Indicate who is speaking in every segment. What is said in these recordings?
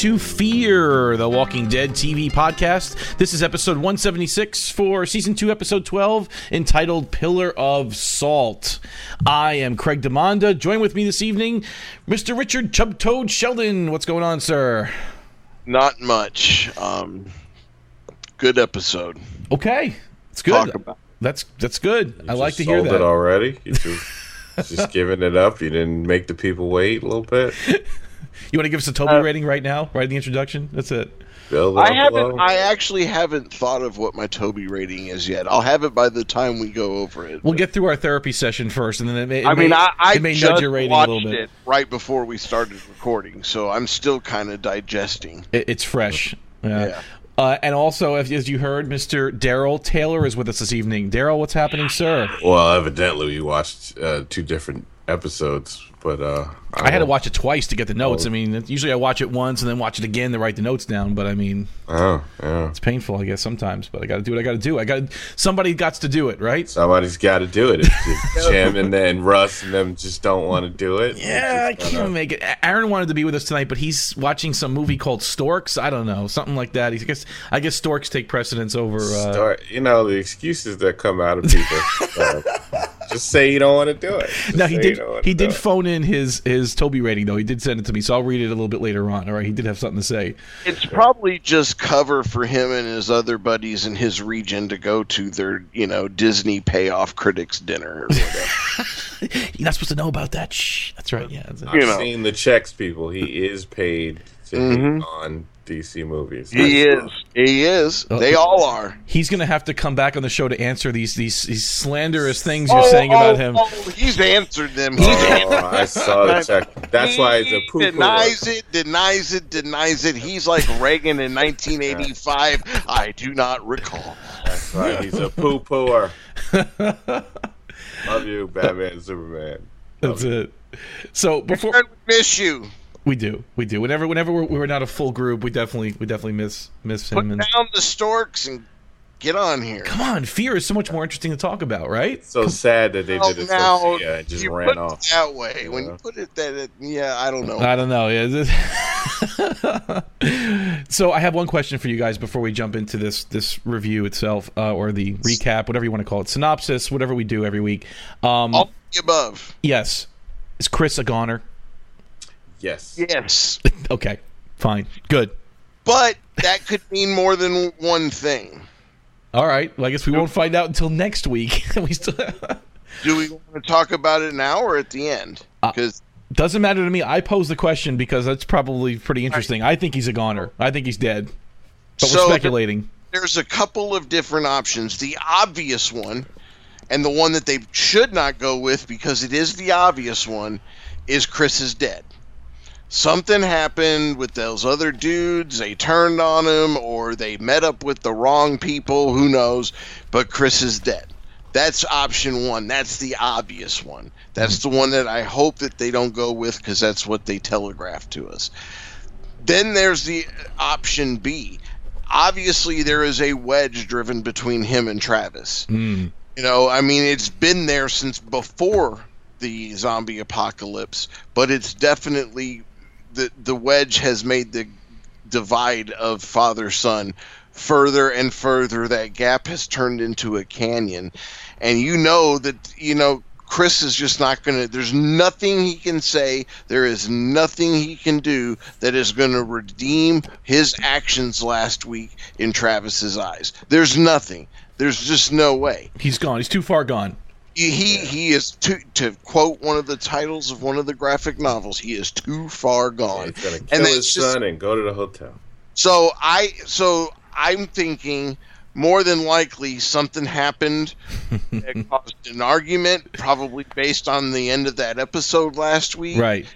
Speaker 1: To
Speaker 2: Fear, the Walking Dead TV podcast. This is episode 176 for season 2, episode 12, entitled Pillar of Salt. I am Craig Demanda. Join with me this evening, Mr. Richard Chubtoad Sheldon. What's going on, sir?
Speaker 3: Not much. Um, good episode.
Speaker 2: Okay. It's good.
Speaker 3: Talk about.
Speaker 2: That's that's good. I like to hear
Speaker 4: sold
Speaker 2: that.
Speaker 4: it already. You just just giving it up. You didn't make the people wait a little bit.
Speaker 2: You want to give us a Toby rating right now? Right in the introduction? That's it.
Speaker 3: I haven't.
Speaker 4: low.
Speaker 3: I actually haven't thought of what my Toby rating is yet. I'll have it by the time we go over it.
Speaker 2: We'll get through our therapy session first, and then it may, it
Speaker 3: I mean,
Speaker 2: may,
Speaker 3: I, I
Speaker 2: it may
Speaker 3: just
Speaker 2: nudge your rating a
Speaker 3: watched
Speaker 2: little bit.
Speaker 3: it right before we started recording, so I'm still kind of digesting.
Speaker 2: It, it's fresh. Yeah.
Speaker 3: Yeah.
Speaker 2: Uh, and also, if, as you heard, Mr. Daryl Taylor is with us this evening. Daryl, what's happening, sir?
Speaker 4: Well, evidently you watched uh, two different episodes, but uh,
Speaker 2: I had to watch it twice to get the notes.
Speaker 4: Oh.
Speaker 2: I mean, usually I watch it once and then watch it again to write the notes down. But I mean,
Speaker 4: Oh, yeah.
Speaker 2: it's painful, I guess, sometimes. But I got to do what I got to do. I got somebody got to do it, right?
Speaker 4: Somebody's got to do it. If if Jim and then Russ and them just don't want to do it.
Speaker 2: Yeah, I can't
Speaker 4: gonna-
Speaker 2: make it. Aaron wanted to be with us tonight, but he's watching some movie called Storks. I don't know, something like that. He I guess I guess Storks take precedence over. Uh,
Speaker 4: Start, you know the excuses that come out of people. Uh, just say you don't want to do it. Just
Speaker 2: No, he did.
Speaker 4: you don't wanna
Speaker 2: He
Speaker 4: do
Speaker 2: did
Speaker 4: it.
Speaker 2: phone in his his Toby rating though. He did send it to me, so I'll read it a little bit later on. All right, he did have something to say.
Speaker 3: It's probably just cover for him and his other buddies in his region to go to their, you know, Disney payoff critics dinner or whatever.
Speaker 2: You're not supposed to know about that. Shh. That's right. Yeah. that's it.
Speaker 4: I've
Speaker 3: you know.
Speaker 4: seen the checks, people. He is paid to
Speaker 3: Mhm.
Speaker 4: on DC movies.
Speaker 3: he is. He is. Uh, they all are.
Speaker 2: He's gonna have to come back on the show to answer these these, these slanderous things you're oh, saying about oh, him.
Speaker 3: Oh, he's answered them. He's
Speaker 4: Oh, I saw the check. That's why it's a
Speaker 3: He
Speaker 4: poo
Speaker 3: denies it, denies it, denies it. He's like Reagan in 1985. I do not recall.
Speaker 4: That's why he's a poo pooer. Love you, Batman, Superman.
Speaker 2: That's it. So before
Speaker 3: I miss you.
Speaker 2: We do, we do. Whenever whenever we're, we're not a full group, we definitely we definitely miss miss
Speaker 3: Put
Speaker 2: him. And
Speaker 3: down the storks and get on here.
Speaker 2: come on, fear is so much more interesting to talk about, right?
Speaker 4: So sad that they
Speaker 3: Well,
Speaker 4: did it
Speaker 3: now,
Speaker 4: so yeah, it just
Speaker 3: you
Speaker 4: ran
Speaker 3: put
Speaker 4: off.
Speaker 3: it that way. When
Speaker 4: Yeah.
Speaker 3: you put it that, it, yeah, I don't know.
Speaker 2: I don't know. Yeah. so I have one question for you guys before we jump into this this review itself, uh, or the recap, whatever you want to call it, synopsis, whatever we do every week. Um,
Speaker 3: All the above.
Speaker 2: yes, is Chris a goner?
Speaker 4: Yes.
Speaker 3: Yes,
Speaker 2: Okay, fine, good.
Speaker 3: but that could mean more than one thing.
Speaker 2: All right. Well, I guess we won't find out until next week. we still
Speaker 3: Do we want to talk about it now or at the end?
Speaker 2: Uh,
Speaker 3: Because
Speaker 2: doesn't matter to me. I pose the question because that's probably pretty interesting. I think he's a goner. I think he's dead. But
Speaker 3: So
Speaker 2: we're speculating.
Speaker 3: there's a couple of different options. The obvious one, and the one that they should not go with because it is the obvious one, is Chris is dead. Something happened with those other dudes. They turned on him, or they met up with the wrong people. Who knows? But Chris is dead. That's option one. That's the obvious one. That's the one that I hope that they don't go with because that's what they telegraphed to us. Then there's the option B. Obviously, there is a wedge driven between him and Travis.
Speaker 2: Mm.
Speaker 3: You know, I mean, it's been there since before the zombie apocalypse, but it's definitely the the wedge has made the divide of father son further and further. That gap has turned into a canyon, and you know that you know Chris is just not going to. There's nothing he can say. There is nothing he can do that is going to redeem his actions last week in Travis's eyes. There's nothing. There's just no way
Speaker 2: He's gone. He's too far gone.
Speaker 3: He he, he is too to quote one of the titles of one of the graphic novels he is too far gone
Speaker 4: He's gonna
Speaker 3: and
Speaker 4: his
Speaker 3: just-
Speaker 4: son and go to the hotel.
Speaker 3: so i so i'm thinking more than likely something happened that caused an argument probably based on the end of that episode last week
Speaker 2: Right.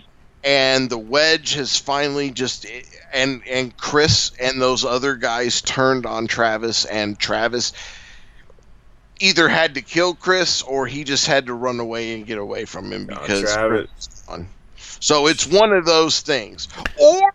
Speaker 3: and the wedge has finally just and and chris and those other guys turned on travis and travis either had to kill chris or he just had to run away and get away from him because
Speaker 4: Travis-
Speaker 3: Chris is gone. so it's one of those things or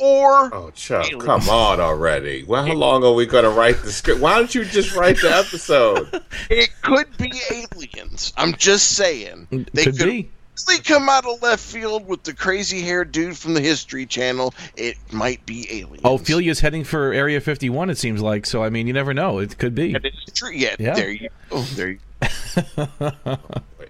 Speaker 3: or
Speaker 4: Oh, Chuck,
Speaker 3: Aliens.
Speaker 4: come on already. Well, how long are we going to write the script? Why don't you just write the episode?
Speaker 3: it could be aliens i'm just saying they
Speaker 2: Could
Speaker 3: could
Speaker 2: be.
Speaker 3: Easily come out of left field with the crazy haired dude from the history channel it might be aliens
Speaker 2: Oh, Ofelia's heading for Area 51, it seems like. So, I mean, you never know. It could be.
Speaker 3: That is true. Yeah,
Speaker 2: Yeah.
Speaker 3: there you go. There you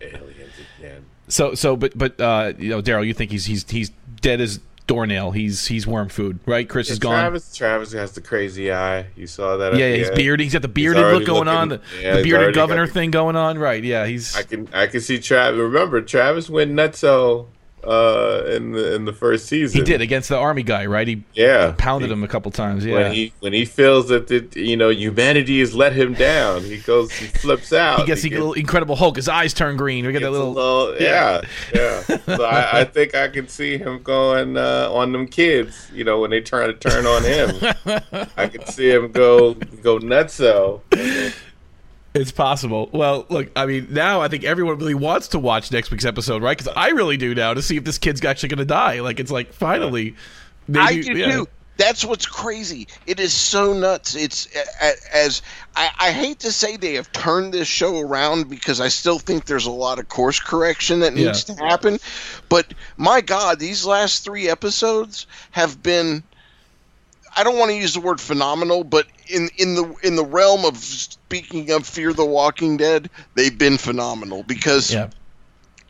Speaker 4: Aliens again.
Speaker 2: So, so, but, but, uh, you know, Daryl, you think he's he's he's dead as doornail. He's he's worm food, right? Chris
Speaker 4: Yeah,
Speaker 2: is gone.
Speaker 4: Travis, Travis has the crazy eye. You saw that.
Speaker 2: yeah, his beard. He's got the bearded look going on. The,
Speaker 4: yeah,
Speaker 2: the bearded governor
Speaker 4: the-
Speaker 2: thing going on. Right? Yeah, he's.
Speaker 4: I can I can see Travis. Remember, Travis went nutso uh, in the in the first season.
Speaker 2: he did against the army guy, right? He
Speaker 4: Yeah,
Speaker 2: pounded
Speaker 4: He-
Speaker 2: him a couple times. Yeah.
Speaker 4: When he when he feels that the, you know humanity has let him down, he goes he flips out.
Speaker 2: he gets the little Incredible Hulk. His eyes turn green. We get that
Speaker 4: a
Speaker 2: little.
Speaker 4: yeah, yeah. So I, I think I can see him going uh, on them kids. You know, when they try to turn on him, I can see him go go nutso.
Speaker 2: It's possible. Well, look, I mean, now I think everyone really wants to watch next week's episode, right? Because I really do now to see if this kid's actually going to die. Like, it's like finally. Maybe,
Speaker 3: I do
Speaker 2: yeah.
Speaker 3: too. That's what's crazy. It is so nuts. It's as I, I hate to say they have turned this show around because I still think there's a lot of course correction that needs
Speaker 2: Yeah.
Speaker 3: to happen. But my God, these last three episodes have been. I don't want to use the word phenomenal, but in in the in the realm of speaking of Fear the Walking Dead, they've been phenomenal because
Speaker 2: Yeah.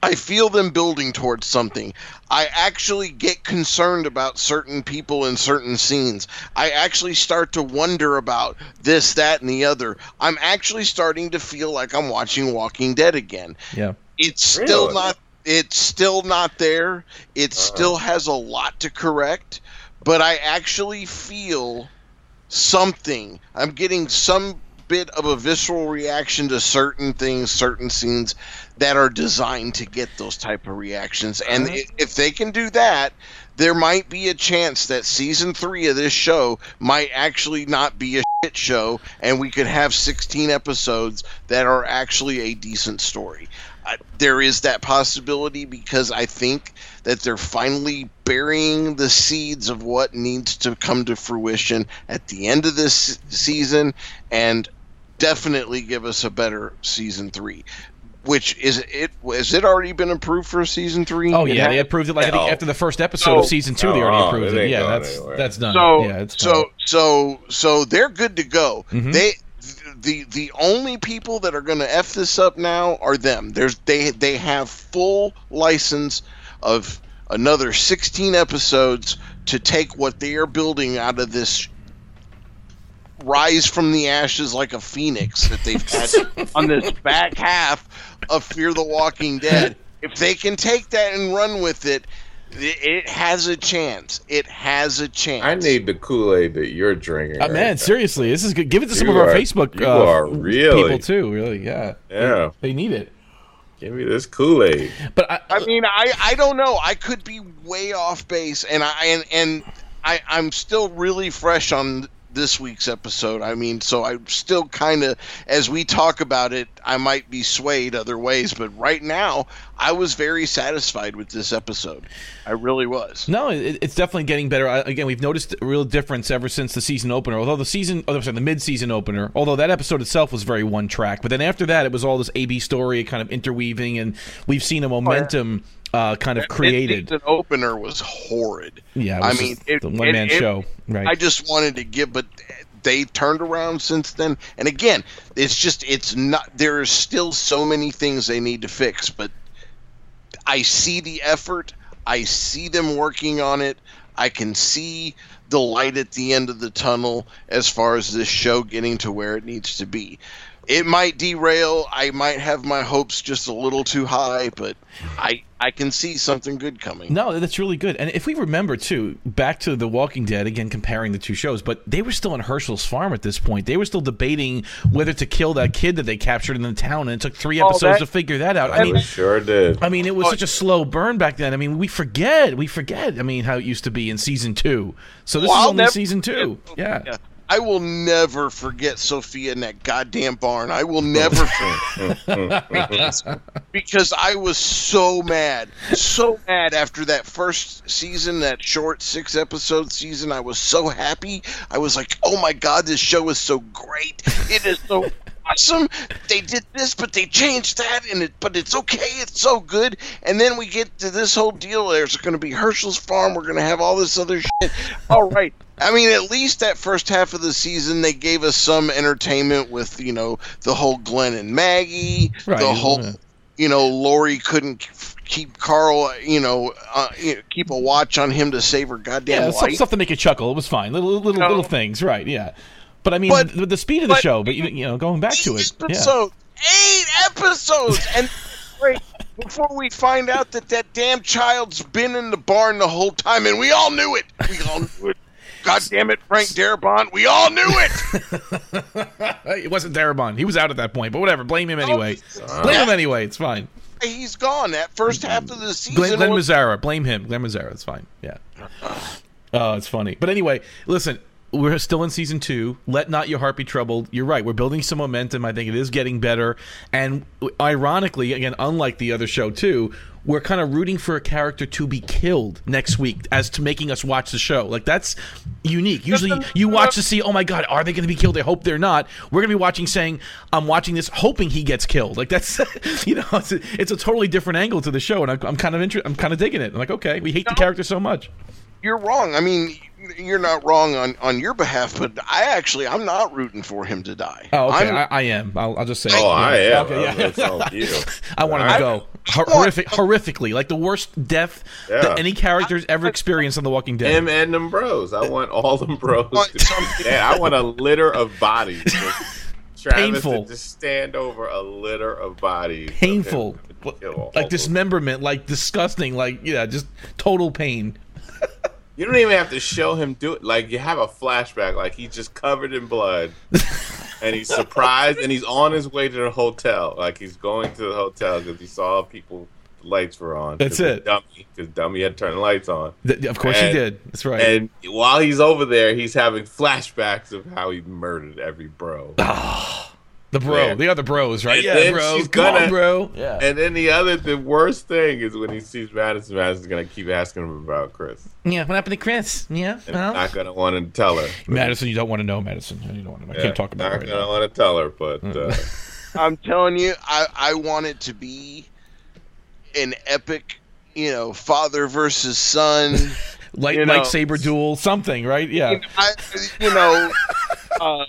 Speaker 3: I feel them building towards something. I actually get concerned about certain people in certain scenes. I actually start to wonder about this, that, and the other. I'm actually starting to feel like I'm watching Walking Dead again.
Speaker 2: Yeah.
Speaker 3: It's still not. It's still not there. It uh-huh. still has a lot to correct, but I actually feel something. I'm getting some bit of a visceral reaction to certain things, certain scenes that are designed to get those type of reactions. And i if they can do that, there might be a chance that season three of this show might actually not be a shit show, and we could have 16 episodes that are actually a decent story. Uh, there is that possibility because I think that they're finally burying the seeds of what needs to come to fruition at the end of this season and definitely give us a better season three. Which is it? Has it already been approved for season three?
Speaker 2: Oh yeah, they approved it. Like I think
Speaker 4: Oh.
Speaker 2: after the first episode of season two, they already
Speaker 4: Oh,
Speaker 2: approved
Speaker 4: it
Speaker 2: it. Yeah, that's
Speaker 4: anywhere.
Speaker 2: that's done.
Speaker 3: So
Speaker 2: yeah, it's
Speaker 3: so
Speaker 2: done.
Speaker 3: so so they're good to go.
Speaker 2: Mhm.
Speaker 3: They the the only people that are going to f this up now are them. There's they they have full license of another 16 episodes to take what they are building out of this rise from the ashes like a phoenix that they've had on this back half of Fear the Walking Dead. If they can take that and run with it, it, it has a chance. It has a chance.
Speaker 4: I need the Kool Aid that you're drinking.
Speaker 2: Uh,
Speaker 4: right
Speaker 2: man,
Speaker 4: now.
Speaker 2: seriously, this is good. Give it to some
Speaker 4: You
Speaker 2: of our Facebook
Speaker 4: you
Speaker 2: uh,
Speaker 4: are really-
Speaker 2: people too. Really, yeah,
Speaker 4: Yeah,
Speaker 2: they need it.
Speaker 4: Give me this Kool Aid.
Speaker 2: But I,
Speaker 3: I mean, I, I don't know. I could be way off base, and I and, and I I'm still really fresh on this week's episode. I mean, so I'm still kind of, as we talk about it, I might be swayed other ways, but right now, I was very satisfied with this episode. I really was.
Speaker 2: No, it, it's definitely getting better. I, again, we've noticed a real difference ever since the season opener. Although the season, oh, sorry, the mid-season opener. Although that episode itself was very one track, but then after that, it was all this AB story kind of interweaving, and we've seen a oh, momentum uh, kind of created.
Speaker 3: The opener was horrid.
Speaker 2: Yeah, it
Speaker 3: I mean, it-
Speaker 2: the one man show, right?
Speaker 3: I just wanted to give, but they turned around since then. And again, it's just it's not. There are still so many things they need to fix, but I see the effort. I see them working on it. I can see the light at the end of the tunnel as far as this show getting to where it needs to be. It might derail. I might have my hopes just a little too high, but I I can see something good coming.
Speaker 2: No, that's really good. And if we remember too, back to The Walking Dead, again comparing the two shows, but they were still on Hershel's farm at this point. They were still debating whether to kill that kid that they captured in the town, and it took three
Speaker 3: oh,
Speaker 2: episodes
Speaker 3: that-
Speaker 2: to figure that out. I
Speaker 4: I
Speaker 2: mean,
Speaker 4: sure did.
Speaker 2: I mean, it was
Speaker 3: Oh,
Speaker 2: such a slow burn back then. I mean, we forget, we forget. I mean, how it used to be in season two. So this
Speaker 3: Well,
Speaker 2: is only
Speaker 3: never
Speaker 2: season two. Yeah.
Speaker 3: Yeah. I will never forget Sophia in that goddamn barn. I will never forget because I was so mad, so mad after that first season, that short six episode season. I was so happy. I was like, "Oh my god, this show is so great! It is so awesome! They did this, but they changed that, and it, but it's okay. It's so good." And then we get to this whole deal. There's going to be Hershel's farm. We're going to have all this other shit. All right. I mean, at least that first half of the season, they gave us some entertainment with, you know, the whole Glenn and Maggie,
Speaker 2: Right,
Speaker 3: the whole,
Speaker 2: yeah.
Speaker 3: you know, Lori couldn't keep Carl, you know, uh, you know, keep a watch on him to save her goddamn
Speaker 2: Yeah,
Speaker 3: life.
Speaker 2: stuff to make you chuckle. It was fine. Little little
Speaker 3: No.
Speaker 2: little things, right? Yeah. But I mean,
Speaker 3: But-
Speaker 2: the, the speed of the
Speaker 3: but-
Speaker 2: show. But you, you know, going back to it,
Speaker 3: Eight
Speaker 2: yeah.
Speaker 3: episodes, eight episodes, and wait, before we find out that that damn child's been in the barn the whole time, and we all knew it. We all knew it. God damn it, Frank Darabont, we all knew it.
Speaker 2: it wasn't Darabont. He was out at that point. But whatever. Blame him anyway.
Speaker 3: Oh,
Speaker 2: Blame him anyway. It's fine.
Speaker 3: He's gone. That first half of the season.
Speaker 2: Glen, Glen
Speaker 3: was-
Speaker 2: Mazzara. Blame him. Glen Mazzara. It's fine. Yeah. Oh, it's funny. But anyway, listen. We're still in season two. Let not your heart be troubled. You're right. We're building some momentum. I think it is getting better. And ironically, again, unlike the other show too, we're kind of rooting for a character to be killed next week as to making us watch the show. Like that's unique. Usually you watch to see, oh my god, are they going to be killed? I hope they're not. We're going to be watching saying, I'm watching this hoping he gets killed. Like that's, you know, it's a, it's a totally different angle to the show, and I'm, I'm kind of inter- I'm kind of digging it. I'm like, okay, we hate the character so much.
Speaker 3: You're wrong. I mean, you're not wrong on on your behalf, but I actually I'm not rooting for him to die.
Speaker 2: Oh, okay,
Speaker 3: I'm-
Speaker 2: I, I am. I'll, I'll just say.
Speaker 4: Oh, I am.
Speaker 2: Okay, yeah.
Speaker 4: That's on you.
Speaker 2: I want him to go Hor- horrific, horrifically, like the worst death
Speaker 4: Yeah.
Speaker 2: that any character's ever experienced on The Walking Dead.
Speaker 4: Him and them bros. I want all them bros.
Speaker 3: want
Speaker 4: To
Speaker 3: some-
Speaker 4: yeah, I want a litter of bodies. Travis
Speaker 2: Painful.
Speaker 4: to just stand over a litter of bodies.
Speaker 2: Painful,
Speaker 4: And kill all
Speaker 2: like dismemberment, like disgusting, like yeah, just total pain.
Speaker 4: You don't even have to show him do it. Like you have a flashback, like he's just covered in blood, and he's surprised, and he's on his way to the hotel. Like he's going to the hotel because he saw people. The lights were on.
Speaker 2: That's it.
Speaker 4: Dummy, because dummy had turned the lights on.
Speaker 2: Th- of course
Speaker 4: And-
Speaker 2: he did. That's right.
Speaker 4: And while he's over there, he's having flashbacks of how he murdered every bro. Ah.
Speaker 2: The bro,
Speaker 4: yeah.
Speaker 2: the other bros, right?
Speaker 4: And
Speaker 2: yeah, bro.
Speaker 4: she's
Speaker 2: Come
Speaker 4: gonna-
Speaker 2: on, bro. Yeah.
Speaker 4: And then the other, the worst thing is when he sees Madison. Madison's gonna keep asking him about Chris,
Speaker 2: yeah. What happened to Chris? Yeah.
Speaker 4: and
Speaker 2: well.
Speaker 4: not gonna want to tell her.
Speaker 2: Madison, you don't want to know Madison. You don't want to. I
Speaker 4: Yeah,
Speaker 2: can't talk about
Speaker 4: Not
Speaker 2: it right
Speaker 4: gonna
Speaker 2: now.
Speaker 4: want to tell her, but uh,
Speaker 3: I'm telling you, I, I want it to be an epic, you know, father versus son.
Speaker 2: Light
Speaker 3: you know-
Speaker 2: lightsaber duel, something, right? Yeah.
Speaker 3: I, you know, uh,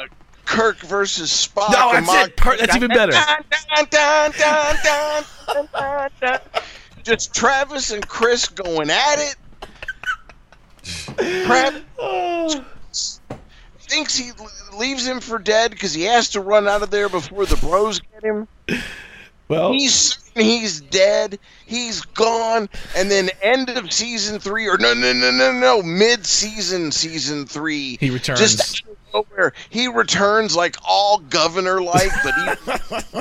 Speaker 3: Kirk versus Spock.
Speaker 2: No, that's it. Per- that's even better.
Speaker 3: Just Travis and Chris going at it. Travis thinks he leaves him for dead because he has to run out of there before the bros get him.
Speaker 2: Well,
Speaker 3: He's certain he's dead. He's gone. And then end of season three, or no, no, no, no, no, mid season, season three.
Speaker 2: He returns.
Speaker 3: Just nowhere. He returns like all governor like, but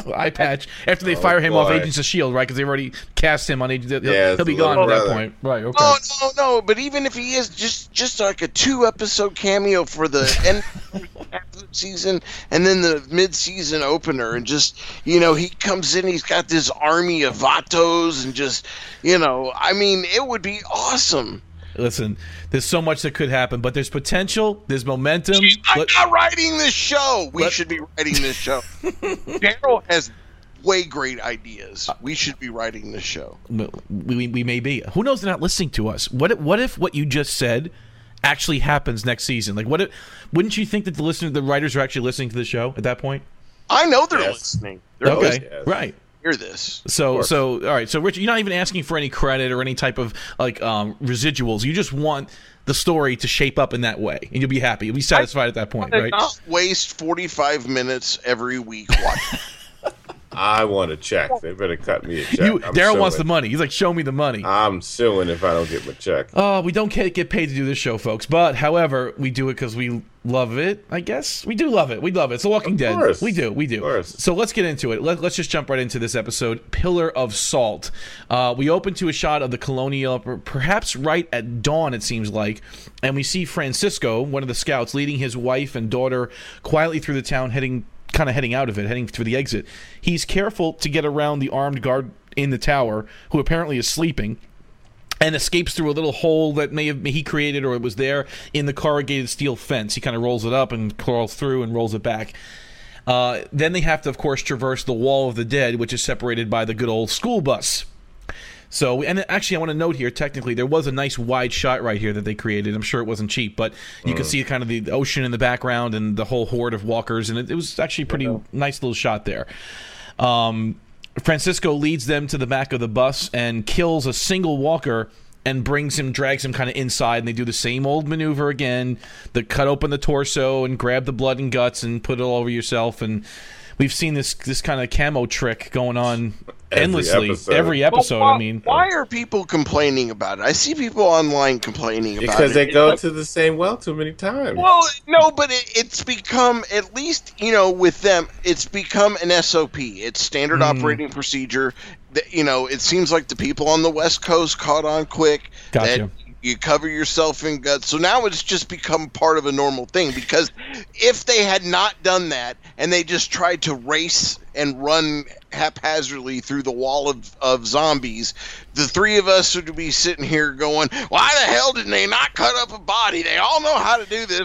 Speaker 3: he
Speaker 2: eye patch after they
Speaker 4: Oh,
Speaker 2: fire him off
Speaker 4: boy.
Speaker 2: Agents of Shield, right? Because they've already cast him on Agents. He'll,
Speaker 4: Yeah,
Speaker 2: he'll be
Speaker 4: it's the
Speaker 2: gone at that point, right? Okay.
Speaker 3: No, no, no. But even if he is just just like a two episode cameo for the end half of the season and then the mid season opener, and just you know he comes in, he's got this army of Vatos, and just you know, I mean, it would be awesome.
Speaker 2: Listen, there's so much that could happen, but there's potential. There's momentum.
Speaker 3: I'm
Speaker 2: Let-
Speaker 3: not writing this show. We
Speaker 2: Let-
Speaker 3: should be writing this show. Daryl has way great ideas. We should be writing this show.
Speaker 2: we, we, we may be. Who knows? They're not listening to us. What if, what if what you just said actually happens next season? Like, what? If, wouldn't you think that the listener, the writers, are actually listening to the show at that point?
Speaker 3: I know they're
Speaker 4: Yes.
Speaker 3: listening. They're
Speaker 2: Okay,
Speaker 3: listening
Speaker 4: yes.
Speaker 2: right.
Speaker 3: Hear this.
Speaker 2: So so all right. So Richard, you're not even asking for any credit or any type of like um, residuals. You just want the story to shape up in that way, and you'll be happy. You'll be satisfied at that point, right?
Speaker 3: not waste 45 minutes every week watching.
Speaker 4: I want a check. They better cut me a check.
Speaker 2: You, Daryl wants the money. He's like, show me the money.
Speaker 4: I'm suing if I don't get my check.
Speaker 2: Oh, we don't get, paid to do this show, folks. But however, we do it because we love it. I guess we do love it. We love it. It's The Walking Dead.
Speaker 4: course.
Speaker 2: We do. We do.
Speaker 4: Of course.
Speaker 2: So let's get into it. Let, let's just jump right into this episode. Pillar of Salt. Uh, we open to a shot of the Colonia, perhaps right at dawn. It seems like, and we see Francisco, one of the scouts, leading his wife and daughter quietly through the town, heading kind of heading out of it, heading through the exit. He's careful to get around the armed guard in the tower, who apparently is sleeping and escapes through a little hole that may have he created or it was there in the corrugated steel fence. He kind of rolls it up and crawls through and rolls it back. Uh, then they have to, of course, traverse the wall of the dead, which is separated by the good old school bus. So, and actually, I want to note here. Technically, there was a nice wide shot right here that they created. I'm sure it wasn't cheap, but you can see kind of the ocean in the background and the whole horde of walkers, and it, it was actually a pretty nice little shot there. Um, Francisco leads them to the back of the bus and kills a single walker and brings him, drags him kind of inside, and they do the same old maneuver again: the cut open the torso and grab the blood and guts and put it all over yourself. And we've seen this this kind of camo trick going on
Speaker 4: Every
Speaker 2: endlessly
Speaker 4: episode.
Speaker 2: every episode.
Speaker 3: Well,
Speaker 2: I mean,
Speaker 3: why are people complaining about it? I see people online complaining about
Speaker 4: Because
Speaker 3: it.
Speaker 4: they go
Speaker 3: like,
Speaker 4: to the same well too many times.
Speaker 3: Well, no, but it, it's become at least you know with them, it's become an SOP. It's standard
Speaker 2: Mm.
Speaker 3: operating procedure. That you know, it seems like the people on the West Coast caught on quick.
Speaker 2: Gotcha.
Speaker 3: That you cover yourself in guts. So now it's just become part of a normal thing. Because if they had not done that and they just tried to race and run haphazardly through the wall of, of zombies, the three of us would be sitting here going, "Why the hell didn't they not cut up a body? They all know how to do this."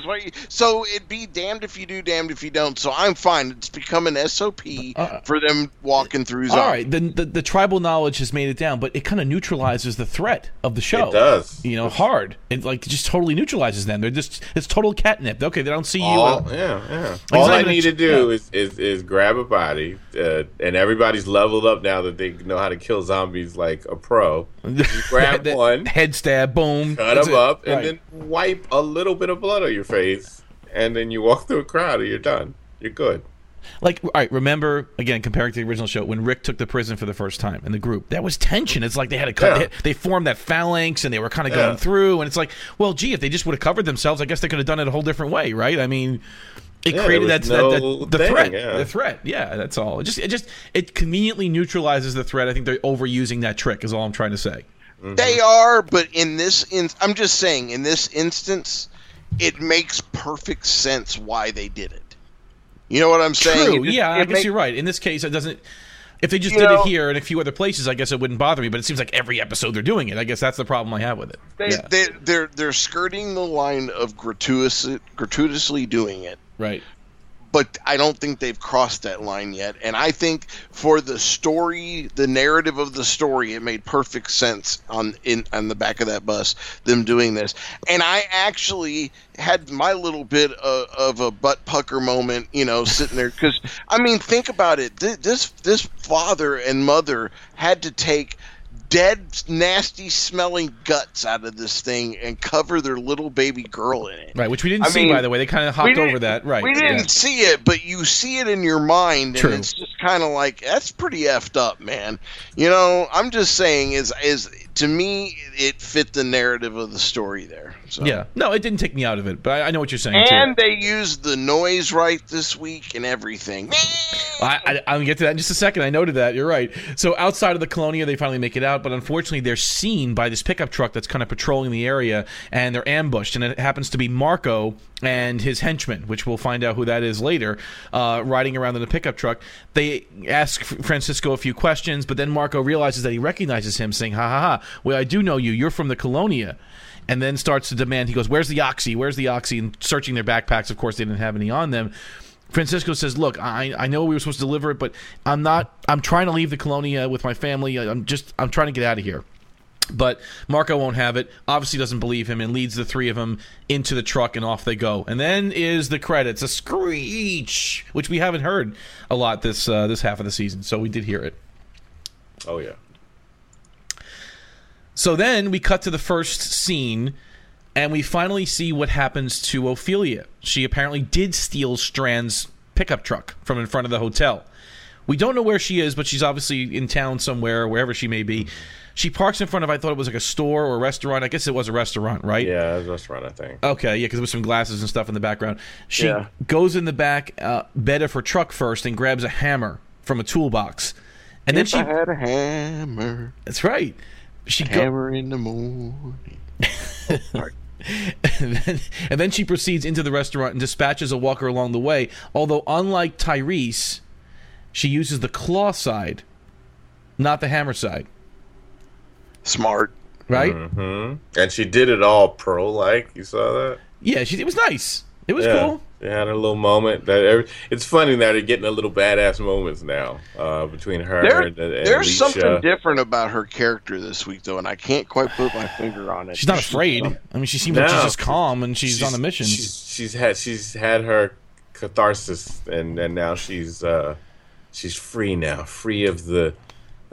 Speaker 3: So it'd be damned if you do, damned if you don't. So I'm fine. It's become an SOP
Speaker 2: Uh,
Speaker 3: for them walking through zombies.
Speaker 2: all right, then the, the tribal knowledge has made it down, but it kind of neutralizes the threat of the show.
Speaker 4: It does.
Speaker 2: You know, hard. It like just totally neutralizes them. They're just it's total catnip. Okay, they don't see you.
Speaker 4: All,
Speaker 2: uh,
Speaker 4: yeah, yeah.
Speaker 2: it's
Speaker 4: All I
Speaker 2: even a
Speaker 4: need
Speaker 2: ch-
Speaker 4: to do
Speaker 2: yeah.
Speaker 4: is, is is grab a body, uh, and everybody's leveled up now that they know how to kill zombies like a pro. You grab
Speaker 2: That-
Speaker 4: one,
Speaker 2: head stab, boom,
Speaker 4: cut them
Speaker 2: it.
Speaker 4: up, and
Speaker 2: Right.
Speaker 4: then wipe a little bit of blood on your face, and then you walk through a crowd, and you're done. You're good.
Speaker 2: Like, all right, remember again comparing to the original show when Rick took the prison for the first time in the group. That was tension. It's like they had to cut.
Speaker 4: Yeah.
Speaker 2: They, they formed that phalanx and they were kind of
Speaker 4: Yeah.
Speaker 2: going through. And it's like, well, gee, if they just would have covered themselves, I guess they could have done it a whole different way, right? I mean, it
Speaker 4: Yeah,
Speaker 2: created that,
Speaker 4: was
Speaker 2: that, that the
Speaker 4: thing,
Speaker 2: threat.
Speaker 4: yeah.
Speaker 2: The threat. Yeah, that's all. It just it just it conveniently neutralizes the threat. I think they're overusing that trick. Is all I'm trying to say. Mm-hmm.
Speaker 3: They are, but in this, in, I'm just saying, in this instance, it makes perfect sense why they did it. You know what I'm saying?
Speaker 2: True.
Speaker 3: It just-
Speaker 2: yeah, I
Speaker 3: it
Speaker 2: guess
Speaker 3: make-
Speaker 2: you're right. In this case, it doesn't. If they just did
Speaker 3: know-
Speaker 2: it here and a few other places, I guess it wouldn't bother me. But it seems like every episode they're doing it. I guess that's the problem I have with it.
Speaker 3: They,
Speaker 2: yeah.
Speaker 3: they, they're they're skirting the line of gratuitous, gratuitously doing it,
Speaker 2: right.
Speaker 3: but I don't think they've crossed that line yet. And I think for the story, the narrative of the story, it made perfect sense on in on the back of that bus them doing this. And I actually had my little bit of, of a butt pucker moment, you know, sitting there because I mean, think about it. This this father and mother had to take dead, nasty smelling guts out of this thing and cover their little baby girl in it.
Speaker 2: Right, which we didn't
Speaker 3: I
Speaker 2: see,
Speaker 3: mean,
Speaker 2: by the way. They kind of hopped over that. Right.
Speaker 3: We didn't
Speaker 2: yeah.
Speaker 3: see it, but you see it in your mind,
Speaker 2: True.
Speaker 3: and it's just kind of like that's pretty effed up, man. You know, I'm just saying is is to me, it fit the narrative of the story there. So.
Speaker 2: Yeah, no, it didn't take me out of it, but I, I know what you're saying
Speaker 3: And
Speaker 2: too.
Speaker 3: they used the noise right this week and everything.
Speaker 2: I, I, I'll get to that in just a second. I noted that. You're right. So outside of the Colonia, they finally make it out, but unfortunately, they're seen by this pickup truck that's kind of patrolling the area, and they're ambushed. And it happens to be Marco and his henchman, which we'll find out who that is later, uh, riding around in a pickup truck. They ask Francisco a few questions, but then Marco realizes that he recognizes him, saying, "Ha ha ha! Well, I do know you. You're from the Colonia." And then starts to demand. He goes, "Where's the oxy? Where's the oxy?" And searching their backpacks, of course, they didn't have any on them. Francisco says, "Look, I, I know we were supposed to deliver it, but I'm not. I'm trying to leave the Colonia with my family. I'm just. I'm trying to get out of here." But Marco won't have it. Obviously, doesn't believe him and leads the three of them into the truck, and off they go. And then is the credits, a screech, which we haven't heard a lot this uh, this half of the season. So we did hear it.
Speaker 4: Oh yeah.
Speaker 2: So then we cut to the first scene, and we finally see what happens to Ofelia. She apparently did steal Strand's pickup truck from in front of the hotel. We don't know where she is, but she's obviously in town somewhere, wherever she may be. She parks in front of, I thought it was like a store or a restaurant. I guess it was a restaurant, right?
Speaker 4: Yeah, it was a restaurant, I think.
Speaker 2: Okay, yeah, because there was some glasses and stuff in the background. She
Speaker 3: Yeah.
Speaker 2: goes in the back uh, bed of her truck first and grabs a hammer from a toolbox. And then she.
Speaker 3: I had a hammer,
Speaker 2: That's right. She go,
Speaker 3: hammer in the morning.
Speaker 2: and, then, and then she proceeds into the restaurant and dispatches a walker along the way. Although, unlike Tyrese, she uses the claw side, not the hammer side.
Speaker 3: Smart.
Speaker 2: Right?
Speaker 4: hmm And she did it all pro like. You saw that?
Speaker 2: Yeah, she, it was nice. It was
Speaker 4: yeah.
Speaker 2: cool.
Speaker 4: They had a little moment. That every, it's funny that they're getting a little badass moments now uh, between her
Speaker 3: There,
Speaker 4: and, and
Speaker 3: there's
Speaker 4: Alicia.
Speaker 3: something different about her character this week, though, and I can't quite put my finger on it.
Speaker 2: She's not afraid. I mean, she seems like she's just calm and she's, on a mission.
Speaker 4: She's, she's had she's had her catharsis, and, and now she's uh, she's free now, free of the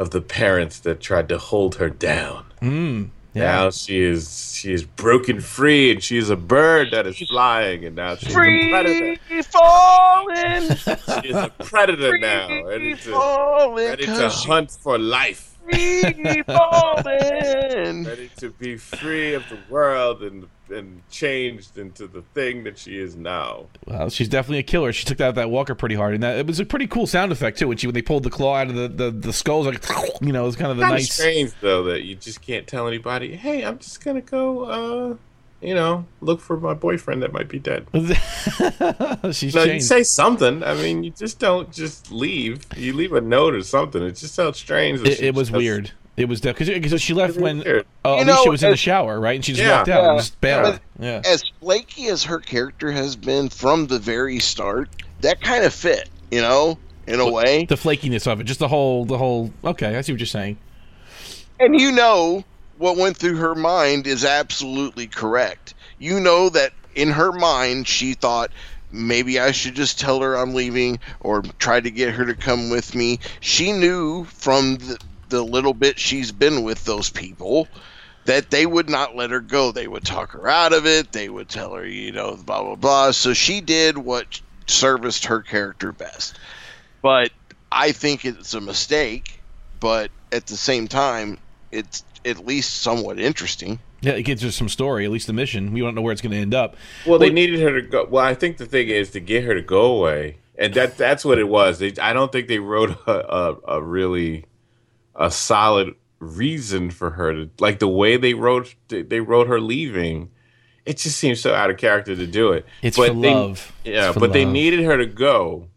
Speaker 4: of the parents that tried to hold her down.
Speaker 2: Mm, yeah.
Speaker 4: Now she is she is broken free, and she is a bird that is flying, and now she's a predator.
Speaker 3: Free falling,
Speaker 4: She is a predator now, ready
Speaker 3: free
Speaker 4: to
Speaker 3: falling,
Speaker 4: ready to
Speaker 3: 'cause
Speaker 4: hunt for life,
Speaker 3: free falling.
Speaker 4: ready to be free of the world and and changed into the thing that she is now.
Speaker 2: Well, she's definitely a killer. She took out that walker pretty hard, and that it was a pretty cool sound effect too. When she when they pulled the claw out of the the, the skulls, like you know, it was kind of the nice.
Speaker 4: strange though that you just can't tell anybody. Hey, I'm just gonna go, uh, you know, look for my boyfriend that might be dead.
Speaker 2: she's
Speaker 4: No, you say something. I mean, you just don't just leave. You leave a note or something. It just sounds strange.
Speaker 2: it, it was
Speaker 4: just-
Speaker 2: weird. It was because she left when
Speaker 4: weird.
Speaker 2: uh,
Speaker 3: You
Speaker 2: Alicia
Speaker 3: know,
Speaker 2: was in the shower, right? And she just
Speaker 4: Yeah.
Speaker 2: walked out and
Speaker 3: Yeah.
Speaker 2: just bailed. Yeah.
Speaker 3: As flaky as her character has been from the very start, that kind of fit, you know, in a way.
Speaker 2: The flakiness of it, just the whole, the whole. Okay, I see what you're saying.
Speaker 3: And you know what went through her mind is absolutely correct. You know that in her mind she thought maybe I should just tell her I'm leaving or try to get her to come with me. She knew from the, the little bit she's been with those people that they would not let her go. They would talk her out of it. They would tell her, you know, blah blah blah. So she did what serviced her character best. But I think it's a mistake, but at the same time, it's at least somewhat interesting.
Speaker 2: Yeah, it gives her some story. At least the mission. We don't know where it's going to end up.
Speaker 4: Well, they
Speaker 2: Well-
Speaker 4: needed her to go. Well, I think the thing is to get her to go away, and that that's what it was. They, I don't think they wrote a, a, a really a solid reason for her to like the way they wrote they, they wrote her leaving. It just seems so out of character to do it.
Speaker 2: It's
Speaker 4: But
Speaker 2: for
Speaker 4: they-
Speaker 2: love.
Speaker 4: Yeah,
Speaker 2: It's for
Speaker 4: but they needed her to go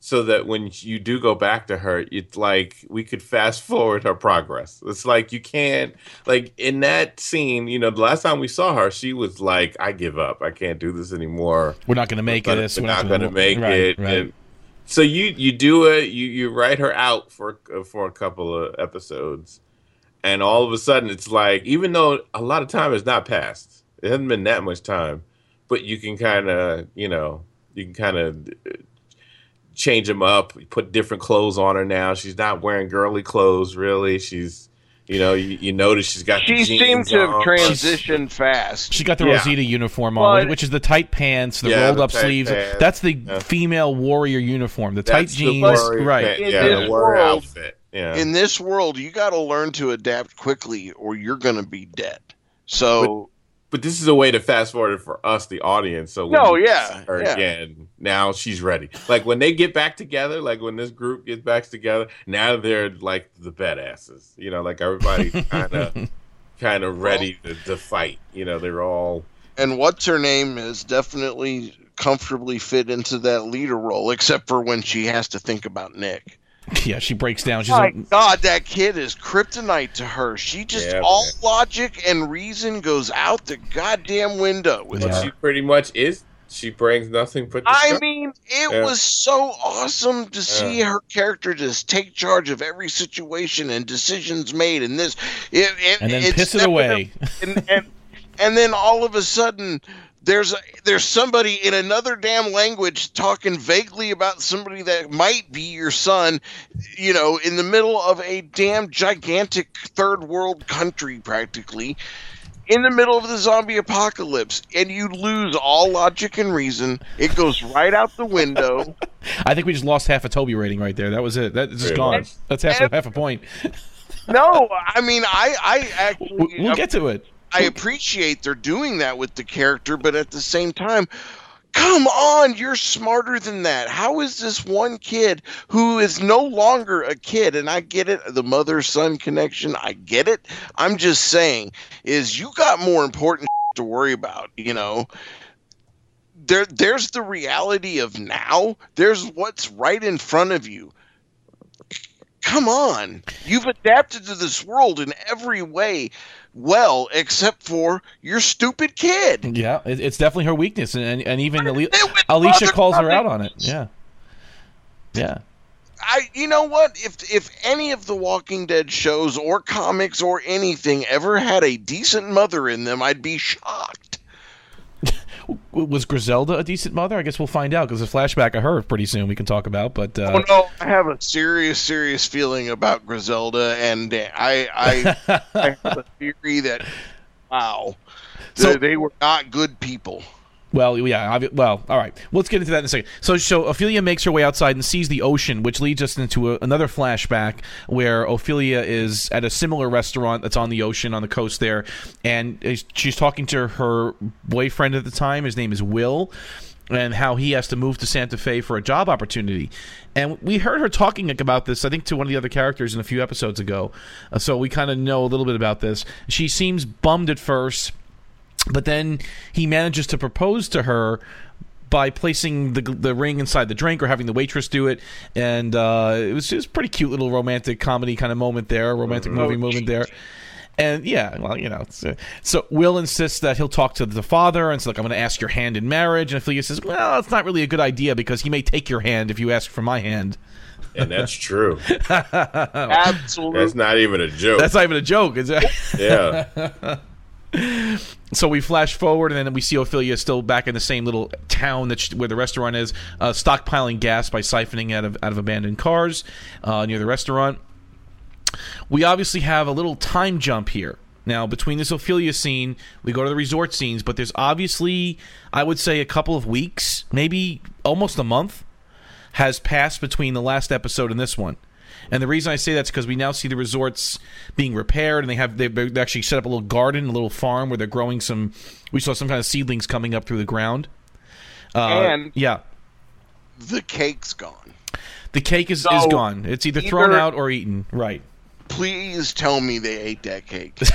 Speaker 4: so that when you do go back to her, it's like we could fast forward her progress. It's like you can't like in that scene, you know, the last time we saw her, she was like, I give up. I can't do this anymore.
Speaker 2: We're not going to make this.
Speaker 4: We're not going to make
Speaker 2: right,
Speaker 4: it.
Speaker 2: Right.
Speaker 4: And so you you do it. You you write her out for for a couple of episodes, and all of a sudden it's like even though a lot of time has not passed, it hasn't been that much time, but you can kind of you know you can kind of change them up, put different clothes on her now. She's not wearing girly clothes really. She's you know you, you notice she's got the
Speaker 3: She
Speaker 4: jeans
Speaker 3: seemed to have
Speaker 4: on.
Speaker 3: transitioned fast.
Speaker 2: She got the
Speaker 4: Yeah.
Speaker 2: Rosita uniform on,
Speaker 3: But-
Speaker 2: which is the tight pants, the
Speaker 4: Yeah,
Speaker 2: rolled
Speaker 4: the
Speaker 2: up sleeves.
Speaker 4: pants.
Speaker 2: That's the
Speaker 4: Yeah.
Speaker 2: female warrior uniform. The tight
Speaker 4: That's the
Speaker 2: jeans,
Speaker 4: warrior
Speaker 2: right?
Speaker 4: pant-
Speaker 3: In
Speaker 4: Yeah, the warrior
Speaker 3: world-
Speaker 4: outfit. Yeah.
Speaker 3: in this world, you got to learn to adapt quickly, or you're gonna be dead. So
Speaker 4: but this is a way to fast forward it for us, the audience. So when
Speaker 3: No,
Speaker 4: we
Speaker 3: yeah,
Speaker 4: her
Speaker 3: yeah.
Speaker 4: again, now she's ready. Like when they get back together, like when this group gets back together, now they're like the badasses. You know, like everybody kind of kind of ready to, to fight. You know, they're all
Speaker 3: and what's her name is definitely comfortably fit into that leader role, except for when she has to think about Nick.
Speaker 2: Yeah, she breaks down. She's
Speaker 3: My
Speaker 2: like,
Speaker 3: God, that kid is kryptonite to her. She just
Speaker 4: Yeah,
Speaker 3: all
Speaker 4: man.
Speaker 3: logic and reason goes out the goddamn window with
Speaker 2: Yeah.
Speaker 3: her.
Speaker 4: she pretty much is. She brings nothing but.
Speaker 3: I mean, it
Speaker 4: Yeah.
Speaker 3: was so awesome to see her character just take charge of every situation and decisions made. And this, it, it,
Speaker 2: and then
Speaker 3: it's
Speaker 2: piss it away.
Speaker 3: and, and and then all of a sudden there's a, there's somebody in another damn language talking vaguely about somebody that might be your son you know in the middle of a damn gigantic third world country practically in the middle of the zombie apocalypse and you lose all logic and reason it goes right out the window
Speaker 2: I think we just lost half a Toby rating right there. That was it. That's just gone. That's half a, half a point.
Speaker 3: no i mean i i actually
Speaker 2: We- We'll get to it.
Speaker 3: I appreciate they're doing that with the character, but at the same time, come on, you're smarter than that. How is this one kid who is no longer a kid? And I get it, the mother son connection, I get it. I'm just saying, is you got more important to worry about, you know? There, there's the reality of now. There's what's right in front of you. Come on. You've adapted to this world in every way well, except for your stupid kid.
Speaker 2: Yeah, it, it's definitely her weakness, and and, and even Ali- Alicia calls her out on it. Yeah, yeah.
Speaker 3: I, you know what? If if any of the Walking Dead shows or comics or anything ever had a decent mother in them, I'd be shocked.
Speaker 2: W- Was Griselda a decent mother? I guess we'll find out because a flashback of her pretty soon we can talk about. But uh,
Speaker 3: oh no, I have a serious, serious feeling about Griselda, and I I, I have a theory that wow,
Speaker 2: So-
Speaker 3: they, they were not good people.
Speaker 2: Well, yeah. obvi- Well, all right. Let's get into that in a second. So, so Ofelia makes her way outside and sees the ocean, which leads us into a, another flashback where Ofelia is at a similar restaurant that's on the ocean on the coast there, and she's talking to her boyfriend at the time. His name is Will. And how he has to move to Santa Fe for a job opportunity, and we heard her talking about this. I think to one of the other characters in a few episodes ago, so we kind of know a little bit about this. She seems bummed at first, but then he manages to propose to her by placing the the ring inside the drink or having the waitress do it, and uh, it was just a pretty cute little romantic comedy kind of moment there, romantic movie moment there. And yeah, well, you know, it's, uh, so Will insists that he'll talk to the father and say, "Look, I'm going to ask your hand in marriage." And Ofelia says, "Well, it's not really a good idea because he may take your hand if you ask for my hand."
Speaker 4: and that's true.
Speaker 3: Absolutely.
Speaker 4: That's not even a joke.
Speaker 2: That's not even a joke. Is it?
Speaker 4: yeah.
Speaker 2: So we flash forward, and then we see Ofelia still back in the same little town that she, where the restaurant is, uh, stockpiling gas by siphoning out of out of abandoned cars uh, near the restaurant. We obviously have a little time jump here. Now, between this Ofelia scene, we go to the resort scenes, but there's obviously, I would say, a couple of weeks, maybe almost a month, has passed between the last episode and this one. And the reason I say that's because we now see the resorts being repaired, and they have they've they've actually set up a little garden, a little farm where they're growing some. We saw some kind of seedlings coming up through the ground. Uh,
Speaker 3: And-
Speaker 2: yeah,
Speaker 3: the cake's gone.
Speaker 2: the cake is, is gone. It's either thrown out or eaten. Right.
Speaker 3: Please tell me they ate that cake.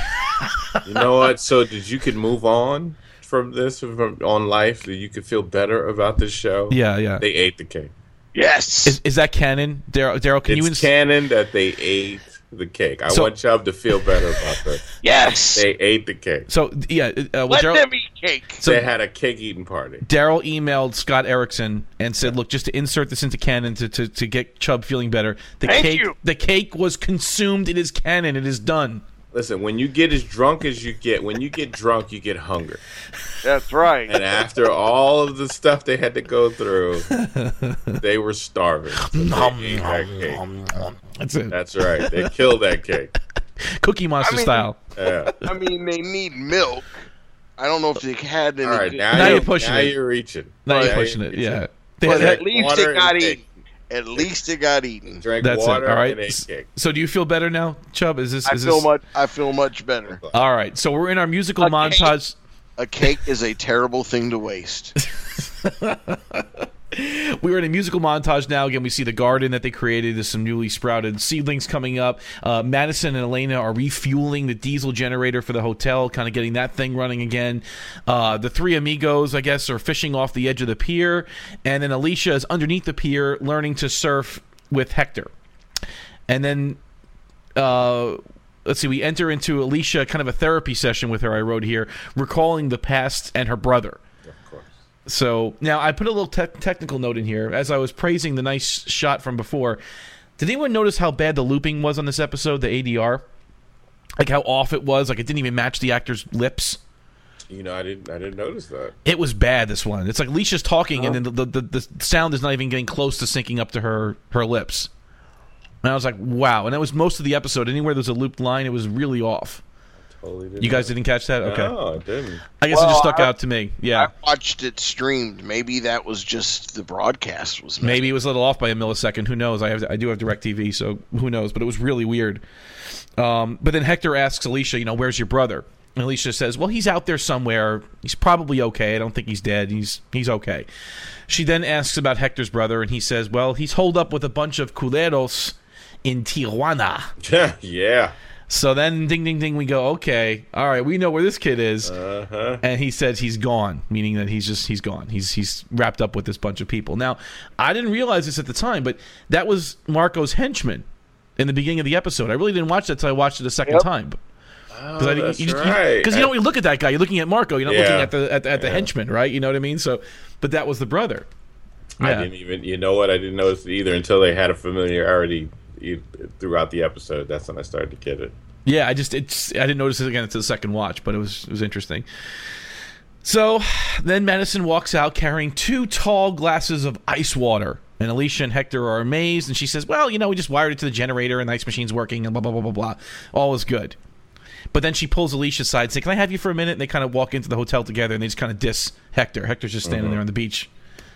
Speaker 4: You know what? So did you could move on from this from on life that you could feel better about this show?
Speaker 2: Yeah, yeah.
Speaker 4: They ate the cake.
Speaker 3: Yes.
Speaker 2: Is, is that canon, Daryl? Daryl, can
Speaker 4: it's
Speaker 2: you? Ins-
Speaker 4: canon that they ate the cake. I
Speaker 2: So-
Speaker 4: want Chubb to feel better about this.
Speaker 3: yes.
Speaker 4: They ate the cake.
Speaker 2: so yeah, uh, well,
Speaker 3: Let
Speaker 2: Daryl,
Speaker 3: them eat cake.
Speaker 2: so
Speaker 4: they had a cake eating party.
Speaker 2: Daryl emailed Scott Erickson and said, "Look, just to insert this into canon to, to, to get Chubb feeling better, the
Speaker 3: Thank
Speaker 2: cake
Speaker 3: you.
Speaker 2: the cake was consumed. It is canon. It is done."
Speaker 4: Listen, when you get as drunk as you get, when you get drunk, you get hunger.
Speaker 3: That's right.
Speaker 4: And after all of the stuff they had to go through, they were starving. So they ate that cake.
Speaker 2: That's it.
Speaker 4: That's right. They killed that cake.
Speaker 2: Cookie Monster
Speaker 3: I mean-
Speaker 2: style.
Speaker 4: Yeah.
Speaker 3: I mean, they need milk. I don't know if they had any.
Speaker 4: All right, now,
Speaker 2: Now
Speaker 4: you're,
Speaker 2: you're pushing
Speaker 4: now
Speaker 2: it.
Speaker 4: you're reaching.
Speaker 2: Now you're pushing it.
Speaker 4: reaching.
Speaker 2: Yeah. They
Speaker 3: but
Speaker 2: had-
Speaker 3: at least
Speaker 4: water
Speaker 3: it got
Speaker 4: and
Speaker 3: eaten.
Speaker 4: Cake.
Speaker 3: At least it got eaten.
Speaker 4: Drank
Speaker 2: That's
Speaker 4: water
Speaker 2: it. All right.
Speaker 4: and ate cake.
Speaker 2: So do you feel better now, Chubb? Is this?
Speaker 3: I
Speaker 2: Is
Speaker 3: feel
Speaker 2: this...
Speaker 3: much. I feel much better.
Speaker 2: All right. So we're in our musical
Speaker 3: A cake?
Speaker 2: montage.
Speaker 3: A cake is a terrible thing to waste.
Speaker 2: We're in a musical montage now. Again, we see the garden that they created. There's some newly sprouted seedlings coming up. Uh, Madison and Elena are refueling the diesel generator for the hotel, kind of getting that thing running again. Uh, the three amigos, I guess, are fishing off the edge of the pier, and then Alicia is underneath the pier learning to surf with Hector. And then uh, let's see, we enter into Alicia, kind of a therapy session with her. I wrote here, recalling the past and her brother. So now I put a little te- technical note in here as I was praising the nice shot from before. Did anyone notice how bad the looping was on this episode, the ADR? Like how off it was, like it didn't even match the actor's lips.
Speaker 4: You know, I didn't. I didn't notice that.
Speaker 2: It was bad. This one, it's like Alicia's talking, and uh-huh. then the, the the the sound is not even getting close to syncing up to her her lips. And I was like, wow. And that was most of the episode. Anywhere there's a looped line, it was really off.
Speaker 4: Totally didn't.
Speaker 2: You guys didn't catch that? Okay.
Speaker 4: No, I didn't.
Speaker 2: I guess it just stuck
Speaker 3: I-
Speaker 2: out to me. Yeah.
Speaker 3: I watched it streamed. Maybe that was just the broadcast was messed
Speaker 2: Maybe it was a little off by a millisecond. Who knows? I have I do have Directv, so who knows? But it was really weird. Um, but then Hector asks Alicia, you know, where's your brother? And Alicia says, well, he's out there somewhere. He's probably okay. I don't think he's dead. He's he's okay. She then asks about Hector's brother, and he says, well, he's holed up with a bunch of culeros in Tijuana.
Speaker 4: Yeah, yeah.
Speaker 2: So then, ding, ding, ding, we go, okay, all right, we know where this kid is.
Speaker 4: Uh huh.
Speaker 2: and he says he's gone, meaning that he's just he's gone. He's he's wrapped up with this bunch of people. Now, I didn't realize this at the time, but that was Marco's henchman in the beginning of the episode. I really didn't watch that until I watched it a second
Speaker 3: Yep.
Speaker 2: time.
Speaker 4: Oh,
Speaker 2: Because
Speaker 4: that's
Speaker 2: you,
Speaker 4: right.
Speaker 2: Because you, don't look at that guy, you're looking at Marco. You're not looking at the at, the- at the
Speaker 4: Yeah.
Speaker 2: henchman, right? You know what I mean? So, but that was the brother.
Speaker 4: I didn't even. You know what? I didn't notice it either until they had a familiarity throughout the episode. That's when I started to get it.
Speaker 2: Yeah, I just it's I didn't notice it again until the second watch, but it was it was interesting. So then Madison walks out carrying two tall glasses of ice water. And Alicia and Hector are amazed, and she says, Well, you know, we just wired it to the generator and the ice machine's working and blah blah blah blah blah. All is good. But then she pulls Alicia aside, saying, Can I have you for a minute? And they kind of walk into the hotel together and they just kind of diss Hector. Hector's just standing mm-hmm. there on the beach,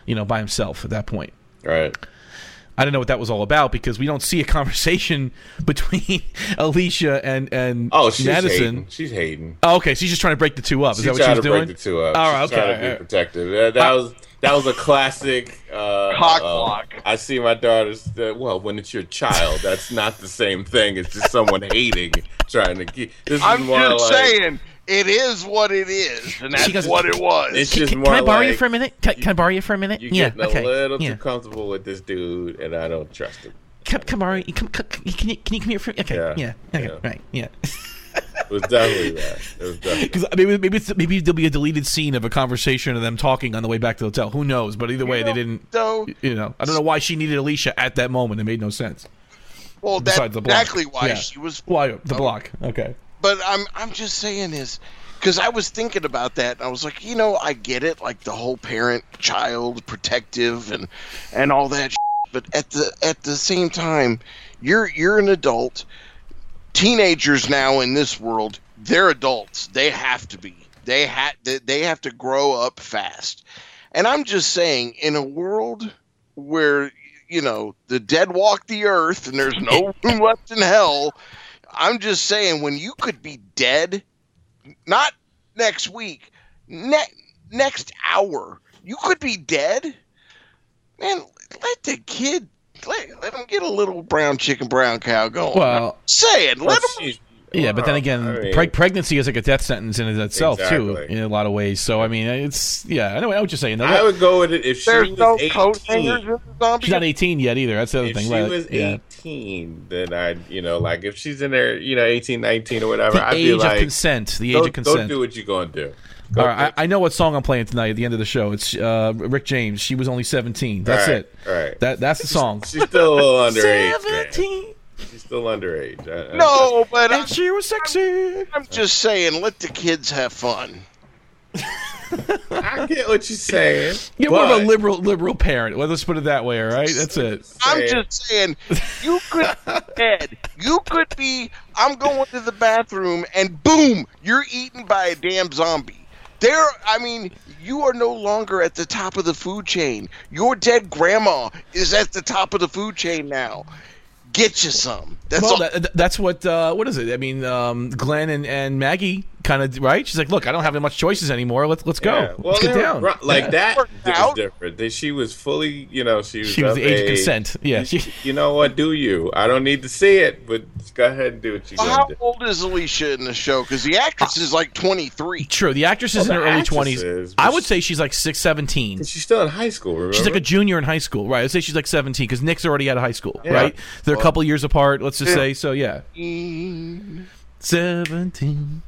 Speaker 2: you know, by himself at that point.
Speaker 4: Right.
Speaker 2: I don't know what that was all about because we don't see a conversation between Alicia and and
Speaker 4: Oh, she's
Speaker 2: Madison.
Speaker 4: hating. She's hating.
Speaker 2: Oh, okay. She's just trying to break the two up. Is
Speaker 4: She's
Speaker 2: that what
Speaker 4: trying
Speaker 2: she's
Speaker 4: to
Speaker 2: doing?
Speaker 4: break the two up.
Speaker 2: All right,
Speaker 4: She's
Speaker 2: okay,
Speaker 4: trying to be
Speaker 2: right.
Speaker 4: protective. That, that was that was a classic. Uh,
Speaker 3: Cock
Speaker 4: uh,
Speaker 3: block.
Speaker 4: I see my daughter's. Uh, well, when it's your child, that's not the same thing. It's just someone hating, trying to keep. This is
Speaker 3: I'm
Speaker 4: more
Speaker 3: just
Speaker 4: like,
Speaker 3: saying, it is what it is, and that's
Speaker 2: She goes-
Speaker 3: what it was.
Speaker 4: It's
Speaker 2: Can,
Speaker 4: just
Speaker 2: can-
Speaker 4: more
Speaker 2: can I borrow you for a minute? Can, can I borrow you for a minute?
Speaker 4: You're
Speaker 2: yeah.
Speaker 4: getting
Speaker 2: okay.
Speaker 4: a little
Speaker 2: yeah.
Speaker 4: too comfortable with this dude, and I don't trust him.
Speaker 2: Can, can I borrow you? Can, can, can you can you come here for? Okay. Yeah.
Speaker 4: Yeah,
Speaker 2: Okay.
Speaker 4: yeah.
Speaker 2: Right. Yeah.
Speaker 4: It was definitely that. It was definitely.
Speaker 2: Because maybe maybe it's, maybe there'll be a deleted scene of a conversation of them talking on the way back to the hotel. Who knows? But either way, they didn't.
Speaker 3: So,
Speaker 2: You know, I don't know why she needed Alicia at that moment. It made no sense.
Speaker 3: well, that's
Speaker 2: Besides the block.
Speaker 3: exactly why
Speaker 2: Yeah.
Speaker 3: she was.
Speaker 2: Why the block? Okay.
Speaker 3: But I'm I'm just saying is because I was thinking about that and I was like, you know, I get it, like the whole parent child protective and and all that. But at the at the same time, you're you're an adult. Teenagers now in this world, they're adults. They have to be. They ha- they- they have to grow up fast. And I'm just saying, in a world where you know the dead walk the earth and there's no room left in hell, I'm just saying when you could be dead, not next week, ne- next hour, you could be dead. Man, let the kid let, let him get a little brown chicken, brown cow going.
Speaker 2: Well,
Speaker 3: I'm saying, let him.
Speaker 4: She's-
Speaker 2: Yeah, but then again,
Speaker 4: I mean,
Speaker 2: preg- pregnancy is like a death sentence in itself too, in a lot of ways. So I mean, it's yeah. I know, I know what you're saying.
Speaker 4: I would go with it if she
Speaker 3: There's
Speaker 4: was
Speaker 3: no
Speaker 4: 18.
Speaker 3: coat hangers in the zombie.
Speaker 2: She's not 18 yet either. That's the other
Speaker 4: if
Speaker 2: thing.
Speaker 4: she
Speaker 2: right?
Speaker 4: was
Speaker 2: yeah.
Speaker 4: 18, then I'd, you know, like if she's in there, you know, 18, 19 or whatever,
Speaker 2: The
Speaker 4: I'd
Speaker 2: age
Speaker 4: be
Speaker 2: of consent. The age of consent.
Speaker 4: go
Speaker 2: consent.
Speaker 4: do what you're going to do. Go
Speaker 2: All right, I, I know what song I'm playing tonight at the end of the show. It's uh, Rick James. She was only 17. That's
Speaker 4: All right,
Speaker 2: it.
Speaker 4: all right.
Speaker 2: That that's the song.
Speaker 4: She's still a little underage. man.
Speaker 2: 17.
Speaker 4: She's still underage. I- I-
Speaker 3: No, but I'm,
Speaker 2: she was sexy.
Speaker 3: I'm just saying, let the kids have fun.
Speaker 4: I get what you're saying.
Speaker 2: You're more of a liberal liberal parent. Well, let's put it that way. All right, that's it.
Speaker 3: I'm just saying, you could be dead. You could be. I'm going to the bathroom, and boom, you're eaten by a damn zombie. There, I mean, you are no longer at the top of the food chain. Your dead grandma is at the top of the food chain now. Get you some. That's
Speaker 2: well,
Speaker 3: all.
Speaker 2: that, that's what. Uh, what is it? I mean, um, Glenn and, and Maggie kind of right. She's like, "Look, I don't have much choices anymore. Let's let's go.
Speaker 4: Yeah. Well,
Speaker 2: let's get
Speaker 4: they were
Speaker 2: down."
Speaker 4: like
Speaker 2: Yeah.
Speaker 4: that
Speaker 3: Worked
Speaker 4: was different. That She was fully, you know, she was.
Speaker 2: She was the age of consent. Yeah, she,
Speaker 4: You know what? Do you? I don't need to see it, but go ahead and do what you're
Speaker 3: Well, how
Speaker 4: do.
Speaker 3: old is Alicia in the show? Because the actress uh, is like 23.
Speaker 2: true. The actress is
Speaker 4: Well,
Speaker 2: in her early twenties. I would say she's like six, 17.
Speaker 4: She's still in high school. Remember?
Speaker 2: She's like a junior in high school, right? I'd say she's like 17 because Nick's already out of high school,
Speaker 4: Yeah.
Speaker 2: right? They're a couple years apart, let's just
Speaker 3: Yeah.
Speaker 2: say. So, yeah. 17.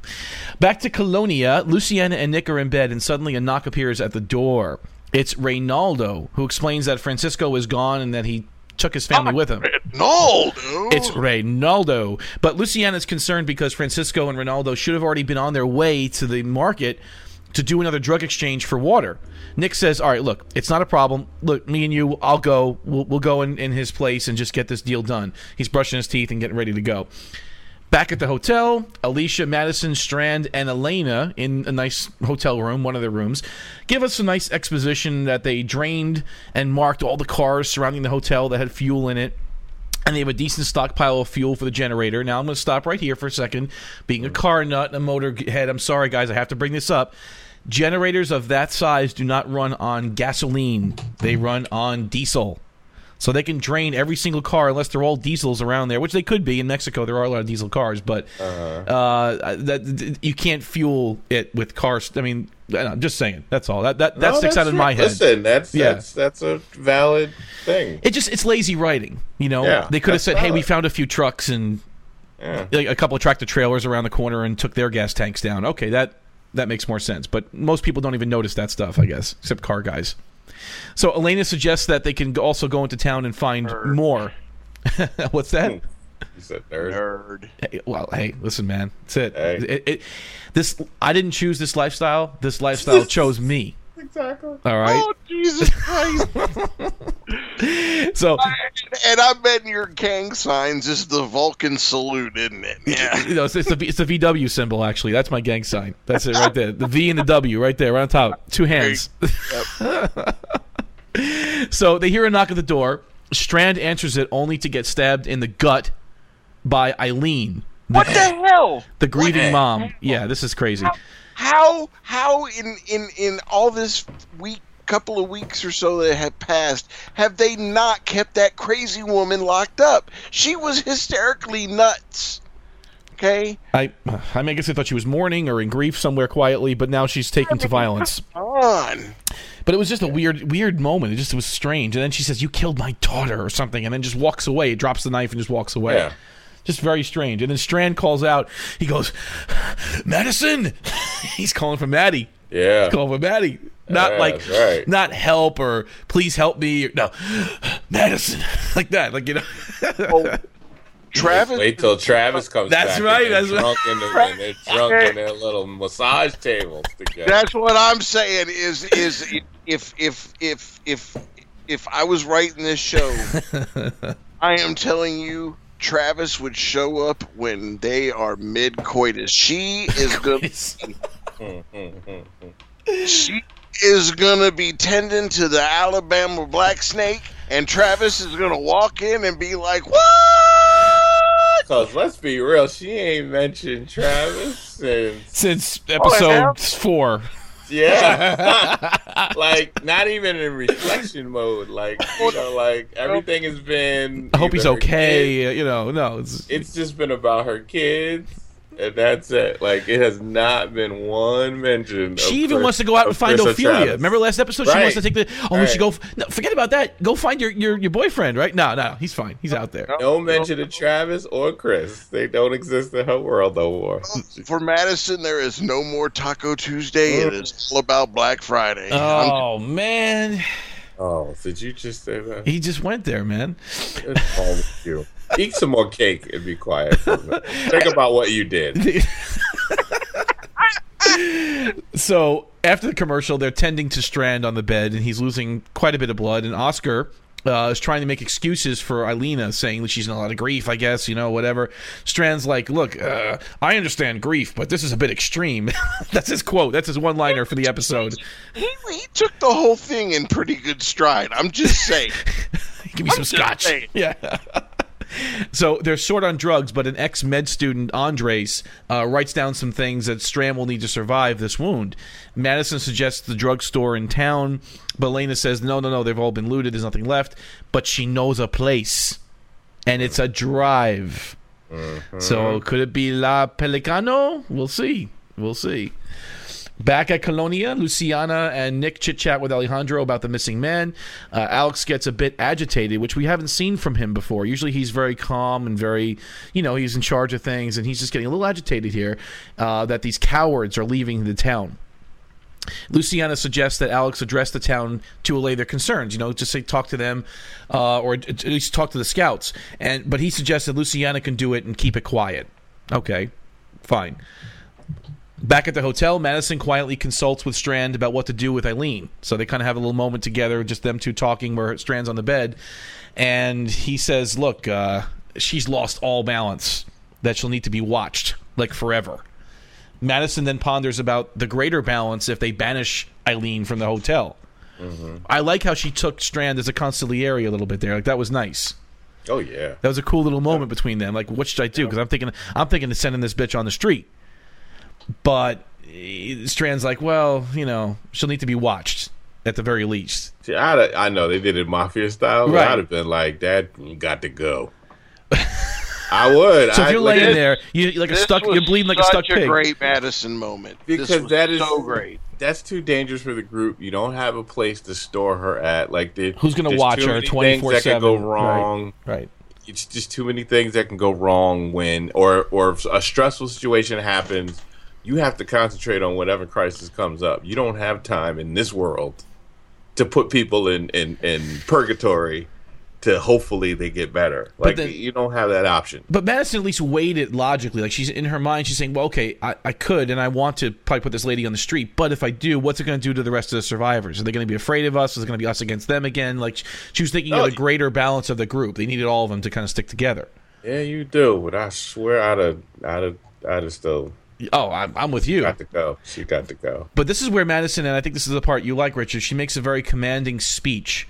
Speaker 2: Back to Colonia, Luciana and Nick are in bed, and suddenly a knock appears at the door. It's Reynaldo, who explains that Francisco is gone and that he took his family oh with him.
Speaker 3: No, dude.
Speaker 2: It's Reynaldo. But Luciana's concerned because Francisco and Ronaldo should have already been on their way to the market to do another drug exchange for water. Nick says, All right, look, it's not a problem. Look, me and you, I'll go. We'll, we'll go in, in his place and just get this deal done. He's brushing his teeth and getting ready to go. Back at the hotel, Alicia, Madison, Strand, and Elena in a nice hotel room, one of their rooms, give us a nice exposition that they drained and marked all the cars surrounding the hotel that had fuel in it. And they have a decent stockpile of fuel for the generator. Now I'm going to stop right here for a second. Being a car nut and a motor head, I'm sorry, guys, I have to bring this up. Generators of that size do not run on gasoline; they run on diesel. So they can drain every single car unless they're all diesels around there, which they could be in Mexico. There are a lot of diesel cars, but uh, that th- you can't fuel it with cars. I mean, I'm just saying. That's all. That that, that
Speaker 4: No,
Speaker 2: sticks out in my head.
Speaker 4: Listen, that's
Speaker 2: Yeah.
Speaker 4: that's that's a valid thing.
Speaker 2: It just it's lazy writing. You know,
Speaker 4: Yeah,
Speaker 2: they could have said, "Hey, we found a few trucks and
Speaker 4: Yeah.
Speaker 2: like, a couple of tractor trailers around the corner and took their gas tanks down." Okay, that that makes more sense. But most people don't even notice that stuff, I guess, except car guys. So Elena suggests that they can also go into town and find
Speaker 3: Nerd.
Speaker 2: more. What's that?
Speaker 4: You said nerd.
Speaker 3: Nerd.
Speaker 2: Hey, well, hey, listen, man. That's it.
Speaker 4: Hey.
Speaker 2: It, it. This I didn't choose this lifestyle. This lifestyle chose me.
Speaker 4: Exactly.
Speaker 2: All right.
Speaker 3: Oh, Jesus Christ.
Speaker 2: So
Speaker 3: and I bet your gang signs is the Vulcan salute, isn't it? Yeah.
Speaker 2: you know, it's, it's the it's the VW symbol. Actually, that's my gang sign. That's it right there. The V and the W right there, right on top. Two hands. So they hear a knock at the door. Strand answers it only to get stabbed in the gut by Eileen, the,
Speaker 3: What the hell?
Speaker 2: the grieving mom. Yeah, this is crazy.
Speaker 3: How how in in in all this week couple of weeks or so that have passed have they not kept that crazy woman locked up? She was hysterically nuts. Okay?
Speaker 2: I I mean, I guess I thought she was mourning or in grief somewhere quietly, but now she's taking to violence.
Speaker 3: Come On.
Speaker 2: But it was just a weird, weird moment. It just was strange. And then she says, "You killed my daughter" or something, and then just walks away. Drops the knife and just walks away.
Speaker 4: Yeah.
Speaker 2: Just very strange. And then Strand calls out. He goes, "Madison!" He's calling for Maddie.
Speaker 4: Yeah.
Speaker 2: Calling for Maddie. Not
Speaker 4: Yeah,
Speaker 2: like,
Speaker 4: right.
Speaker 2: not help or please help me. Or, no, Madison, like that. Like you know.
Speaker 3: Oh, Travis
Speaker 4: Wait till Travis comes
Speaker 2: That's
Speaker 4: back.
Speaker 2: right,
Speaker 4: And they're
Speaker 2: that's right.
Speaker 4: drunk in and they're drunk in their little massage tables together.
Speaker 3: That's what I'm saying is is if if if if if I was writing this show, I am telling you Travis would show up when they are mid coitus. She is gonna she is gonna be tending to the Alabama black snake and Travis is gonna walk in and be like, What?
Speaker 4: Cause let's be real, she ain't mentioned Travis since
Speaker 2: Since episode oh, four.
Speaker 4: Yeah, like not even in reflection mode. Like you know, like everything has been.
Speaker 2: I hope he's okay. You know, no. It's,
Speaker 4: It's just been about her kids, and that's it. Like it has not been one mention. of
Speaker 2: She even
Speaker 4: Chris-
Speaker 2: wants to go out and find
Speaker 4: Chris
Speaker 2: Ofelia.
Speaker 4: Travis.
Speaker 2: Remember last episode? She
Speaker 4: Right.
Speaker 2: wants to take the. Oh, we should go. No, forget about that. Go find your, your your boyfriend. Right? No, no, he's fine. He's out there.
Speaker 4: No mention of Travis or Chris. They don't exist in her world no more.
Speaker 3: For Madison, there is no more Taco Tuesday. It is all about Black Friday. I'm-
Speaker 2: Oh man,
Speaker 4: Oh, did you just say that?
Speaker 2: he just went there, man.
Speaker 4: Wrong with you? Eat some more cake and be quiet. Think about what you did.
Speaker 2: So after the commercial, they're tending to Strand on the bed, and he's losing quite a bit of blood. And Oscar uh, is trying to make excuses for Eileen, saying that she's in a lot of grief, I guess, you know, whatever. Strand's like, look, uh, I understand grief, but this is a bit extreme. That's his quote. That's his one liner for the episode.
Speaker 3: He, he took the whole thing in pretty good stride. I'm just saying.
Speaker 2: Give me some
Speaker 3: just
Speaker 2: scotch.
Speaker 3: saying.
Speaker 2: Yeah. so they're short on drugs, but an ex med student, Andres, uh, writes down some things that Strand will need to survive this wound. Madison suggests the drugstore in town, but Elena says, no, no, no, they've all been looted. There's nothing left. But she knows a place, and it's a drive. So could it be La Pelicano? We'll see. We'll see. Back at Colonia, Luciana and Nick chit chat with Alejandro about the missing man. Uh, Alex gets a bit agitated, which we haven't seen from him before. Usually he's very calm and very, you know, he's in charge of things, and he's just getting a little agitated here uh, that these cowards are leaving the town. Luciana suggests that Alex address the town to allay their concerns. You know, just say talk to them, uh, or at least talk to the scouts. And but he suggests that Luciana can do it and keep it quiet. Okay, fine. Back at the hotel, Madison quietly consults with Strand about what to do with Eileen. So they kind of have a little moment together, just them two talking, where Strand's on the bed, and he says, "Look, uh, she's lost all balance. That she'll need to be watched like forever." Madison then ponders about the greater balance if they banish Eileen from the hotel. I like how she took Strand as a consigliere a little bit there. Like that was nice.
Speaker 4: Oh yeah.
Speaker 2: That was a cool little moment between them. Like, what should I do? Because I'm thinking, I'm thinking of sending this bitch on the street. But eh, Strand's like, well, you know, she'll need to be watched at the very least.
Speaker 4: See, I'd I know they did it mafia style.
Speaker 2: Right.
Speaker 4: I'd have been like, "Dad, you got to go." I would.
Speaker 2: So if you're
Speaker 4: like,
Speaker 2: laying
Speaker 3: this-
Speaker 2: there, you like a stuck, you're bleeding like a stuck
Speaker 3: such
Speaker 2: pig.
Speaker 3: great Madison moment.
Speaker 4: because
Speaker 3: this was
Speaker 4: that is
Speaker 3: so great.
Speaker 4: That's too dangerous for the group. You don't have a place to store her at. Like, there-
Speaker 2: Who's gonna watch
Speaker 4: too
Speaker 2: her
Speaker 4: many things that can
Speaker 2: 24/7?
Speaker 4: go
Speaker 2: Right.
Speaker 4: wrong.
Speaker 2: Right.
Speaker 4: It's just too many things that can go wrong when, or or if a stressful situation happens. You have to concentrate on whatever crisis comes up. You don't have time in this world to put people in in, in purgatory to hopefully they get better. Like
Speaker 2: then-
Speaker 4: you don't have that option.
Speaker 2: But Madison at least weighed it logically. Like she's in her mind, she's saying, "Well, okay, I, I could, and I want to probably put this lady on the street. But if I do, what's it going to do to the rest of the survivors? Are they going to be afraid of us? Is it going to be us against them again? Like she was thinking
Speaker 4: No,
Speaker 2: of the greater balance of the group. They needed all of them to kind of stick together.
Speaker 4: Yeah, you do. But I swear, I'd have, I'd have, I'd have still
Speaker 2: Oh, I'm, I'm with you.
Speaker 4: got to go. She got to go.
Speaker 2: But this is where Madison, and I think this is the part you like, Richard. She makes a very commanding speech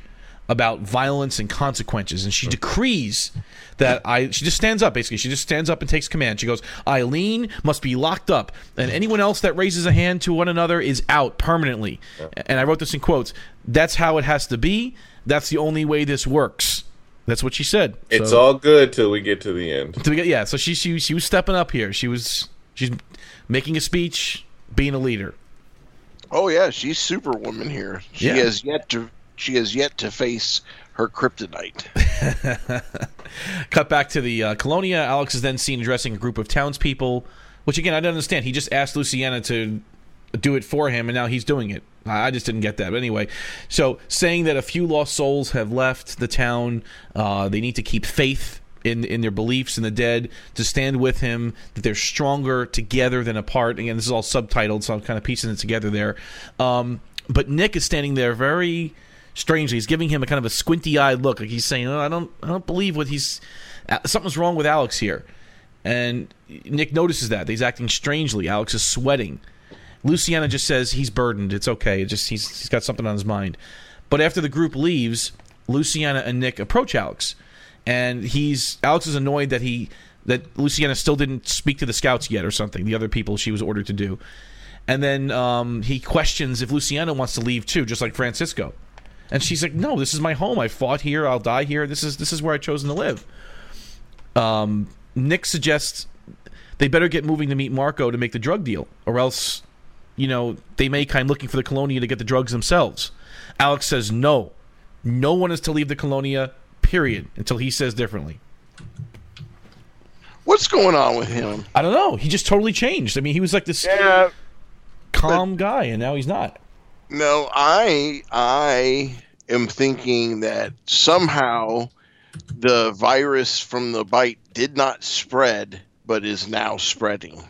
Speaker 2: about violence and consequences, and she mm-hmm. decrees that I. She just stands up, basically. She just stands up and takes command. She goes, "Eileen must be locked up, and mm-hmm. anyone else that raises a hand to one another is out permanently." And I wrote this in quotes. That's how it has to be. That's the only way this works. That's what she said.
Speaker 4: It's
Speaker 2: So-
Speaker 4: all good till we get to the end.
Speaker 2: to get, yeah, so she, she she was stepping up here. She was she's making a speech, being a leader.
Speaker 3: Oh yeah, she's Superwoman here. She
Speaker 2: Yeah.
Speaker 3: has yet to she has yet to face her kryptonite.
Speaker 2: Cut back to the uh, Colonia. Alex is then seen addressing a group of townspeople, which again I don't understand. He just asked Luciana to do it for him, and now he's doing it. I just didn't get that. But anyway, so saying that a few lost souls have left the town, uh, they need to keep faith in in their beliefs in the dead, to stand with him, that they're stronger together than apart. Again, this is all subtitled, so I'm kind of piecing it together there. Um, but Nick is standing there very strangely. He's giving him a kind of a squinty-eyed look, like he's saying, oh, "I don't, I don't believe what he's. uh, Something's wrong with Alex here." And Nick notices that he's acting strangely. Alex is sweating. Luciana just says he's burdened. It's okay. It just he's, he's got something on his mind. But after the group leaves, Luciana and Nick approach Alex, and he's Alex is annoyed that he that Luciana still didn't speak to the scouts yet or something. The other people she was ordered to do, and then um, he questions if Luciana wants to leave too, just like Francisco. And she's like, "No, this is my home. I fought here. I'll die here. This is this is where I chosen to live." Um, Nick suggests they better get moving to meet Marco to make the drug deal, or else, you know, they may kind of looking for the Colonia to get the drugs themselves. Alex says no, no one is to leave the Colonia. Period. Until he says differently.
Speaker 3: What's going on with him?
Speaker 2: I don't know. He just totally changed. I mean, he was like this
Speaker 3: Yeah,
Speaker 2: calm guy, and now he's not.
Speaker 3: no, I I am thinking that somehow the virus from the bite did not spread, but is now spreading.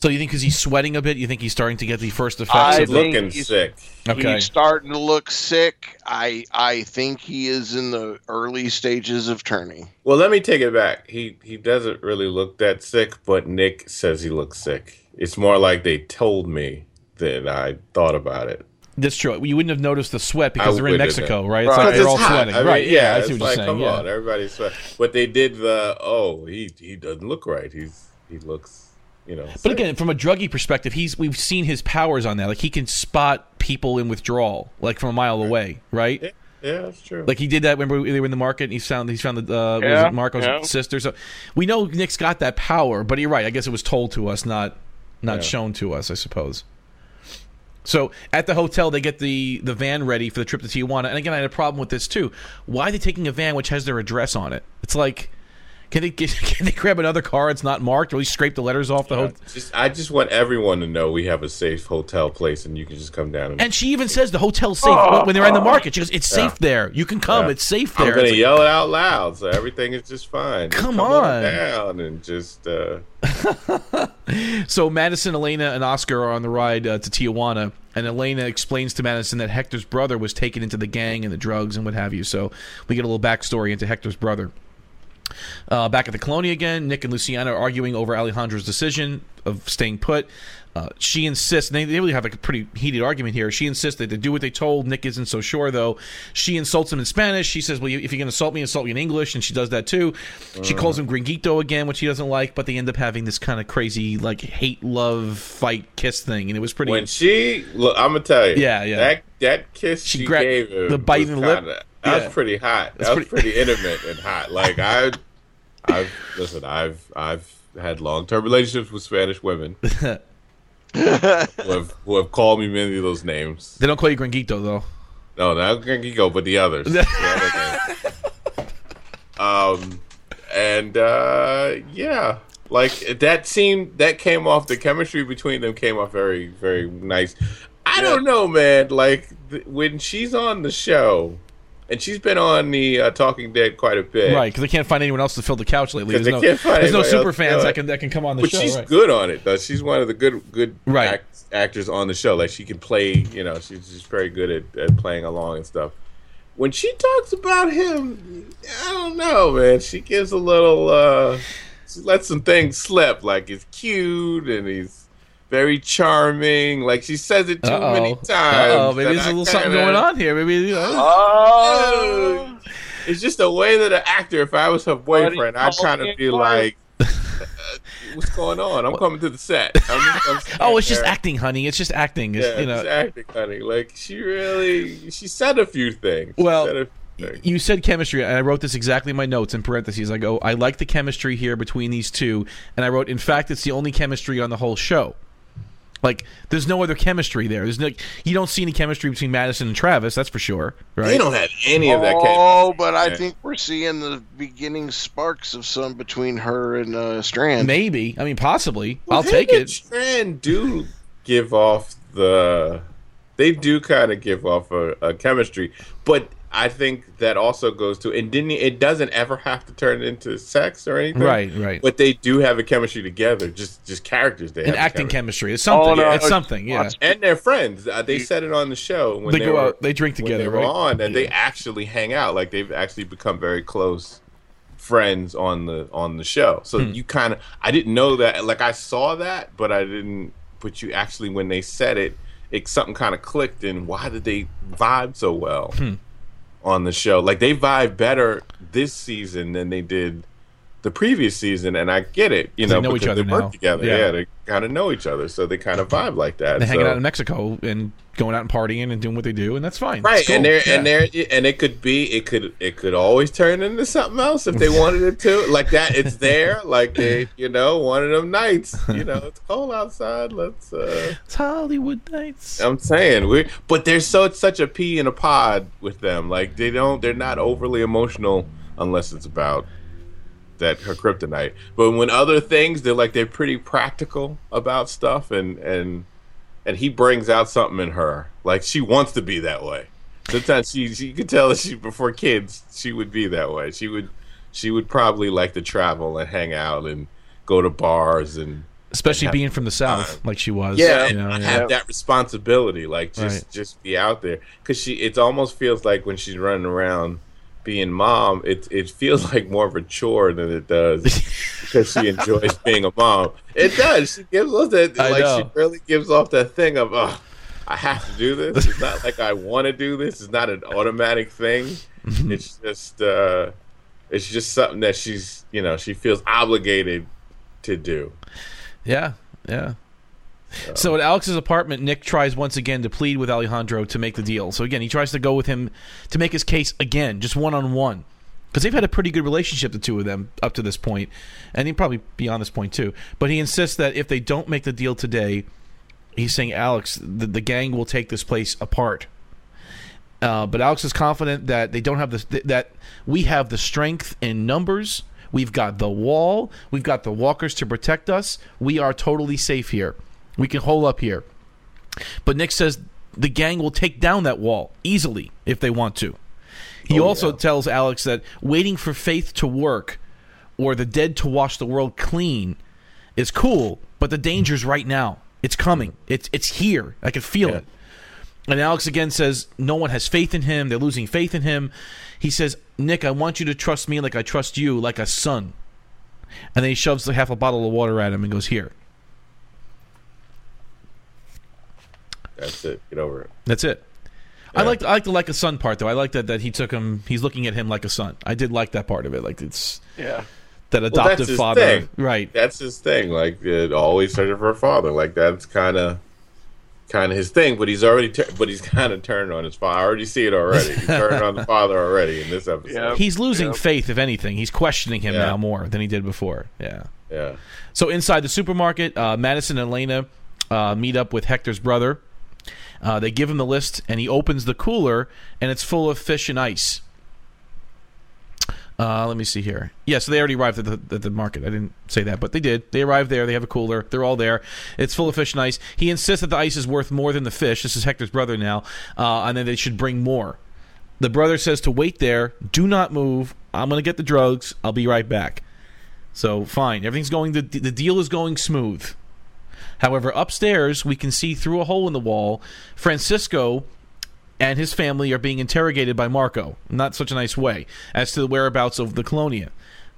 Speaker 2: So you think because he's sweating a bit, you think he's starting to get the first effects
Speaker 3: I
Speaker 2: of
Speaker 3: think
Speaker 4: Looking
Speaker 3: he's-
Speaker 4: sick.
Speaker 2: Okay.
Speaker 3: He's starting to look sick. I I think he is in the early stages of turning.
Speaker 4: Well, let me take it back. He he doesn't really look that sick, but Nick says he looks sick. It's more like they told me than I thought about it.
Speaker 2: That's true. You wouldn't have noticed the sweat because
Speaker 4: I
Speaker 2: they're in Mexico,
Speaker 3: have.
Speaker 2: right? It's
Speaker 3: Right.
Speaker 2: like they're all
Speaker 4: hot.
Speaker 2: sweating.
Speaker 4: I mean,
Speaker 2: right. Yeah, I
Speaker 4: it's
Speaker 2: see what
Speaker 4: like,
Speaker 2: you're saying.
Speaker 4: come
Speaker 2: yeah.
Speaker 4: on, everybody's sweating. But they did the oh, he he doesn't look right. He's he looks, you know.
Speaker 2: But again, from a druggy perspective, he's we've seen his powers on that. Like he can spot people in withdrawal, like from a mile away, right?
Speaker 4: yeah, yeah, that's true.
Speaker 2: Like he did that when they were in the market. And he found he's found the uh, what was
Speaker 3: Yeah,
Speaker 2: it Marco's
Speaker 3: yeah.
Speaker 2: sister. So we know Nick's got that power. But you're right. I guess it was told to us, not not
Speaker 4: Yeah.
Speaker 2: shown to us. I suppose. So at the hotel, they get the the van ready for the trip to Tijuana. And again, I had a problem with this too. Why are they taking a van which has their address on it? It's like. Can they can they grab another car? It's not marked, or at least scrape the letters off the
Speaker 4: Yeah,
Speaker 2: hotel.
Speaker 4: just, I just want everyone to know we have a safe hotel place, and you can just come down. And,
Speaker 2: And she even says the hotel's safe when- when they're in the market. She goes, "It's
Speaker 4: Yeah.
Speaker 2: safe there. You can come.
Speaker 4: Yeah.
Speaker 2: It's safe there."
Speaker 4: I'm gonna
Speaker 2: It's like,
Speaker 4: yell it out loud, so everything is just fine. Just
Speaker 2: Come
Speaker 4: on.
Speaker 2: on.
Speaker 4: down and just. Uh,
Speaker 2: so Madison, Elena, and Oscar are on the ride uh, to Tijuana, and Elena explains to Madison that Hector's brother was taken into the gang and the drugs and what have you. So we get a little backstory into Hector's brother. Uh, back at the colony again, Nick and Luciana are arguing over Alejandro's decision of staying put. Uh, she insists, and they, they really have a pretty heated argument here. She insists that they do what they told. Nick isn't so sure, though. She insults him in Spanish. She says, Well, if you're going to insult me, insult me in English. And she does that too. She calls him Gringuito again, which he doesn't like, but they end up having this kind of crazy, like, hate, love, fight, kiss thing. And it was pretty.
Speaker 4: when she look, I'm gonna tell you.
Speaker 2: Yeah, yeah.
Speaker 4: That that kiss
Speaker 2: She
Speaker 4: she,
Speaker 2: grabbed
Speaker 4: gave him
Speaker 2: the bite
Speaker 4: was
Speaker 2: in the lip.
Speaker 4: kinda- That
Speaker 2: Yeah.
Speaker 4: was pretty hot.
Speaker 2: That's
Speaker 4: That was
Speaker 2: pretty-
Speaker 4: pretty intimate and hot. Like I, I've listen. I've I've had long term relationships with Spanish women who have who have called me many of those names.
Speaker 2: they don't call you Gringuito, though.
Speaker 4: No, not Gringo, but the others. The other um, and uh, yeah, like that seemed that came off. The chemistry between them came off very, very nice. I don't know, man. Like th- when she's on the show, and she's been on the uh, Talking Dead quite a bit,
Speaker 2: Right, because they can't find anyone else to fill the couch lately. There's no, there's no super fans that can that can come on the
Speaker 4: But
Speaker 2: show.
Speaker 4: But she's
Speaker 2: right.
Speaker 4: good on it, though. She's one of the good, good
Speaker 2: Right.
Speaker 4: act- actors on the show. Like she can play, you know, she's just very good at, at playing along and stuff. When she talks about him, I don't know, man. She gives a little, uh she lets some things slip, like he's cute and he's very charming. Like she says it too
Speaker 2: Uh-oh.
Speaker 4: many times.
Speaker 2: Uh-oh, maybe there's a
Speaker 4: I
Speaker 2: little something
Speaker 4: kinda-
Speaker 2: going on here. Maybe you know.
Speaker 3: Oh,
Speaker 4: It's just a way that an actor, if I was her boyfriend, I'd kind of be
Speaker 3: a
Speaker 4: like, uh, "What's going on? I'm coming to the set." I'm just- I'm
Speaker 2: Oh, it's
Speaker 4: sitting
Speaker 2: just acting, honey. It's just acting. It's,
Speaker 4: Yeah,
Speaker 2: you know.
Speaker 4: it's acting, honey. Like she really, she said a few things. She
Speaker 2: Well,
Speaker 4: said a few.
Speaker 2: You said chemistry, and I wrote this exactly in my notes in parentheses. I go, I like the chemistry here between these two, and I wrote, in fact, it's the only chemistry on the whole show. Like, there's no other chemistry there. There's no, you don't see any chemistry between Madison and Travis. That's for sure, right?
Speaker 4: they don't have any of that.
Speaker 3: oh, but I
Speaker 4: Yeah.
Speaker 3: think we're seeing the beginning sparks of some between her and uh, Strand.
Speaker 2: Maybe. I mean, possibly.
Speaker 4: Well,
Speaker 2: I'll take it.
Speaker 4: Strand do give off the. They do kind of give off a, a chemistry, but I think that also goes to and didn't it doesn't ever have to turn into sex or anything,
Speaker 2: Right, right.
Speaker 4: But they do have a chemistry together, just just characters. They
Speaker 2: An
Speaker 4: have a
Speaker 2: acting
Speaker 4: chemistry.
Speaker 2: chemistry. It's something.
Speaker 3: Oh, no,
Speaker 2: it's
Speaker 3: uh,
Speaker 2: something. Yeah.
Speaker 3: watch-
Speaker 4: and they're friends. Uh, they said it on the show when
Speaker 2: They
Speaker 4: they,
Speaker 2: go
Speaker 4: were,
Speaker 2: out. They drink
Speaker 4: when
Speaker 2: together,
Speaker 4: they were
Speaker 2: right?
Speaker 4: on, and they actually hang out. Like they've actually become very close friends on the on the show. So
Speaker 2: Hmm.
Speaker 4: you kind of I didn't know that. Like I saw that, but I didn't. But you actually, when they said it, it something kind of clicked. And why did they vibe so well
Speaker 2: Hmm.
Speaker 4: On the show? Like they vibe better this season than they did the previous season, and I get it. You know,
Speaker 2: They
Speaker 4: know,
Speaker 2: each other
Speaker 4: they work
Speaker 2: now.
Speaker 4: together.
Speaker 2: Yeah.
Speaker 4: Yeah, they kind of know each other, so they kind of vibe like that.
Speaker 2: They're hanging out in Mexico and going out and partying and doing what they do, and that's fine.
Speaker 4: right
Speaker 2: cool.
Speaker 4: and there
Speaker 2: Yeah.
Speaker 4: and there and it could be it could it could always turn into something else if they wanted it to like that it's there like they you know one of them nights you know it's cold outside let's uh
Speaker 2: It's Hollywood nights.
Speaker 4: i'm saying we but there's so it's such a pea in a pod with them like they don't they're not overly emotional unless it's about that her kryptonite but when other things they're like they're pretty practical about stuff and and and he brings out something in her like she wants to be that way sometimes she she could tell that she before kids she would be that way she would she would probably like to travel and hang out and go to bars and
Speaker 2: especially
Speaker 4: have
Speaker 2: being from the south, like she was.
Speaker 4: yeah,
Speaker 2: you
Speaker 4: and
Speaker 2: know, yeah.
Speaker 4: have that responsibility, like just
Speaker 2: Right.
Speaker 4: just be out there, because she it almost feels like when she's running around being mom, it it feels like more of a chore than it does because she enjoys being a mom. It does. She gives off that like she really gives off that thing of oh, I have to do this. It's not like I want to do this. It's not an automatic thing. It's just uh, it's just something that she's you know she feels obligated to do.
Speaker 2: Yeah, yeah. So at Alex's apartment, Nick tries once again to plead with Alejandro to make the deal. So again, he tries to go with him to make his case again, just one on one, because they've had a pretty good relationship, the two of them, up to this point, and he probably beyond this point too. But he insists that if they don't make the deal today, he's saying Alex, the, the gang will take this place apart. Uh, but Alex is confident that they don't have the that we have the strength in numbers. We've got the wall. We've got the walkers to protect us. We are totally safe here. We can hold up here. But Nick says the gang will take down that wall easily if they want to. He oh, also tells Alex that waiting for faith to work or the dead to wash the world clean is cool, but the danger's right now. It's coming. It's it's here. I can feel it. And Alex again says no one has faith in him. They're losing faith in him. He says, "Nick, I want you to trust me like I trust you, like a son." And then he shoves the half a bottle of water at him and goes, "Here."
Speaker 4: That's it. Get over it.
Speaker 2: That's it. I like I like the like a son part though. I like that that he took him. He's looking at him like a son. I did like that part of it. Like it's
Speaker 3: Yeah.
Speaker 2: that
Speaker 4: that's
Speaker 2: adoptive
Speaker 4: his
Speaker 2: father,
Speaker 4: thing.
Speaker 2: right?
Speaker 4: That's his thing. Like it always searching for a father. Like that's kind of kind of his thing. But he's already tur- but he's kind of turned on his father. I already see it already. He's turned on the father already in this episode.
Speaker 3: Yeah.
Speaker 2: He's losing
Speaker 3: Yep.
Speaker 2: faith, if anything. He's questioning him
Speaker 4: Yeah.
Speaker 2: now more than he did before. Yeah.
Speaker 4: Yeah.
Speaker 2: So inside the supermarket, uh, Madison and Elena uh, meet up with Hector's brother. Uh, they give him the list, and he opens the cooler, and it's full of fish and ice. Uh, let me see here. Yeah, so they already arrived at the, at the market. I didn't say that, but they did. They arrived there. They have a cooler. They're all there. It's full of fish and ice. He insists that the ice is worth more than the fish. This is Hector's brother now, uh, and then they should bring more. The brother says to wait there. Do not move. I'm going to get the drugs. I'll be right back. So fine, everything's going. The the deal is going smooth. However, upstairs we can see through a hole in the wall. Francisco and his family are being interrogated by Marco. Not such a nice way as to the whereabouts of the Colonia.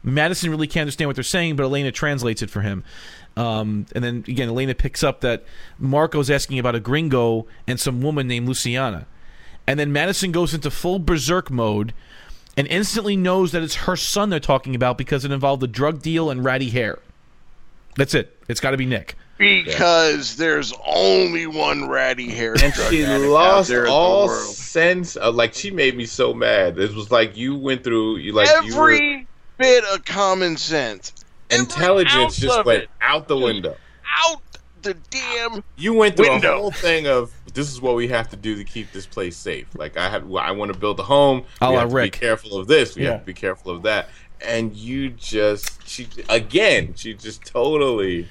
Speaker 2: Madison really can't understand what they're saying, but Elena translates it for him. Um, and then again, Elena picks up that Marco's asking about a gringo and some woman named Luciana. And then Madison goes into full berserk mode and instantly knows that it's her son they're talking about because it involved a drug deal and ratty hair. That's it. It's got to be Nick.
Speaker 3: Because there's only one ratty haired
Speaker 4: And she lost
Speaker 3: there in the
Speaker 4: all sense of like she made me so mad. It was like you went through you like you were,
Speaker 3: Every bit of common sense.
Speaker 4: Intelligence just went
Speaker 3: it
Speaker 4: out the window.
Speaker 3: out the damn
Speaker 4: You went through
Speaker 3: Window.
Speaker 4: a whole thing of this is what we have to do to keep this place safe. Like I have, I want to build a home.
Speaker 2: A
Speaker 4: We
Speaker 2: la
Speaker 4: have to be careful of this. We
Speaker 2: Yeah.
Speaker 4: have to be careful of that. And you just, she again, she just totally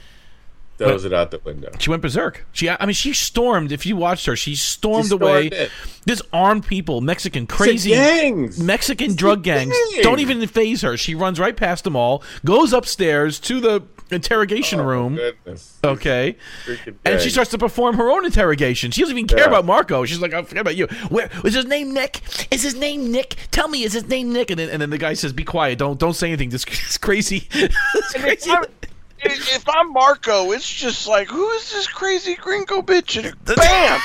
Speaker 4: throws it out the window.
Speaker 2: She went berserk. She, I mean, she stormed. If you watched her, she stormed,
Speaker 4: She stormed
Speaker 2: away.
Speaker 4: it.
Speaker 2: This armed people, Mexican, crazy
Speaker 4: gangs.
Speaker 2: Mexican drug gangs,
Speaker 4: gang.
Speaker 2: don't even phase her. She runs right past them all, goes upstairs to the interrogation
Speaker 4: Oh,
Speaker 2: room.
Speaker 4: Goodness.
Speaker 2: Okay, and she starts to perform her own interrogation. She doesn't even care
Speaker 4: Yeah.
Speaker 2: about Marco. She's like, "I forget about you. Where is his name? Nick? Is his name Nick? Tell me, is his name Nick?" And then, and then the guy says, "Be quiet. Don't don't say anything. This, this crazy, this crazy."
Speaker 3: I'm- if if I'm Marco, it's just like, who is this crazy gringo bitch? And bam!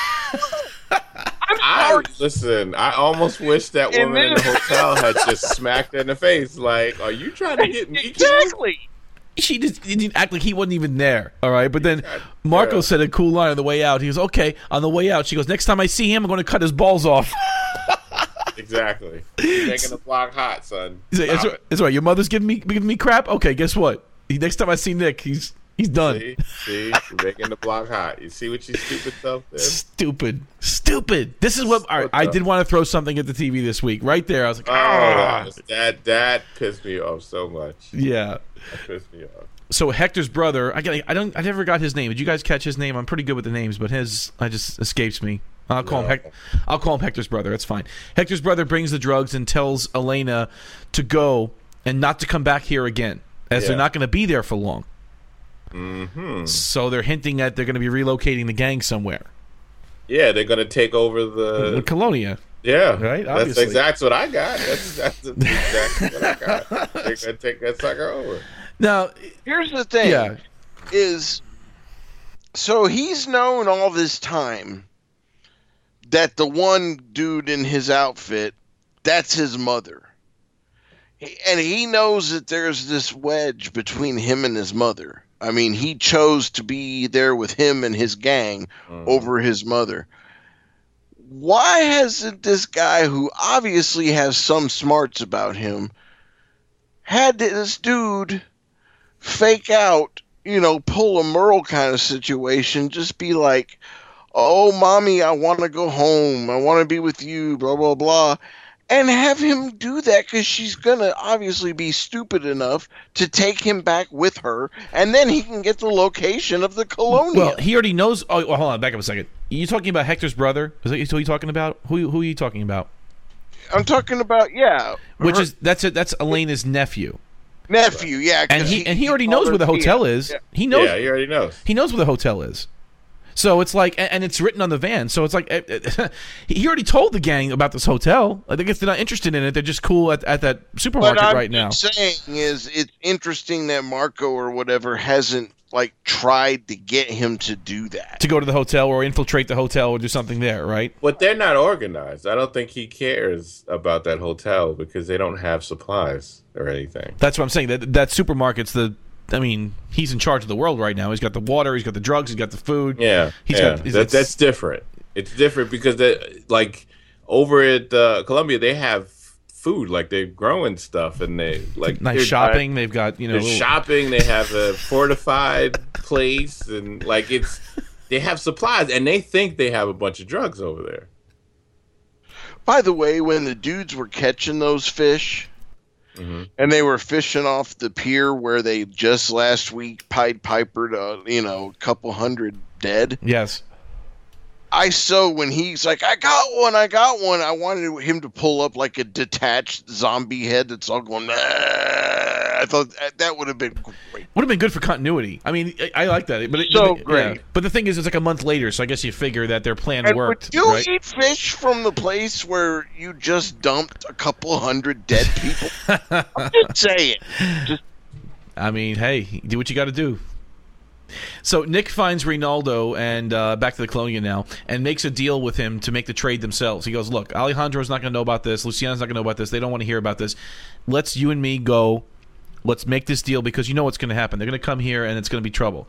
Speaker 3: I'm
Speaker 4: I listen. I almost wish that
Speaker 3: And
Speaker 4: woman in the hotel had just smacked her in the face. Like, are you trying to get me?
Speaker 3: Exactly.
Speaker 2: she just didn't act like he wasn't even there. All right, but then Marco
Speaker 4: yeah.
Speaker 2: said a cool line on the way out. He goes, "Okay." On the way out, she goes, "Next time I see him, I'm going to cut his balls off."
Speaker 4: Exactly. You're making the block hot, son.
Speaker 2: He's like, "It's,
Speaker 4: Stop
Speaker 2: all- it's. Your mother's giving me giving me crap. Okay, guess what? Next time I see Nick, he's he's done.
Speaker 4: See, see, making the block hot. You see what you stupid did?
Speaker 2: Stupid, stupid. This is what all right, I did want to throw something at the TV this week. Right there, I was like,
Speaker 4: Oh,
Speaker 2: ah,
Speaker 4: that that pissed me off so much.
Speaker 2: yeah.
Speaker 4: That pissed me off.
Speaker 2: So Hector's brother, I get, I don't, I never got his name. Did you guys catch his name? I'm pretty good with the names, but his, I just escapes me. I'll call him.
Speaker 4: No.
Speaker 2: Hec- I'll call him Hector's brother. That's fine. Hector's brother brings the drugs and tells Elena to go and not to come back here again, as they're not going to be there for long.
Speaker 4: hmm
Speaker 2: So they're hinting that they're going to be relocating the gang somewhere.
Speaker 4: Yeah, they're gonna take over
Speaker 2: Uh,
Speaker 4: the.
Speaker 2: Colonia.
Speaker 4: Yeah,
Speaker 2: Right,
Speaker 4: That's exactly what I got. That's, that's exactly what I got. They're gonna take that sucker over.
Speaker 2: Now,
Speaker 3: Here's the thing.
Speaker 2: yeah,
Speaker 3: is so he's known all this time that the one dude in his outfit that's his mother He- and he knows that there's this wedge between him and his mother i mean he chose to be there with him and his gang
Speaker 4: Mm.
Speaker 3: over his mother why hasn't this guy who obviously has some smarts about him had this dude fake out, you know, pull a Merle kind of situation, just be like, oh, mommy, I want to go home. I want to be with you, blah, blah, blah. And have him do that because she's going to obviously be stupid enough to take him back with her. And then he can get the location of the Colonia.
Speaker 2: well, he already knows. Oh, well, hold on, back up a second. Are You talking about Hector's brother? Is that who you talking about? Who who are you talking about?
Speaker 3: I'm talking about, yeah.
Speaker 2: Which
Speaker 3: her
Speaker 2: is that's it. That's Elena's nephew,
Speaker 3: nephew, yeah,
Speaker 2: and he, and he already knows where the hotel is.
Speaker 3: Yeah.
Speaker 2: He knows
Speaker 4: Yeah, he already knows.
Speaker 2: he knows where the hotel is. So it's like, and, and it's written on the van. So it's like, he already told the gang about this hotel. I think they're not interested in it, they're just cool at, at that
Speaker 3: But
Speaker 2: supermarket
Speaker 3: I'm
Speaker 2: right now.
Speaker 3: saying is it's interesting that Marco or whatever hasn't like tried to get him to do that.
Speaker 2: To go to the hotel or infiltrate the hotel or do something there, right?
Speaker 4: But they're not organized. I don't think he cares about that hotel because they don't have supplies or anything.
Speaker 2: That's what I'm saying. That that supermarket's the. I mean, he's in charge of the world right now. He's got the water. He's got the drugs. He's got the food.
Speaker 4: Yeah,
Speaker 2: He's
Speaker 4: yeah.
Speaker 2: got- he's-
Speaker 4: that, that's different. It's different because that like over at uh, Colonia they have food, like they're growing stuff and they like
Speaker 2: nice
Speaker 4: they're-
Speaker 2: shopping. They've got you know. Little-
Speaker 4: shopping. They have a fortified place and like it's they have supplies and they think they have a bunch of drugs over there.
Speaker 3: By the way, when the dudes were catching those fish
Speaker 4: Mhm.
Speaker 3: and they were fishing off the pier where they just last week Pied Piper to, you know, a couple hundred dead.
Speaker 2: Yes.
Speaker 3: I so when he's like, I got one, I got one, I wanted him to pull up like a detached zombie head that's all going, "Nah." I thought that- that would have been great.
Speaker 2: Would have been good for continuity. I mean, I, I like that. But it,
Speaker 3: So
Speaker 2: it-
Speaker 3: great.
Speaker 2: yeah. But the thing is, it's like a month later, so I guess you figure that their plan
Speaker 3: And
Speaker 2: worked.
Speaker 3: would you
Speaker 2: right?
Speaker 3: eat fish from the place where you just dumped a couple hundred dead people? I'm just saying. Just
Speaker 2: I mean, hey, do what you got to do. So Nick finds Ronaldo and uh, back to the Colonia now, and makes a deal with him to make the trade themselves. He goes, "Look, Alejandro's not going to know about this. Luciana's not going to know about this. They don't want to hear about this. Let's you and me go. Let's make this deal because you know what's going to happen. They're going to come here, and it's going to be trouble."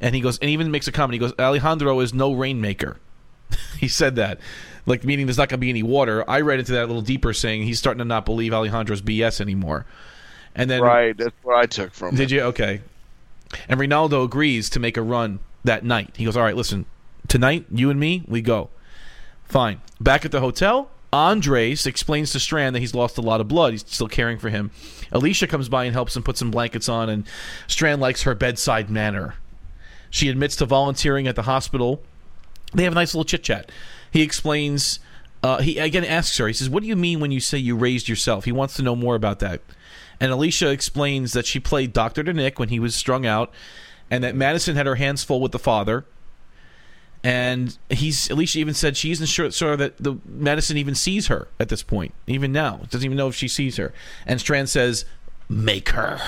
Speaker 2: And he goes, and he even makes a comment. He goes, "Alejandro is no rainmaker." he said that, like meaning there's not going to be any water. I read into that a little deeper, saying he's starting to not believe Alejandro's BS anymore. And then
Speaker 3: right. That's what I took from it.
Speaker 2: did you? Okay. And Ronaldo agrees to make a run that night. He goes, All right, listen, tonight, you and me, we go. Fine. Back at the hotel, Andres explains to Strand that he's lost a lot of blood. He's still caring for him. Alicia comes by and helps him put some blankets on, and Strand likes her bedside manner. She admits to volunteering at the hospital. They have a nice little chit chat. He explains. Uh, he again asks her. He says, "What do you mean when you say you raised yourself?" He wants to know more about that. And Alicia explains that she played doctor to Nick when he was strung out, and that Madison had her hands full with the father. And he's Alicia even said she isn't sure, sure that the Madison even sees her at this point, even now doesn't even know if she sees her. And Strand says, "Make her,"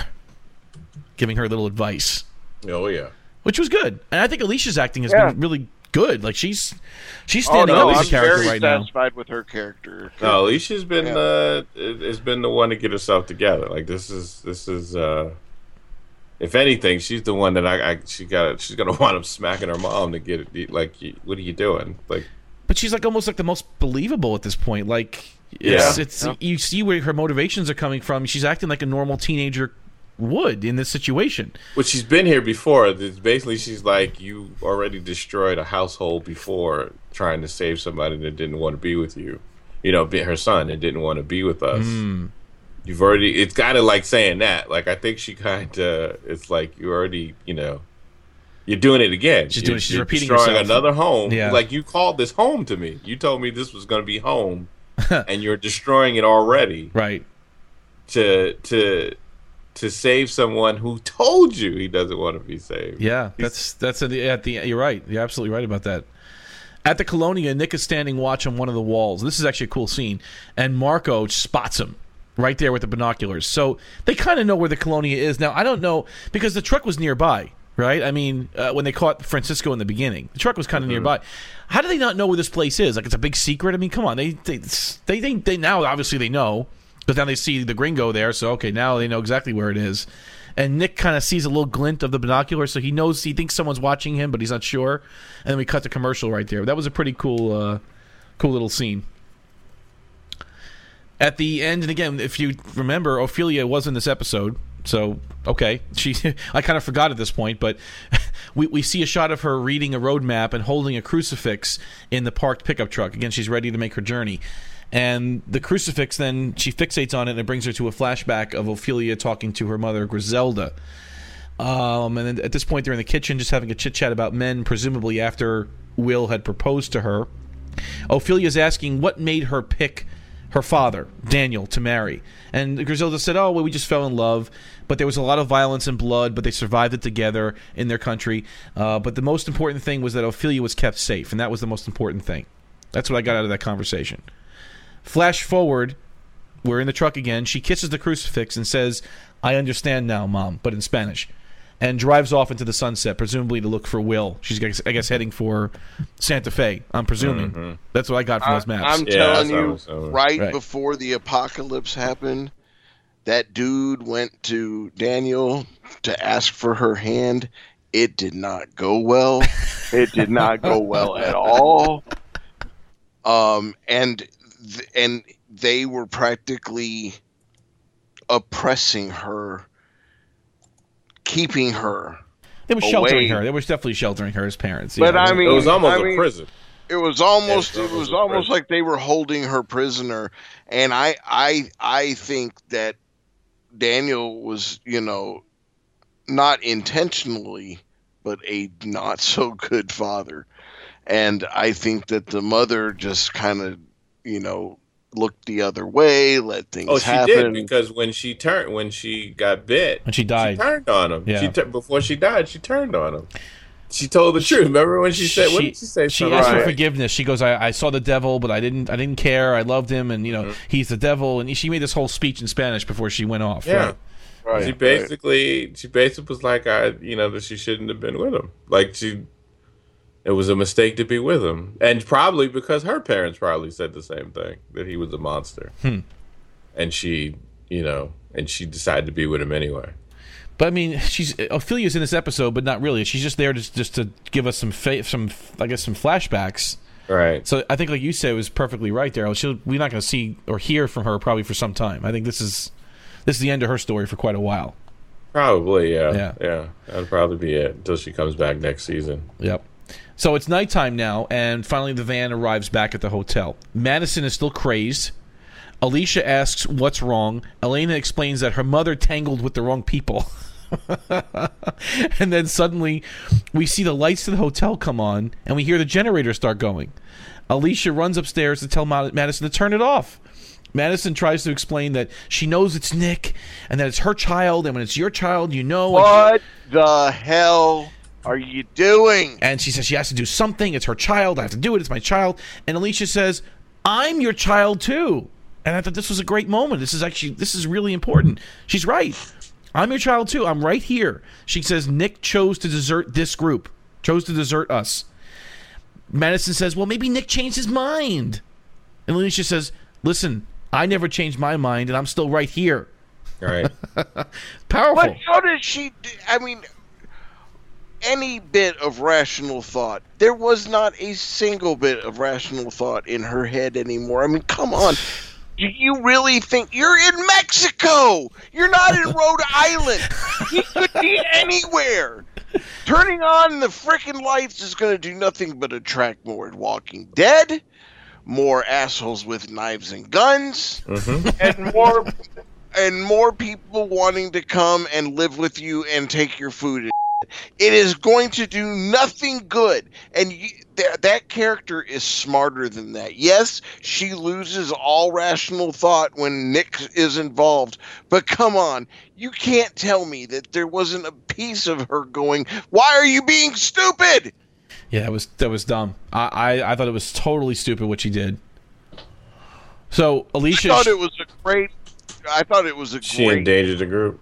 Speaker 2: giving her a little advice
Speaker 4: Oh yeah.
Speaker 2: which was good. And I think Alicia's acting has
Speaker 3: Yeah.
Speaker 2: been really good. Like she's she's standing Oh
Speaker 3: no,
Speaker 2: up
Speaker 3: I'm
Speaker 2: as a character
Speaker 3: very
Speaker 2: right now.
Speaker 3: satisfied with her character.
Speaker 4: No, Alicia's been
Speaker 3: Yeah.
Speaker 4: uh has been the one to get herself together. Like this is this is uh if anything, she's the one that I, I she got she's gonna wind up smacking her mom to get it like what are you doing? Like
Speaker 2: But she's like almost like the most believable at this point. Like it's,
Speaker 4: Yeah.
Speaker 2: it's you see where her motivations are coming from. She's acting like a normal teenager would in this situation.
Speaker 4: But she's been here before. It's basically, she's like, you already destroyed a household before trying to save somebody that didn't want to be with you. You know, be- her son that didn't want to be with us. Hmm. You've already. It's kind of like saying that. Like I think she kind of. It's like you already. You know. You're doing it again.
Speaker 2: She's
Speaker 4: You're-
Speaker 2: doing- she's
Speaker 4: you're
Speaker 2: repeating
Speaker 4: destroying
Speaker 2: herself.
Speaker 4: another home.
Speaker 2: Yeah.
Speaker 4: Like you called this home to me. You told me this was going to be home, and you're destroying it already
Speaker 2: Right.
Speaker 4: to to to save someone who told you he doesn't want to be saved.
Speaker 2: Yeah, that's that's at the, at the you're right. You're absolutely right about that. At the Colonia, Nick is standing watch on one of the walls. This is actually a cool scene, and Marco spots him right there with the binoculars. So they kind of know where the Colonia is now. I don't know because the truck was nearby, right? I mean, uh, when they caught Francisco in the beginning, the truck was kind of nearby. How do they not know where this place is? Like it's a big secret. I mean, come on, they they they they, they now obviously they know because now they see the gringo there. So okay, now they know exactly where it is. And Nick kind of sees a little glint of the binocular, so he knows he thinks someone's watching him, but he's not sure. And then we cut the commercial right there. That was a pretty cool, uh, cool little scene. At the end, and again, if you remember, Ofelia was in this episode, so okay, she I kind of forgot at this point, but we we see a shot of her reading a road map and holding a crucifix in the parked pickup truck. Again, she's ready to make her journey. And the crucifix then she fixates on it and it brings her to a flashback of Ofelia talking to her mother Griselda. Um, and then at this point, they're in the kitchen just having a chit chat about men, presumably after Will had proposed to her. Ofelia's asking what made her pick her father, Daniel, to marry. And Griselda said, Oh, well, we just fell in love, but there was a lot of violence and blood, but they survived it together in their country. Uh, but the most important thing was that Ofelia was kept safe, and that was the most important thing. That's what I got out of that conversation. Flash forward, we're in the truck again. She kisses the crucifix and says, I understand now, Mom, but in Spanish. And drives off into the sunset, presumably to look for Will. She's, I guess, heading for Santa Fe, I'm presuming. That's what I got from those maps.
Speaker 3: I'm
Speaker 4: Yeah,
Speaker 3: telling
Speaker 4: that's what I
Speaker 3: you,
Speaker 4: was saying.
Speaker 3: right,
Speaker 2: Right.
Speaker 3: before the apocalypse happened, that dude went to Daniel to ask for her hand. It did not go well. It did not go well at all. Um, and th- and they were practically oppressing her, keeping her.
Speaker 2: they were sheltering
Speaker 3: away.
Speaker 2: her. They were definitely sheltering her as parents.
Speaker 3: But
Speaker 2: yeah.
Speaker 3: I mean,
Speaker 4: it was almost
Speaker 3: I
Speaker 4: a
Speaker 3: mean,
Speaker 4: prison.
Speaker 3: It was almost it was
Speaker 4: almost a
Speaker 3: almost
Speaker 4: prison.
Speaker 3: like they were holding her prisoner, and I I I think that Daniel was you know not intentionally, but a not so good father, and I think that the mother just kind of you know looked the other way, let things happen.
Speaker 4: Oh, she
Speaker 3: happen.
Speaker 4: did because when she turned, when she got bit,
Speaker 2: when she died,
Speaker 4: she
Speaker 2: died.
Speaker 4: turned on him.
Speaker 2: Yeah.
Speaker 4: She tu- before she died, she turned on him. She told the truth. Remember when she said, "What did she say?"
Speaker 2: She
Speaker 4: Something
Speaker 2: asked for forgiveness. She goes, I, "I saw the devil, but I didn't. I didn't care. I loved him, and you know, mm-hmm. he's the devil." And she made this whole speech in Spanish before she went off.
Speaker 4: Yeah.
Speaker 2: right?
Speaker 3: Right,
Speaker 4: she
Speaker 3: right.
Speaker 4: basically, she basically was like, "I, you know, that she shouldn't have been with him. Like she, it was a mistake to be with him, and probably because her parents probably said the same thing that he was a monster,
Speaker 2: Hmm.
Speaker 4: and she, you know, and she decided to be with him anyway.
Speaker 2: But I mean, she's Ofelia's in this episode, but not really. She's just there just just to give us some fa- some I guess some flashbacks.
Speaker 4: Right.
Speaker 2: So I think, like you said, it was perfectly right there. She'll, we're not going to see or hear from her probably for some time. I think this is this is the end of her story for quite a while.
Speaker 4: Probably, yeah.
Speaker 2: Yeah.
Speaker 4: Yeah. That'll probably be it until she comes back next season.
Speaker 2: Yep. So it's nighttime now, and finally the van arrives back at the hotel. Madison is still crazed. Alicia asks what's wrong. Elena explains that her mother tangled with the wrong people. and then suddenly we see the lights to the hotel come on, and we hear the generator start going. Alicia runs upstairs to tell Madison to turn it off. Madison tries to explain that she knows it's Nick and that it's her child, and when it's your child, you know.
Speaker 3: What the hell are you doing?
Speaker 2: and she says she has to do something. It's her child. I have to do it. It's my child. And Alicia says, "I'm your child too." And I thought this was a great moment. This is actually this is really important. She's right. I'm your child too. I'm right here. She says Nick chose to desert this group. Chose to desert us. Madison says, "Well, maybe Nick changed his mind." And Alicia says, "Listen, I never changed my mind, and I'm still right here."
Speaker 4: All right.
Speaker 2: Powerful.
Speaker 3: But how does she? Do, I mean, any bit of rational thought. There was not a single bit of rational thought in her head anymore. I mean, come on. Do you really think you're in Mexico? You're not in Rhode Island. He could be anywhere. Turning on the freaking lights is going to do nothing but attract more Walking Dead, more assholes with knives and guns, mm-hmm. and more and more people wanting to come and live with you and take your food. And It is going to do nothing good, and you, that that character is smarter than that. Yes, she loses all rational thought when Nick is involved, but come on, you can't tell me that there wasn't a piece of her going, "Why are you being stupid?"
Speaker 2: Yeah, that was that was dumb. I, I I thought it was totally stupid what she did. So Alicia,
Speaker 3: I thought it was a great. I thought it was a
Speaker 4: She
Speaker 3: great.
Speaker 4: endangered the group.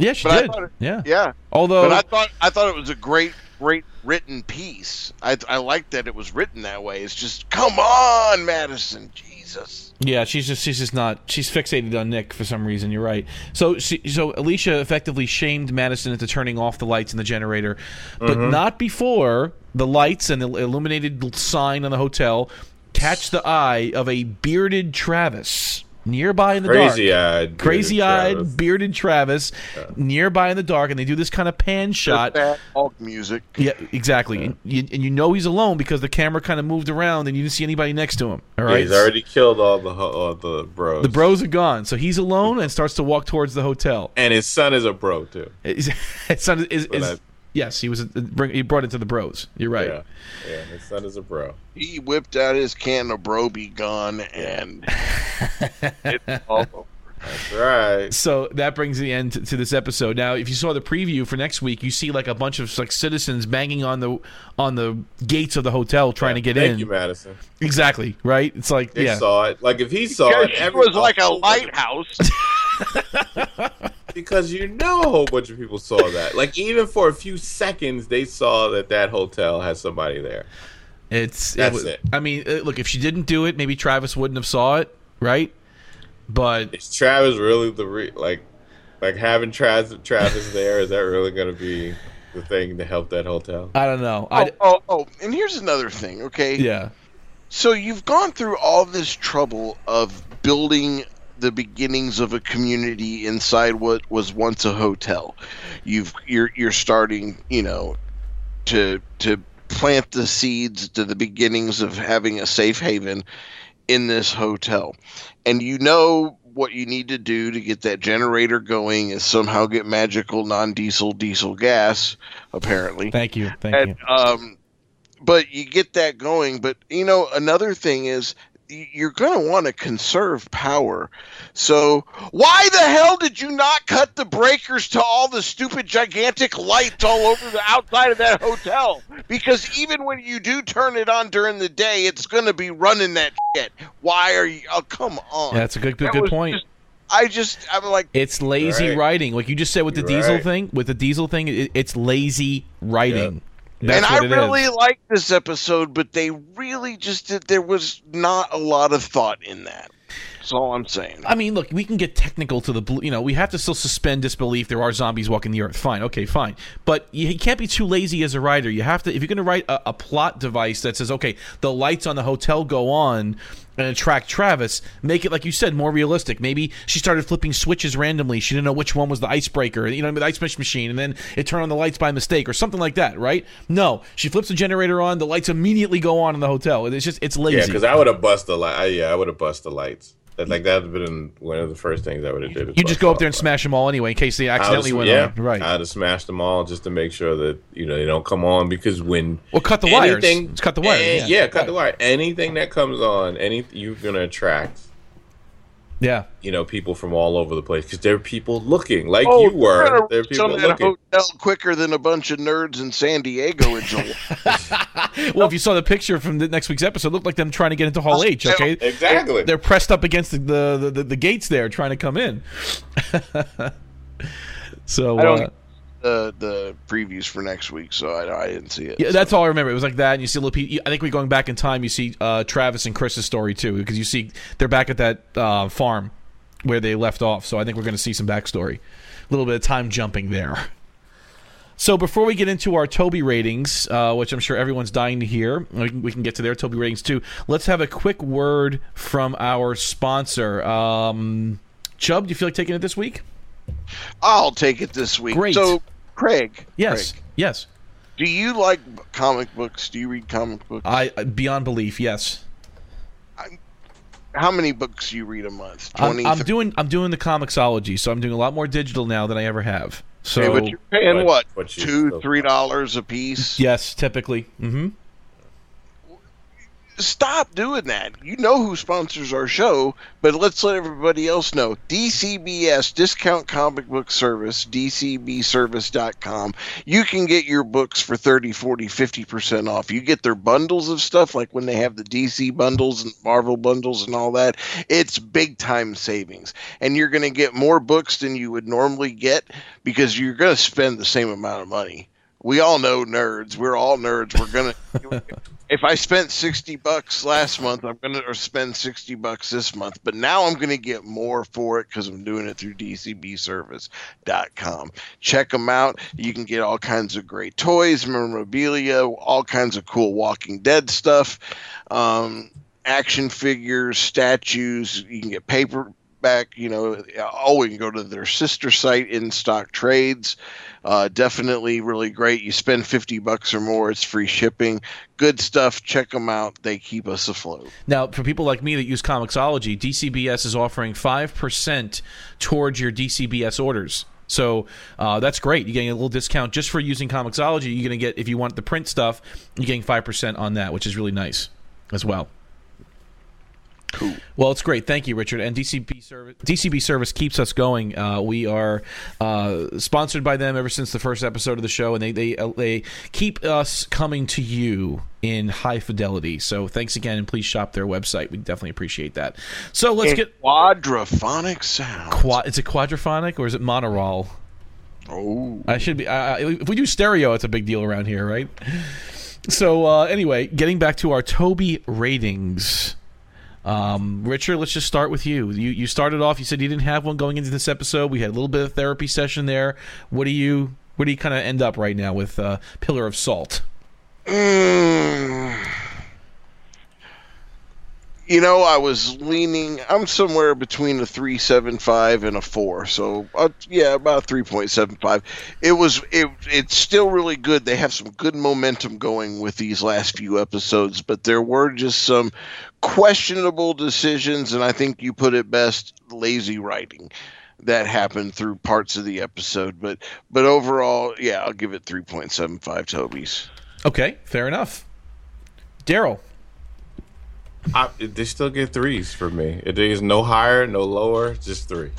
Speaker 2: Yeah, she
Speaker 3: but
Speaker 2: did.
Speaker 3: it-
Speaker 2: yeah.
Speaker 3: Yeah,
Speaker 2: Although
Speaker 3: but I thought I thought it was a great, great written piece. I I like that it was written that way. It's just, come on, Madison, Jesus.
Speaker 2: Yeah, she's just she's just not she's fixated on Nick for some reason. You're right. So she, so Alicia effectively shamed Madison into turning off the lights in the generator, but
Speaker 4: Mm-hmm.
Speaker 2: not before the lights and the illuminated sign on the hotel catch the eye of a bearded Travis nearby in the dark.
Speaker 4: Crazy eyed.
Speaker 2: Crazy eyed, bearded Travis, nearby in the dark, and they do this kind of pan shot.
Speaker 3: That Hulk music.
Speaker 2: Yeah, exactly. And, you, and you know he's alone because the camera kind of moved around and you didn't see anybody next to him. All right,
Speaker 4: he's already killed all the all the bros.
Speaker 2: the bros are gone, so he's alone and starts to walk towards the hotel.
Speaker 4: and his son is a bro too.
Speaker 2: His his son is, is
Speaker 4: that-
Speaker 2: yes, he was bring- he brought it to the bros. You're right.
Speaker 4: Yeah, yeah. His son is a bro.
Speaker 3: He whipped out his can of Broby gun and it's all over.
Speaker 4: That's right.
Speaker 2: So that brings the end to, to this episode. Now, if you saw the preview for next week, you see like a bunch of like citizens banging on the on the gates of the hotel trying to get
Speaker 4: Thank
Speaker 2: in.
Speaker 4: you, Madison.
Speaker 2: Exactly right. It's like
Speaker 4: They
Speaker 2: yeah,
Speaker 4: saw it. Like if he saw
Speaker 3: Because
Speaker 4: it,
Speaker 3: it was like a
Speaker 4: whole bunch of-
Speaker 3: lighthouse.
Speaker 4: because you know a whole bunch of people saw that. Like even for a few seconds, they saw that that hotel has somebody there.
Speaker 2: It's
Speaker 4: That's
Speaker 2: was-
Speaker 4: it.
Speaker 2: I mean, uh, look, if she didn't do it, maybe Travis wouldn't have saw it, right? But
Speaker 4: Is Travis really the re- like like having Travis Travis there? Is that really going to be the thing to help that hotel?
Speaker 2: I don't know.
Speaker 3: Oh, oh, oh, and here's another thing, okay?
Speaker 2: yeah.
Speaker 3: So you've gone through all this trouble of building the beginnings of a community inside what was once a hotel. You've you're you're starting, you know, to to plant the seeds to the beginnings of having a safe haven in this hotel. And you know what you need to do to get that generator going is somehow get magical non-diesel diesel gas apparently
Speaker 2: Thank you. Thank
Speaker 3: and
Speaker 2: you.
Speaker 3: um but you get that going but you know another thing is you're going to want to conserve power so why the hell did you not cut the breakers to all the stupid gigantic lights all over the outside of that hotel because even when you do turn it on during the day it's going to be running that shit why are you oh come on
Speaker 2: Yeah, that's a good good,
Speaker 3: That
Speaker 2: good point.
Speaker 3: just- i just i'm like
Speaker 2: It's lazy
Speaker 4: Right.
Speaker 2: writing, like you just said with the
Speaker 4: You're
Speaker 2: diesel
Speaker 4: right.
Speaker 2: thing. With the diesel thing, it, it's lazy writing. That's
Speaker 3: and I
Speaker 2: it is.
Speaker 3: really liked this episode, but they really just did. There was not a lot of thought in that. That's all I'm saying.
Speaker 2: I mean, look, we can get technical to the, bl- you know, we have to still suspend disbelief. There are zombies walking the earth. Fine, okay, fine. But you, you can't be too lazy as a writer. You have to, if you're going to write a, a plot device that says, okay, the lights on the hotel go on and attract Travis, make it like you said, more realistic. Maybe she started flipping switches randomly. She didn't know which one was the icebreaker, you know, the ice machine, and then it turned on the lights by mistake or something like that, right? No, she flips the generator on, the lights immediately go on in the hotel. It's just, it's lazy.
Speaker 4: Yeah, because I would have bust the light. Yeah, I would have bust the lights. Like that would have been one of the first things I would have did.
Speaker 2: you just go up there and smash them all anyway in case they accidentally went
Speaker 4: would've-
Speaker 2: on. Right.
Speaker 4: I'd have smashed them all just to make sure that you know they don't come on because when
Speaker 2: Well, cut the wires.
Speaker 4: anything,
Speaker 2: Let's cut the wires.
Speaker 4: eh,
Speaker 2: yeah.
Speaker 4: yeah, cut the wire. Anything that comes on, any you're gonna attract.
Speaker 2: Yeah.
Speaker 4: You know, people from all over the place because there are people looking like
Speaker 3: oh,
Speaker 4: you were.
Speaker 3: we're gonna
Speaker 4: There are people
Speaker 3: that
Speaker 4: looking.
Speaker 3: hotel quicker than a bunch of nerds in San Diego in July.
Speaker 2: Well, if you saw the picture from the next week's episode, it looked like them trying to get into Hall H. Okay.
Speaker 4: Exactly.
Speaker 2: They're pressed up against the the, the, the gates there, trying to come in. so
Speaker 3: I don't
Speaker 2: uh,
Speaker 3: the the previews for next week, so I, I didn't see it.
Speaker 2: yeah, that's all I remember. It was like that, and you see a little. pe- I think we're going back in time. You see uh, Travis and Chris's story too, because you see they're back at that uh, farm where they left off. So I think we're going to see some backstory, a little bit of time jumping there. So before we get into our Toby ratings, uh, which I'm sure everyone's dying to hear, we can, we can get to their Toby ratings too. Let's have a quick word from our sponsor. Um, Chubb, do you feel like taking it this week?
Speaker 3: I'll take it this week.
Speaker 2: Great.
Speaker 3: So, Craig.
Speaker 2: Yes.
Speaker 3: Craig,
Speaker 2: Yes.
Speaker 3: do you like comic books? Do you read comic books?
Speaker 2: I uh, beyond belief. Yes.
Speaker 3: How many books do you read a month?
Speaker 2: I'm, I'm doing I'm doing the Comixology, so I'm doing a lot more digital now than I ever have. So
Speaker 3: Okay, but you're paying
Speaker 4: What-
Speaker 3: what?
Speaker 4: what
Speaker 3: Two, three dollars a piece.
Speaker 2: yes, typically. hmm
Speaker 3: stop doing that. You know who sponsors our show, but let's let everybody else know. DCBS, Discount Comic Book Service, DCBService.com. You can get your books for 30, 40, 50% off. You get their bundles of stuff, like when they have the DC bundles and Marvel bundles and all that. It's big time savings. And you're going to get more books than you would normally get because you're going to spend the same amount of money. We all know nerds. We're all nerds. We're going to. if I spent 60 bucks last month, I'm going to spend 60 bucks this month. But now I'm going to get more for it because I'm doing it through DCBService.com. Check them out. You can get all kinds of great toys, memorabilia, all kinds of cool Walking Dead stuff, um, action figures, statues. You can get paperback. You know, oh, we can go to their sister site, In Stock Trades. Uh, definitely really great. You spend 50 bucks or more, it's free shipping. Good stuff. Check them out. They keep us afloat.
Speaker 2: Now, for people like me that use Comixology, DCBS is offering 5% towards your DCBS orders. So uh, that's great. You're getting a little discount just for using Comixology. You're going to get, if you want the print stuff, you're getting 5% on that, which is really nice as well.
Speaker 3: Cool.
Speaker 2: Well, it's great. Thank you, Richard. And DCB service, DCB service keeps us going. Uh, we are uh, sponsored by them ever since the first episode of the show, and they they uh, they keep us coming to you in high fidelity. So thanks again, and please shop their website. We definitely appreciate that. So let's get
Speaker 3: quadraphonic sound.
Speaker 2: qua- is it quadraphonic or is it monorail?
Speaker 3: oh.
Speaker 2: I should be. If we do stereo, it's a big deal around here, right? So uh, anyway, getting back to our Toby ratings. Um, Richard, let's just start with you. You you started off. You said you didn't have one going into this episode. We had a little bit of therapy session there. What do you what do you kind of end up right now with uh, Pillar of Salt?
Speaker 3: Mm. You know, I was leaning. I'm somewhere between a three seven five and a four. So, uh, yeah, about three point seven five. It was. It. It's still really good. They have some good momentum going with these last few episodes, but there were just some questionable decisions, and I think you put it best: lazy writing that happened through parts of the episode. But, but overall, yeah, I'll give it three point seven five. Toby's.
Speaker 2: Okay, fair enough. Daryl,
Speaker 4: I, they still get threes for me. It is no higher, no lower, just three.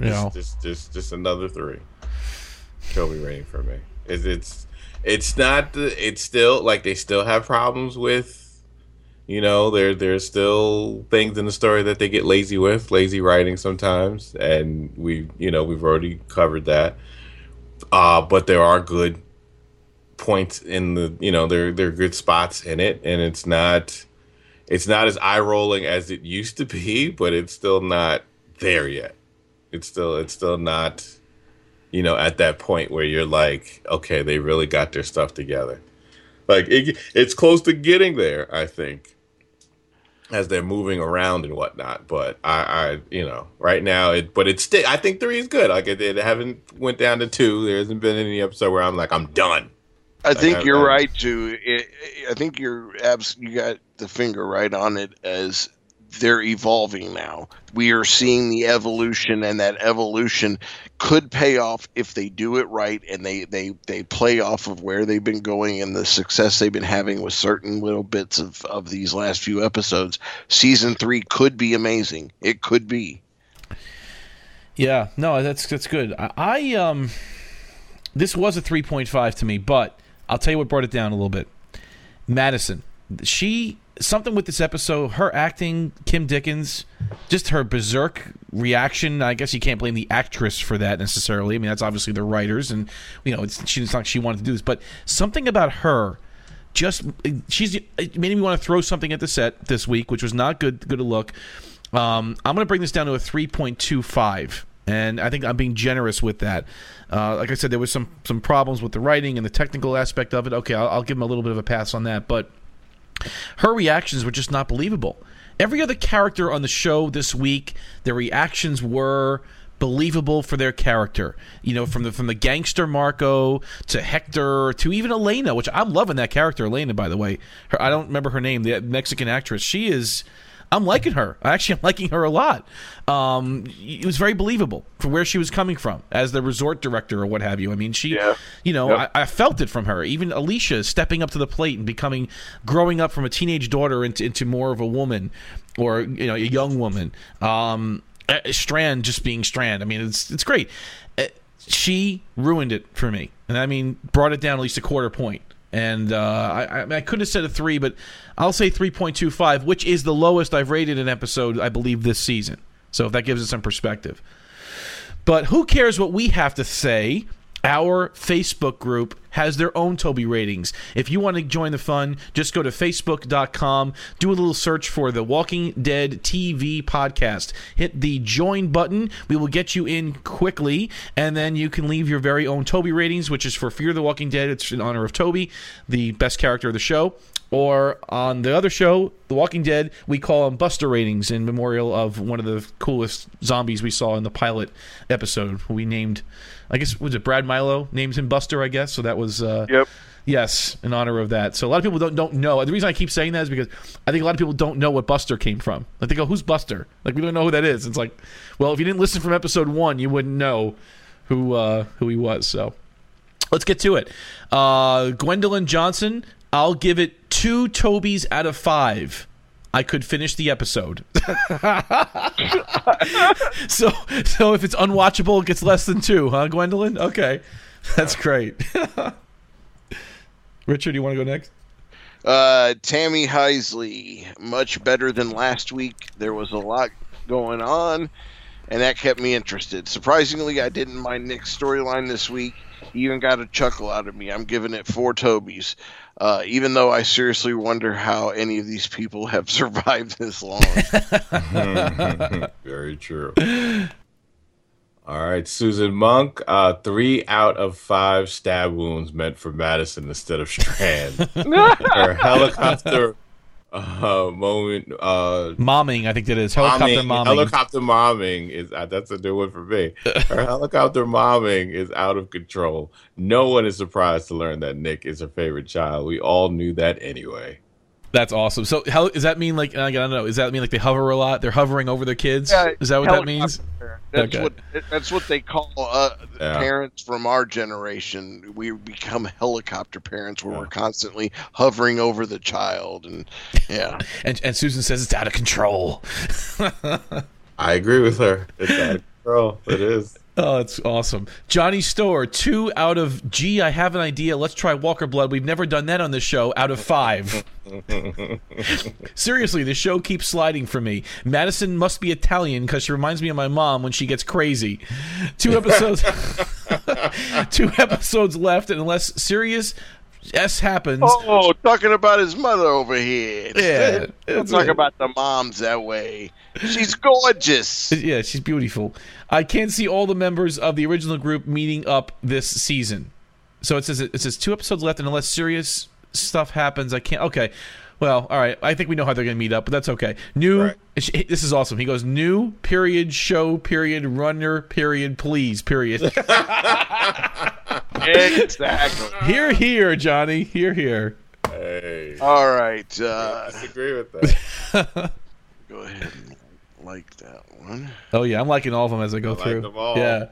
Speaker 2: you know,
Speaker 4: Just, just, just, just another three. Toby rating for me. It's, it's, it's not. the- It's still like they still have problems with. You know, there there's still things in the story that they get lazy with, lazy writing sometimes, and we, you know, we've already covered that. Uh, but there are good points in the, you know, there there are good spots in it, and it's not it's not as eye rolling as it used to be, but it's still not there yet. It's still it's still not you know at that point where you're like, okay, they really got their stuff together. Like it, it's close to getting there, I think, as they're moving around and whatnot. But I, I you know, right now, it but it's still I think three is good. Like it, it haven't went down to two. There hasn't been any episode where I'm like I'm done.
Speaker 3: I think
Speaker 4: I-
Speaker 3: you're
Speaker 4: I-
Speaker 3: right too. It, I think you're abs- you got the finger right on it as they're evolving now. We are seeing the evolution, and that evolution could pay off if they do it right and they they they play off of where they've been going and the success they've been having with certain little bits of of these last few episodes. Season three could be amazing. It could be.
Speaker 2: Yeah, no, that's that's good. I, I um, this was a three point five to me, but I'll tell you what brought it down a little bit. Madison, she something with this episode, her acting, Kim Dickens, just her berserk reaction. I guess you can't blame the actress for that necessarily. I mean, that's obviously the writers, and you know, it's she, it's not she wanted to do this, but something about her just she's it made me want to throw something at the set this week, which was not good good to look. Um, I'm going to bring this down to a 3.25, and I think I'm being generous with that. Uh, like I said, there was some some problems with the writing and the technical aspect of it. Okay, I'll, I'll give him a little bit of a pass on that, but her reactions were just not believable. Every other character on the show this week, their reactions were believable for their character. You know, from the from the gangster Marco to Hector to even Elena, which I'm loving that character Elena by the way. Her, I don't remember her name, the Mexican actress. She is I'm liking her. Actually, I'm liking her a lot. Um, it was very believable from where she was coming from as the resort director or what have you. I mean, she,
Speaker 5: Yeah.
Speaker 2: you know,
Speaker 5: Yep.
Speaker 2: I, I felt it from her. Even Alicia stepping up to the plate and becoming, growing up from a teenage daughter into, into more of a woman or, you know, a young woman. Um, uh, Strand just being Strand. I mean, it's, it's great. Uh, she ruined it for me. And I mean, brought it down at least a quarter point. And uh, I, I, I could have said a three, but I'll say 3.25, which is the lowest I've rated an episode, I believe, this season. So if that gives us some perspective. But who cares what we have to say? Our Facebook group has their own Toby ratings. If you want to join the fun, just go to facebook.com, do a little search for the Walking Dead TV podcast. Hit the join button. We will get you in quickly, and then you can leave your very own Toby ratings, which is for Fear the Walking Dead. It's in honor of Toby, the best character of the show. Or on the other show, The Walking Dead, we call them Buster ratings in memorial of one of the coolest zombies we saw in the pilot episode. We named, I guess, was it Brad Milo named him Buster? I guess so. That was uh,
Speaker 5: Yep.
Speaker 2: yes, in honor of that. So a lot of people don't don't know. The reason I keep saying that is because I think a lot of people don't know what Buster came from. Like they go, "Who's Buster?" Like we don't know who that is. It's like, well, if you didn't listen from episode one, you wouldn't know who uh, who he was. So let's get to it. Uh, Gwendolyn Johnson, I'll give it two Tobys out of five. I could finish the episode. so, so if it's unwatchable, it gets less than two, huh, Gwendolyn? Okay, that's great. Richard, you want to go next?
Speaker 3: Uh, Tammy Heisley, much better than last week. There was a lot going on, and that kept me interested. Surprisingly, I didn't mind Nick's storyline this week. He even got a chuckle out of me. I'm giving it four Tobys, uh, even though I seriously wonder how any of these people have survived this long.
Speaker 4: Very true. All right, Susan Monk. Uh, three out of five stab wounds meant for Madison instead of Strand. Her helicopter uh, moment. Uh,
Speaker 2: Momming, I think that is helicopter
Speaker 4: momming-
Speaker 2: momming.
Speaker 4: Helicopter momming is uh, that's a new one for me. Her helicopter momming is out of control. No one is surprised to learn that Nick is her favorite child. We all knew that anyway.
Speaker 2: That's awesome. So, how does that mean? Like, I don't know. Does that mean like they hover a lot? They're hovering over their kids.
Speaker 3: Yeah,
Speaker 2: is that what that means?
Speaker 3: That's
Speaker 2: Okay.
Speaker 3: what that's what they call uh,
Speaker 4: Yeah.
Speaker 3: parents from our generation. We become helicopter parents, where
Speaker 4: Yeah.
Speaker 3: we're constantly hovering over the child, and yeah.
Speaker 2: And and Susan says it's out of control.
Speaker 4: I agree with her. It's out of control. It is.
Speaker 2: Oh, it's awesome. Johnny Store, two out of gee, I have an idea. Let's try Walker Blood. We've never done that on this show. Out of five. Seriously, the show keeps sliding for me. Madison must be Italian because she reminds me of my mom when she gets crazy. Two episodes. two episodes left, and unless serious S happens,
Speaker 3: Oh, talking about his mother over here.
Speaker 2: Yeah,
Speaker 3: Don't talk about the moms that way. She's gorgeous.
Speaker 2: Yeah, she's beautiful. I can't see all the members of the original group meeting up this season. So it says it says two episodes left, and unless serious stuff happens, I can't. Okay, well, all right. I think we know how they're going to meet up, but that's okay. New.
Speaker 4: Right.
Speaker 2: This is awesome. He goes new period show period runner period please period.
Speaker 3: exactly.
Speaker 2: here here Johnny here here.
Speaker 4: Hey.
Speaker 3: All right.
Speaker 4: I
Speaker 3: Uh,
Speaker 4: disagree with that.
Speaker 3: go ahead and like that one.
Speaker 2: Oh yeah, I'm liking all of them as I go
Speaker 4: like
Speaker 2: through.
Speaker 4: them all.
Speaker 2: Yeah.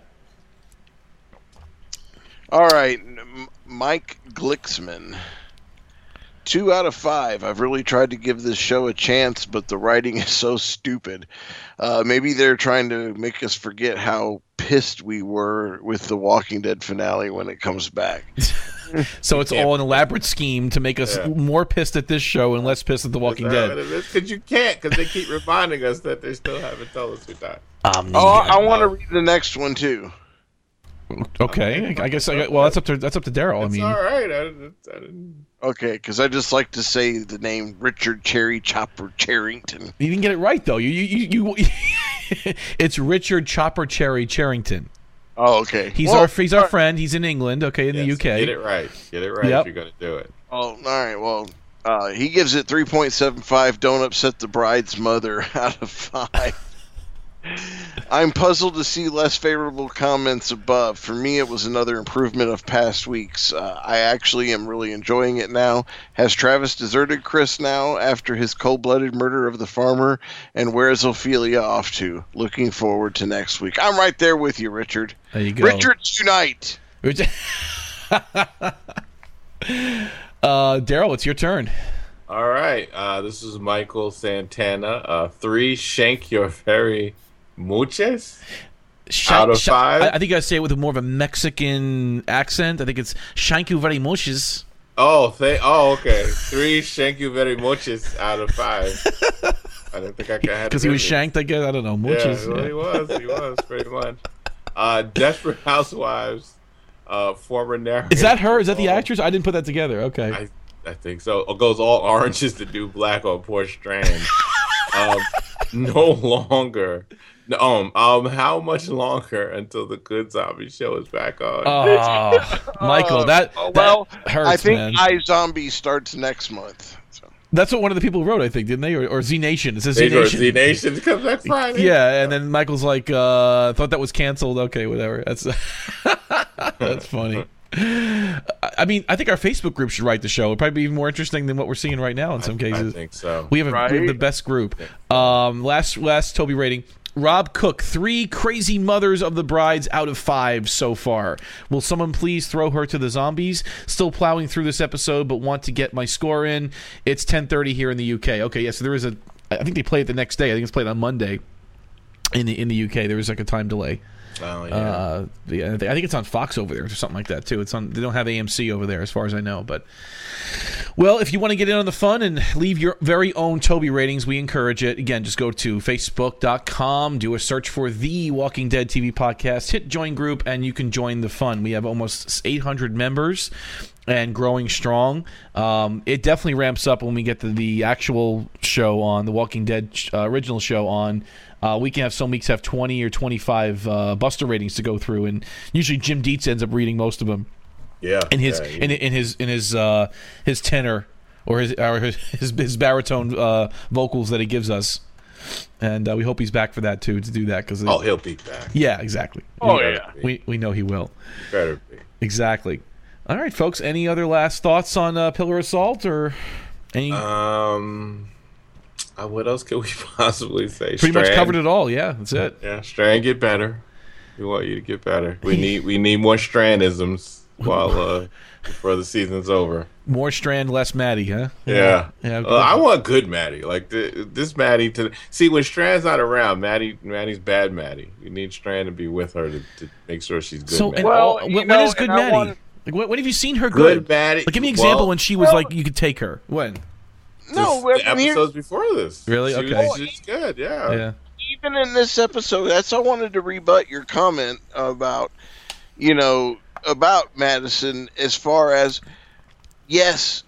Speaker 3: All right, M- Mike Glicksman. Two out of five. I've really tried to give this show a chance, but the writing is so stupid. Uh, maybe they're trying to make us forget how pissed we were with the Walking Dead finale when it comes back.
Speaker 2: So it's all an elaborate scheme to make us
Speaker 4: Yeah.
Speaker 2: more pissed at this show and less pissed at The Walking Dead.
Speaker 4: Because you can't, because they keep reminding us that they still haven't told us who died.
Speaker 2: Um,
Speaker 3: Oh, I want to read the next one too.
Speaker 2: Okay, I guess I got. Well, that's up to that's up to Daryl. I mean,
Speaker 4: all right. I, I didn't.
Speaker 3: Okay, because I just like to say the name Richard Cherry Chopper Charrington.
Speaker 2: you didn't get it right though. You you, you, you It's Richard Chopper Cherry Charrington.
Speaker 3: Oh, okay.
Speaker 2: He's
Speaker 3: Well,
Speaker 2: our he's our friend. He's in England. Okay, in
Speaker 4: Yes,
Speaker 2: the UK.
Speaker 4: Get it right. Get it right
Speaker 2: Yep.
Speaker 4: if you're going to do it.
Speaker 3: Oh, all right. Well, uh, he gives it 3.75. Don't upset the bride's mother out of five. I'm puzzled to see less favorable comments above. For me, it was another improvement of past weeks. Uh, I actually am really enjoying it now. Has Travis deserted Chris now after his cold blooded murder of the farmer? And where is Ofelia off to? Looking forward to next week. I'm right there with you, Richard.
Speaker 2: There you go.
Speaker 3: Richards Unite.
Speaker 2: uh, Daryl, it's your turn.
Speaker 4: All right. Uh, this is Michael Santana. Uh, three shank your very muches.
Speaker 2: Sh-
Speaker 4: Out of
Speaker 2: sh-
Speaker 4: five?
Speaker 2: I, I think I say it with more of a Mexican accent. I think it's "Thank you very much."
Speaker 4: Oh, th- oh, okay. Three shank you very muches out of five. I didn't think I could have
Speaker 2: Because he was shanked, I guess. I don't know. Muchas.
Speaker 4: Yeah, well, he was. He was pretty much. Uh, Desperate Housewives. Uh, former narrator.
Speaker 2: Is that her? Is that the
Speaker 4: Oh,
Speaker 2: actress? I didn't put that together. Okay.
Speaker 4: I, I think so. It goes all oranges to do black on poor Strand. um, no longer. No, Um, um, how much longer until the Good Zombie Show is back on?
Speaker 2: Oh, Michael, that, that
Speaker 3: well,
Speaker 2: hurts,
Speaker 3: I think
Speaker 2: man.
Speaker 3: iZombie starts next month. So.
Speaker 2: That's what one of the people wrote, I think, didn't they? Or, or Z Nation. It says Z
Speaker 4: These are
Speaker 2: Nation.
Speaker 4: Z Nation comes next Friday.
Speaker 2: Yeah, and then Michael's like, uh, thought that was canceled. Okay, whatever. That's that's funny. I I mean, I think our Facebook group should write the show. It'd probably be even more interesting than what we're seeing right now in some
Speaker 4: I
Speaker 2: cases.
Speaker 4: I think so.
Speaker 2: We have, a, we have the best group. Um, last last Toby rating. Rob Cook, three crazy mothers of the brides out of five so far. Will someone please throw her to the zombies? Still plowing through this episode, but want to get my score in. It's 10:30 here in the UK. Okay, yeah, so there is a. I think they play it the next day. I think it's played on Monday. In the in the UK, there was like a time delay.
Speaker 4: Oh, yeah.
Speaker 2: Uh, yeah, I think I think it's on Fox over there or something like that too. It's on. They don't have AMC over there, as far as I know. But well, if you want to get in on the fun and leave your very own Toby ratings, we encourage it. Again, just go to facebook.com, do a search for the Walking Dead TV podcast, hit join group, and you can join the fun. We have almost 800 members and growing strong. Um, it definitely ramps up when we get to the actual show on the Walking Dead uh, original show on. Uh, we can have some weeks have 20 or 25 uh, Buster ratings to go through, and usually Jim Dietz ends up reading most of them
Speaker 4: yeah.
Speaker 2: in his
Speaker 4: yeah,
Speaker 2: in, in his in his uh, his tenor or his or his his, his baritone uh, vocals that he gives us, and uh, we hope he's back for that too to do that because
Speaker 4: Oh, he'll be back.
Speaker 2: yeah, exactly.
Speaker 3: Oh,
Speaker 2: we,
Speaker 3: yeah.
Speaker 2: we we know he will
Speaker 4: Better be.
Speaker 2: exactly. All right, folks. Any other last thoughts on uh, Pillar of Salt or any?
Speaker 4: Um, uh, what else could we possibly say?
Speaker 2: pretty much covered it all. Yeah, that's it.
Speaker 4: Yeah, Strand get better. We want you to get better. We need we need more Strandisms while uh before the season's over.
Speaker 2: More Strand, less Maddie, huh?
Speaker 4: Yeah,
Speaker 2: Yeah,
Speaker 4: Uh, I want good Maddie. Like the, this Maddie to see when Strand's not around. Maddie, Maddie's bad Maddie. We need Strand to be with her to, to make sure she's good.
Speaker 2: So,
Speaker 4: Maddie.
Speaker 2: and
Speaker 3: Well,
Speaker 2: all, when, when
Speaker 3: know,
Speaker 2: is good
Speaker 3: and
Speaker 2: Maddie?
Speaker 3: want-
Speaker 2: like, when, when have you seen her
Speaker 4: good
Speaker 2: good?
Speaker 4: Maddie.
Speaker 2: Like, give me an example
Speaker 4: well,
Speaker 2: when she was like you could take her. When?
Speaker 3: No,
Speaker 4: just
Speaker 3: I
Speaker 4: the
Speaker 3: mean, here-
Speaker 4: episodes before this.
Speaker 2: Really?
Speaker 4: She was-
Speaker 2: Okay.
Speaker 4: she's good. Yeah.
Speaker 2: Yeah.
Speaker 3: even in this episode, that's I wanted to rebut your comment about, you know, about Madison as far as, yes,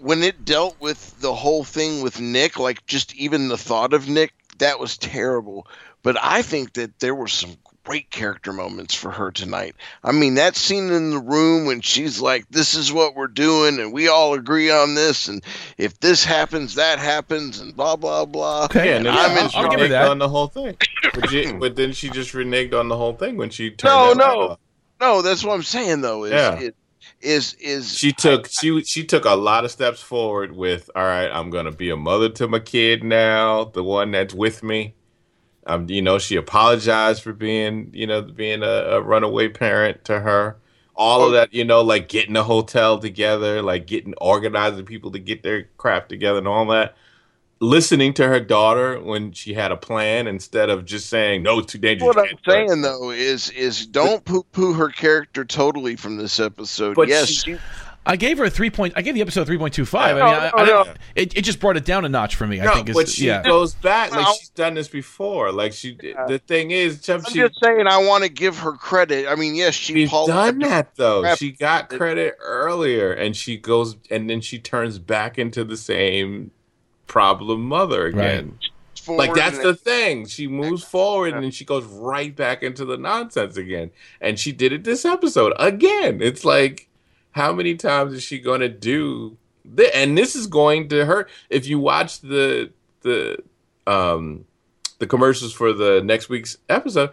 Speaker 3: when it dealt with the whole thing with Nick, like just even the thought of Nick, that was terrible. But I think that there were some great character moments for her tonight. I mean, that scene in the room when she's like, "This is what we're doing, and we all agree on this, and if this happens, that happens, and blah blah blah."
Speaker 2: Okay,
Speaker 4: Yeah, and then
Speaker 3: I'm
Speaker 4: she
Speaker 3: in-
Speaker 4: just
Speaker 2: I'll give
Speaker 4: reneged
Speaker 2: that.
Speaker 4: on the whole thing. But, she, but then she just reneged on the whole thing when she turned.
Speaker 3: No, no.
Speaker 4: off.
Speaker 3: No, that's what I'm saying though. Is
Speaker 4: Yeah.
Speaker 3: is, is is
Speaker 4: She took she she took a lot of steps forward with. All right, I'm gonna be a mother to my kid now, the one that's with me. Um, you know, she apologized for being, you know, being a, a runaway parent to her. All of that, you know, like getting a hotel together, like getting organizing people to get their crap together and all that. Listening to her daughter when she had a plan instead of just saying no, it's too dangerous.
Speaker 3: what I'm
Speaker 4: can't do it."
Speaker 3: saying though is is don't poo poo her character totally from this episode.
Speaker 4: But
Speaker 3: yes,
Speaker 4: she-
Speaker 3: she,
Speaker 2: I gave her a three point. I gave the episode three point two five.
Speaker 4: Yeah.
Speaker 2: Oh, I mean,
Speaker 3: No,
Speaker 2: I,
Speaker 3: no,
Speaker 2: I don't-
Speaker 3: no.
Speaker 2: It, it just brought it down a notch for me. I
Speaker 4: No,
Speaker 2: think.
Speaker 4: but
Speaker 2: It's,
Speaker 4: she
Speaker 2: yeah.
Speaker 4: goes back like she's done this before. Like she, the thing is, Chubb,
Speaker 3: I'm
Speaker 4: she,
Speaker 3: just saying I want to give her credit. I mean, yes, she
Speaker 4: she's
Speaker 3: Paul-
Speaker 4: done that though.
Speaker 3: crap.
Speaker 4: She got credit earlier, and she goes, and then she turns back into the same problem mother again.
Speaker 3: forward
Speaker 4: Like that's the thing. She moves forward, and then she goes right back into the nonsense again. And she did it this episode again. It's like, how many times is she going to do? This? And this is going to hurt. If you watch the the um the commercials for the next week's episode,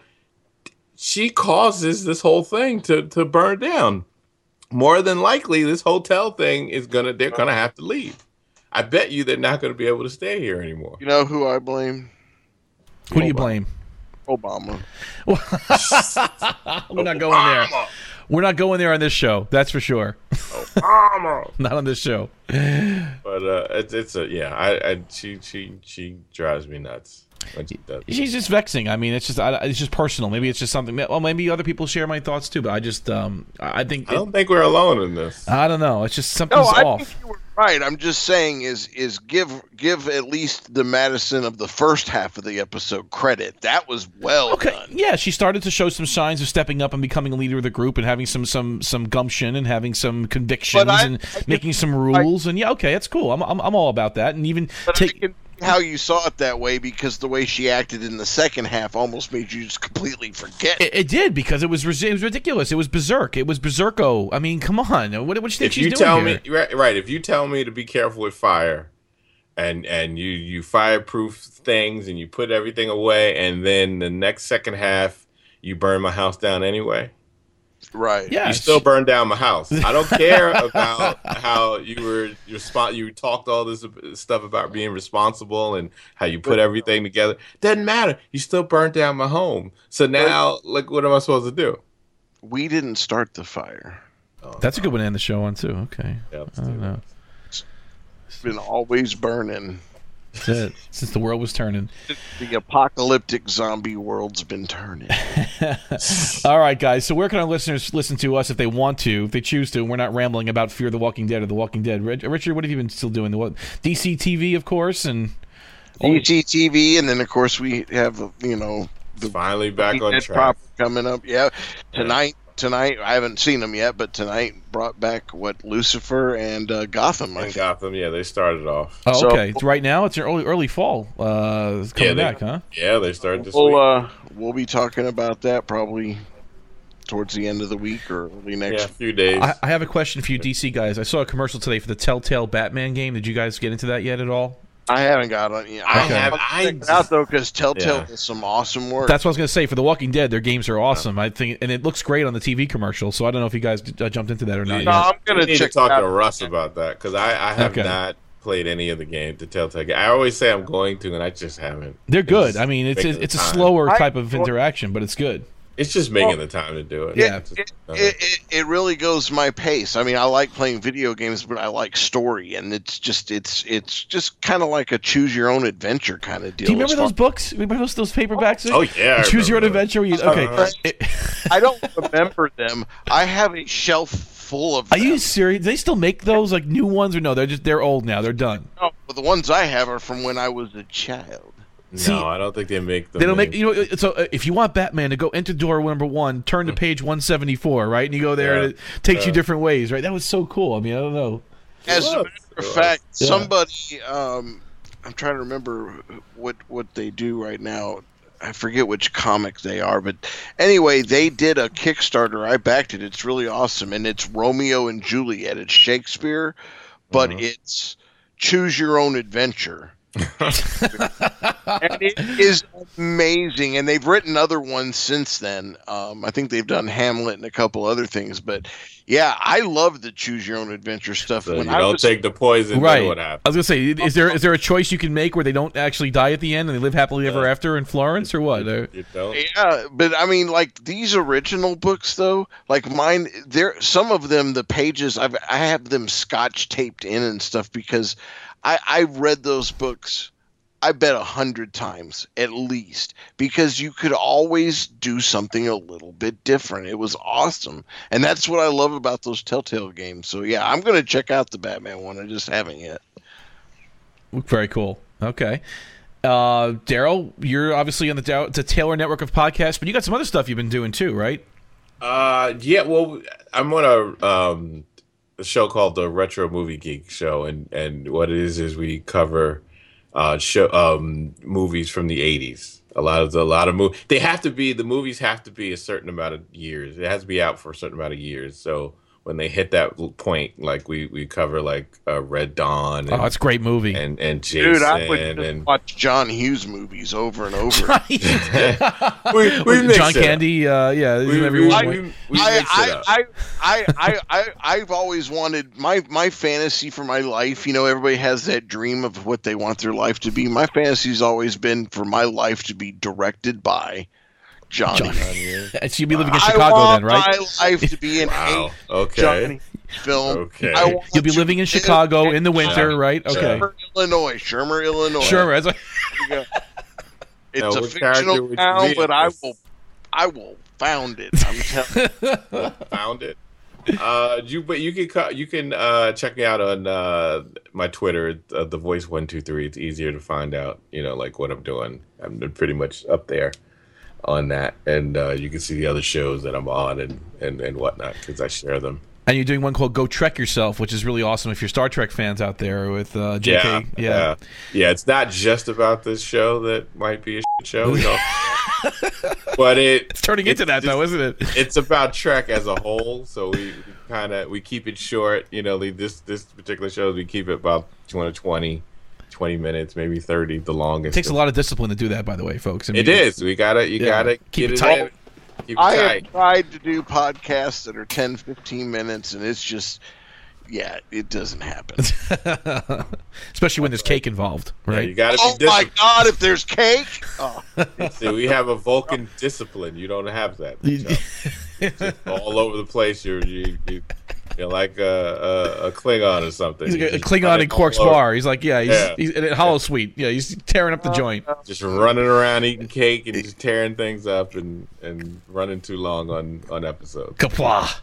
Speaker 4: she causes this whole thing to to burn down. More than likely, this hotel thing is gonna they're gonna have to leave. I bet you they're not gonna be able to stay here anymore.
Speaker 3: You know who I blame?
Speaker 2: Who do you blame?
Speaker 3: Obama.
Speaker 2: We're not going there. We're not going there on this show. That's for sure. Obama. not on this show.
Speaker 4: But uh, it's it's a yeah. I, I she she she drives me nuts she.
Speaker 2: She's just vexing. I mean, it's just I, it's just personal. Maybe it's just something. Well, maybe other people share my thoughts too. But I just um I think
Speaker 4: I don't think we're alone in this.
Speaker 2: I don't know. It's just something's
Speaker 3: No, I
Speaker 2: off.
Speaker 3: think you were right. I'm just saying is is give give at least the Madison of the first half of the episode credit. That was well
Speaker 2: Okay,
Speaker 3: done.
Speaker 2: yeah, she started to show some signs of stepping up and becoming a leader of the group and having some some some gumption and having some convictions
Speaker 3: I-
Speaker 2: and
Speaker 3: I
Speaker 2: making some rules and yeah, okay, that's cool. I'm I'm, I'm all about that. And even take
Speaker 3: I how you saw it that way because the way she acted in the second half almost made you just completely forget.
Speaker 2: it, it did because it was it was ridiculous. It was berserk. It was berserko. I mean, come on. What what do you think
Speaker 4: if
Speaker 2: she's
Speaker 4: you
Speaker 2: doing
Speaker 4: tell
Speaker 2: here?
Speaker 4: me right, right, if you tell me to be careful with fire, and and you you fireproof things and you put everything away, and then the next second half you burn my house down anyway.
Speaker 3: Right.
Speaker 2: yeah,
Speaker 4: you still burned down my house. I don't care about how you were you spot you talked all this stuff about being responsible and how you put everything together. Doesn't matter. You still burned down my home. So now, like, what am I supposed to do?
Speaker 3: We didn't start the fire.
Speaker 2: Oh, That's a good one to end the show on too. Okay,
Speaker 4: Yeah,
Speaker 2: I
Speaker 4: do
Speaker 2: don't know.
Speaker 3: It's been always burning.
Speaker 2: That's it. Since the world was turning.
Speaker 3: The apocalyptic zombie world's been turning.
Speaker 2: All right, guys. So where can our listeners listen to us if they want to, if they choose to? We're not rambling about Fear of the Walking Dead or The Walking Dead. Richard, what have you been still doing? The what? DC TV, of course, and
Speaker 3: DC TV, and then of course we have you know the
Speaker 4: Finally back on track.
Speaker 3: Coming up. Yeah, tonight. Tonight, I haven't seen them yet, but tonight brought back what Lucifer and uh, Gotham. I
Speaker 4: And
Speaker 3: think.
Speaker 4: Gotham, yeah, they started off.
Speaker 2: oh,
Speaker 3: So-
Speaker 2: okay. It's right now, it's an early early fall. Uh, it's coming
Speaker 4: Yeah, they-
Speaker 2: back, huh?
Speaker 4: Yeah, they started this
Speaker 3: We'll
Speaker 4: week.
Speaker 3: uh, we'll be talking about that probably towards the end of the week or early next.
Speaker 4: yeah, few days.
Speaker 2: I, I have a question for you, DC guys. I saw a commercial today for the Telltale Batman game. Did you guys get into that yet at all?
Speaker 3: I haven't got on. Yeah,
Speaker 4: I
Speaker 3: I
Speaker 4: have-
Speaker 3: have.
Speaker 4: I
Speaker 3: check out though because Telltale
Speaker 4: Yeah.
Speaker 3: does some awesome work.
Speaker 2: That's what I was going to say. For The Walking Dead, their games are awesome. I think, and it looks great on the TV commercial. So I don't know if you guys uh, jumped into that or not.
Speaker 3: no,
Speaker 2: yet.
Speaker 3: I'm gonna
Speaker 4: we need
Speaker 3: check
Speaker 4: to talk
Speaker 3: out.
Speaker 4: to Russ about that because I, I have
Speaker 2: Okay.
Speaker 4: not played any of the game to Telltale. I always say I'm going to, and I just haven't.
Speaker 2: They're good.
Speaker 4: It's
Speaker 2: I mean, it's a, it's a slower
Speaker 3: I-
Speaker 2: type of interaction, but it's good.
Speaker 4: It's just making the time to do it.
Speaker 2: Yeah.
Speaker 3: It, it, it, it really goes my pace. I mean, I like playing video games, but I like story, and it's just it's it's just kind of like a choose your own adventure kind of deal.
Speaker 2: Do you remember
Speaker 3: It's
Speaker 2: those
Speaker 3: fun.
Speaker 2: books? Remember those those paperbacks?
Speaker 4: Oh, yeah, I
Speaker 2: Choose your own adventure. You, okay.
Speaker 3: Uh, I don't remember them. I have a shelf full of.
Speaker 2: are
Speaker 3: them.
Speaker 2: you serious? Do they still make those like new ones or no? They're just they're old now. They're done.
Speaker 3: No, but the ones I have are from when I was a child.
Speaker 4: No, I don't think they make them.
Speaker 2: They don't make
Speaker 4: in-
Speaker 2: you know. So uh, if you want Batman to go enter door number one, turn to page one seventy four, right? And you go there,
Speaker 4: Yeah.
Speaker 2: and it takes you different ways, right? That was so cool. I mean, I don't know.
Speaker 3: As a matter of fact,
Speaker 2: Yeah.
Speaker 3: somebody, um, I'm trying to remember what what they do right now. I forget which comic they are, but anyway, they did a Kickstarter. I backed it. It's really awesome, and it's Romeo and Juliet. It's Shakespeare, but
Speaker 4: Uh-huh.
Speaker 3: it's choose your own adventure. And it is amazing. And they've written other ones since then. Um, I think they've done Hamlet and a couple other things. But yeah, I love the choose your own adventure stuff.
Speaker 4: So you
Speaker 3: when I
Speaker 4: don't
Speaker 3: was,
Speaker 4: take the poison.
Speaker 2: Right.
Speaker 4: Then what
Speaker 2: I was gonna say, is there is there a choice you can make where they don't actually die at the end and they live happily ever after in Florence or what? Or-
Speaker 4: You
Speaker 3: yeah, but I mean, like these original books, though, like mine, there some of them, the pages, I've I have them scotch taped in and stuff because I I read those books. I bet a hundred times at least because you could always do something a little bit different. It was awesome, and that's what I love about those Telltale games. So yeah, I'm gonna check out the Batman one. I just haven't yet.
Speaker 2: Very cool. Okay. Uh, Daryl, you're obviously on the, Dow- the Taylor network of podcasts, but you got some other stuff you've been doing too, right?
Speaker 4: Uh, yeah. Well, I'm on a um a show called the Retro Movie Geek Show, and and what it is is we cover uh show um movies from the 80s. A lot of the, a lot of movies. They have to be the movies have to be a certain amount of years. It has to be out for a certain amount of years. So when they hit that point, like we we cover like uh, Red Dawn and
Speaker 2: Oh, it's a great movie.
Speaker 4: and, and Jason
Speaker 3: Dude, I would just
Speaker 4: and
Speaker 3: watch John Hughes movies over and over.
Speaker 4: we, we mix
Speaker 2: John. Candy, uh, yeah,
Speaker 4: We,
Speaker 2: every
Speaker 4: we,
Speaker 2: one
Speaker 4: we, we
Speaker 3: I,
Speaker 4: mix it up.
Speaker 3: I, I, I, I, I, I've always wanted my my fantasy for my life. You know, everybody has that dream of what they want their life to be. My fantasy's always been for my life to be directed by Johnny.
Speaker 2: So you'd be living in
Speaker 3: I
Speaker 2: Chicago
Speaker 3: want
Speaker 2: then, right?
Speaker 3: my life to be an
Speaker 4: Wow.
Speaker 3: a
Speaker 4: Okay.
Speaker 3: Johnny film.
Speaker 4: Okay.
Speaker 2: You'll be living in Chicago in the winter,
Speaker 4: Yeah.
Speaker 2: right? Okay.
Speaker 3: Shermer, Illinois. Shermer, Illinois.
Speaker 2: Sure. As a,
Speaker 3: It's
Speaker 4: Now,
Speaker 3: a fictional town, but I will, I will found it. I'm telling. you.
Speaker 4: found it. Uh, you but you can you can uh check me out on uh my Twitter, uh, the voice one two three. It's easier to find out, you know, like what I'm doing. I'm pretty much up there on that, and uh, you can see the other shows that I'm on and and and whatnot because I share them.
Speaker 2: and you're doing one called "Go Trek Yourself," which is really awesome. If you're Star Trek fans out there with uh, JK,
Speaker 4: Yeah, yeah, yeah. It's not just about this show that might be a shit show, know, but it
Speaker 2: It's turning into that though, isn't it?
Speaker 4: it's about Trek as a whole. So we, we kind of we keep it short. You know, this this particular show we keep it about 220, 20 minutes, maybe thirty, the longest.
Speaker 2: It takes a lot of discipline to do that, by the way, folks. I mean,
Speaker 4: is. We gotta you
Speaker 2: Yeah.
Speaker 4: gotta
Speaker 2: Keep
Speaker 4: get
Speaker 2: it
Speaker 4: it
Speaker 2: tight.
Speaker 4: Keep it
Speaker 3: I
Speaker 4: tight.
Speaker 3: have tried to do podcasts that are 10, 15 minutes, and it's just, yeah, it doesn't happen.
Speaker 2: especially when there's cake involved,
Speaker 4: Yeah,
Speaker 2: right?
Speaker 4: you gotta
Speaker 3: oh
Speaker 4: be
Speaker 3: my. God! If there's cake, oh,
Speaker 4: See, we have a Vulcan discipline. You don't have that. Chuck. all over the place. You're you, you you're like a, a, a Klingon or something.
Speaker 2: He's like a Klingon in Quark's
Speaker 4: all over-
Speaker 2: bar. He's like, yeah, he's,
Speaker 4: Yeah.
Speaker 2: he's in holosuite. Yeah, he's tearing up the uh, joint.
Speaker 4: Just running around eating cake and just tearing things up and, and running too long on, on episodes.
Speaker 2: Qapla'.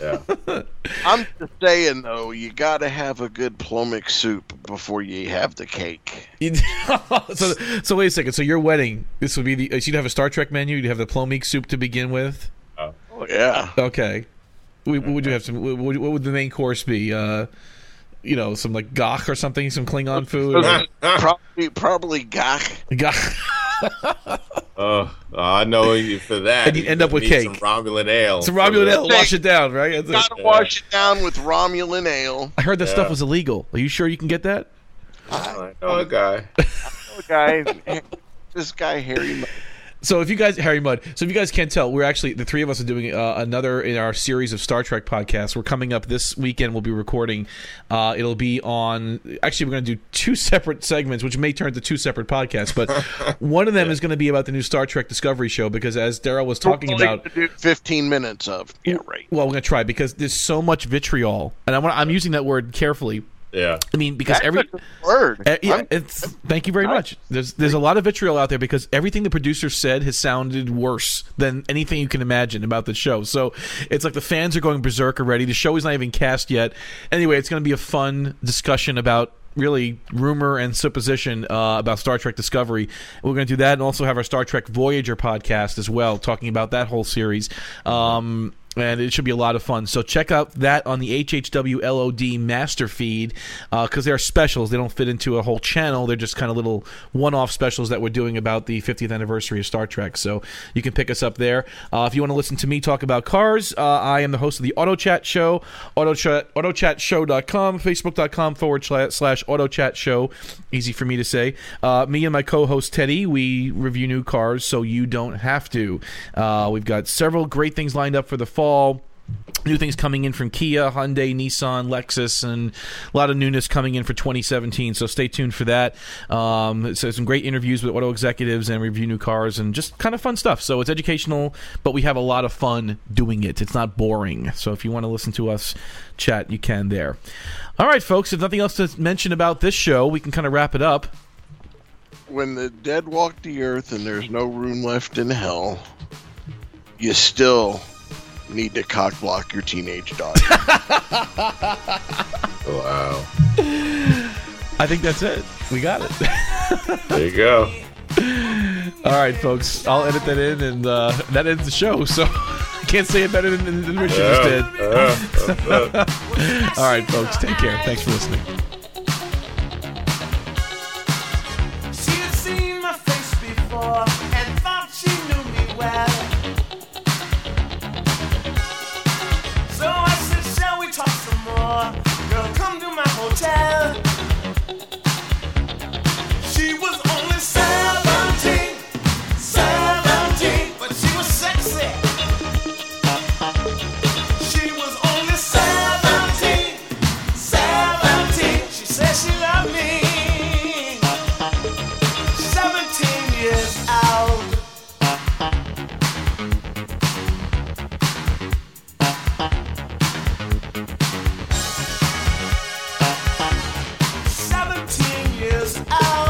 Speaker 4: Yeah.
Speaker 3: I'm just saying though, you got to have a good plomeek soup before you have the cake.
Speaker 2: so, so wait a second. So your wedding, this would be the. So you'd have a Star Trek menu. You'd have the plomeek soup to begin with.
Speaker 3: Oh, oh yeah,
Speaker 2: Okay. What what would you have? Some. What would, what would the main course be? Uh, you know, some like gagh or something, some Klingon food.
Speaker 3: probably probably gagh.
Speaker 2: Gagh.
Speaker 4: Oh, I know you for that.
Speaker 2: And you end up with
Speaker 4: need
Speaker 2: cake.
Speaker 4: Some Romulan ale.
Speaker 2: Some Romulan ale. Wash it down, right? That's it.
Speaker 3: Gotta wash it down with Romulan ale.
Speaker 2: I heard that
Speaker 4: Yeah.
Speaker 2: stuff was illegal. Are you sure you can get that?
Speaker 4: I know a guy.
Speaker 3: Oh, guy, this guy Harry.
Speaker 2: So if you guys, Harry Mudd, so if you guys can't tell, we're actually the three of us are doing uh, another in our series of Star Trek podcasts. We're coming up this weekend. We'll be recording. Uh, it'll be on. Actually, we're going to do two separate segments, which may turn to two separate podcasts. But one of them is going to be about the new Star Trek Discovery show because, as Daryl was talking about,
Speaker 3: to do 15 minutes of. Yeah, right.
Speaker 2: well, we're going to try because there's so much vitriol, and I want. I'm using that word carefully.
Speaker 4: Yeah.
Speaker 2: I mean, because
Speaker 3: That's
Speaker 2: every
Speaker 3: a good word.
Speaker 2: Uh, yeah, it's, thank you very much. There's there's a lot of vitriol out there because everything the producer said has sounded worse than anything you can imagine about the show. So it's like the fans are going berserk already. The show is not even cast yet. Anyway, it's going to be a fun discussion about really rumor and supposition uh, about Star Trek Discovery. We're going to do that and also have our Star Trek Voyager podcast as well, talking about that whole series. Um, and it should be a lot of fun. So check out that on the HHW LOD master feed because they are specials. They don't fit into a whole channel. They're just kind of little one-off specials that we're doing about the 50th anniversary of Star Trek. So you can pick us up there. Uh, if you want to listen to me talk about cars, uh, I am the host of the Auto Chat Show. Auto Chat, AutoChatShow.com, Facebook.com forward slash, slash Auto Chat Show. Easy for me to say. Uh, me and my co-host Teddy, we review new cars so you don't have to. Uh, we've got several great things lined up for the fall. New things coming in from Kia, Hyundai, Nissan, Lexus, and a lot of newness coming in for 2017. So stay tuned for that. Um, so some great interviews with auto executives and review new cars and just kind of fun stuff. So it's educational, but we have a lot of fun doing it. It's not boring. So if you want to listen to us chat, you can there. All right, folks. If nothing else to mention about this show, we can kind of wrap it up.
Speaker 3: when the dead walk the earth and there's no room left in hell, you still need to cock block your teenage daughter.
Speaker 4: Wow.
Speaker 2: I think that's it. We got it.
Speaker 4: There you go.
Speaker 2: All right, folks. I'll edit that in, and uh, that ends the show. So I can't say it better than, than Richard just did.
Speaker 4: Yeah, yeah, that's.
Speaker 2: All right, folks. Take care. Thanks for listening. Girl, come to my hotel. Oh.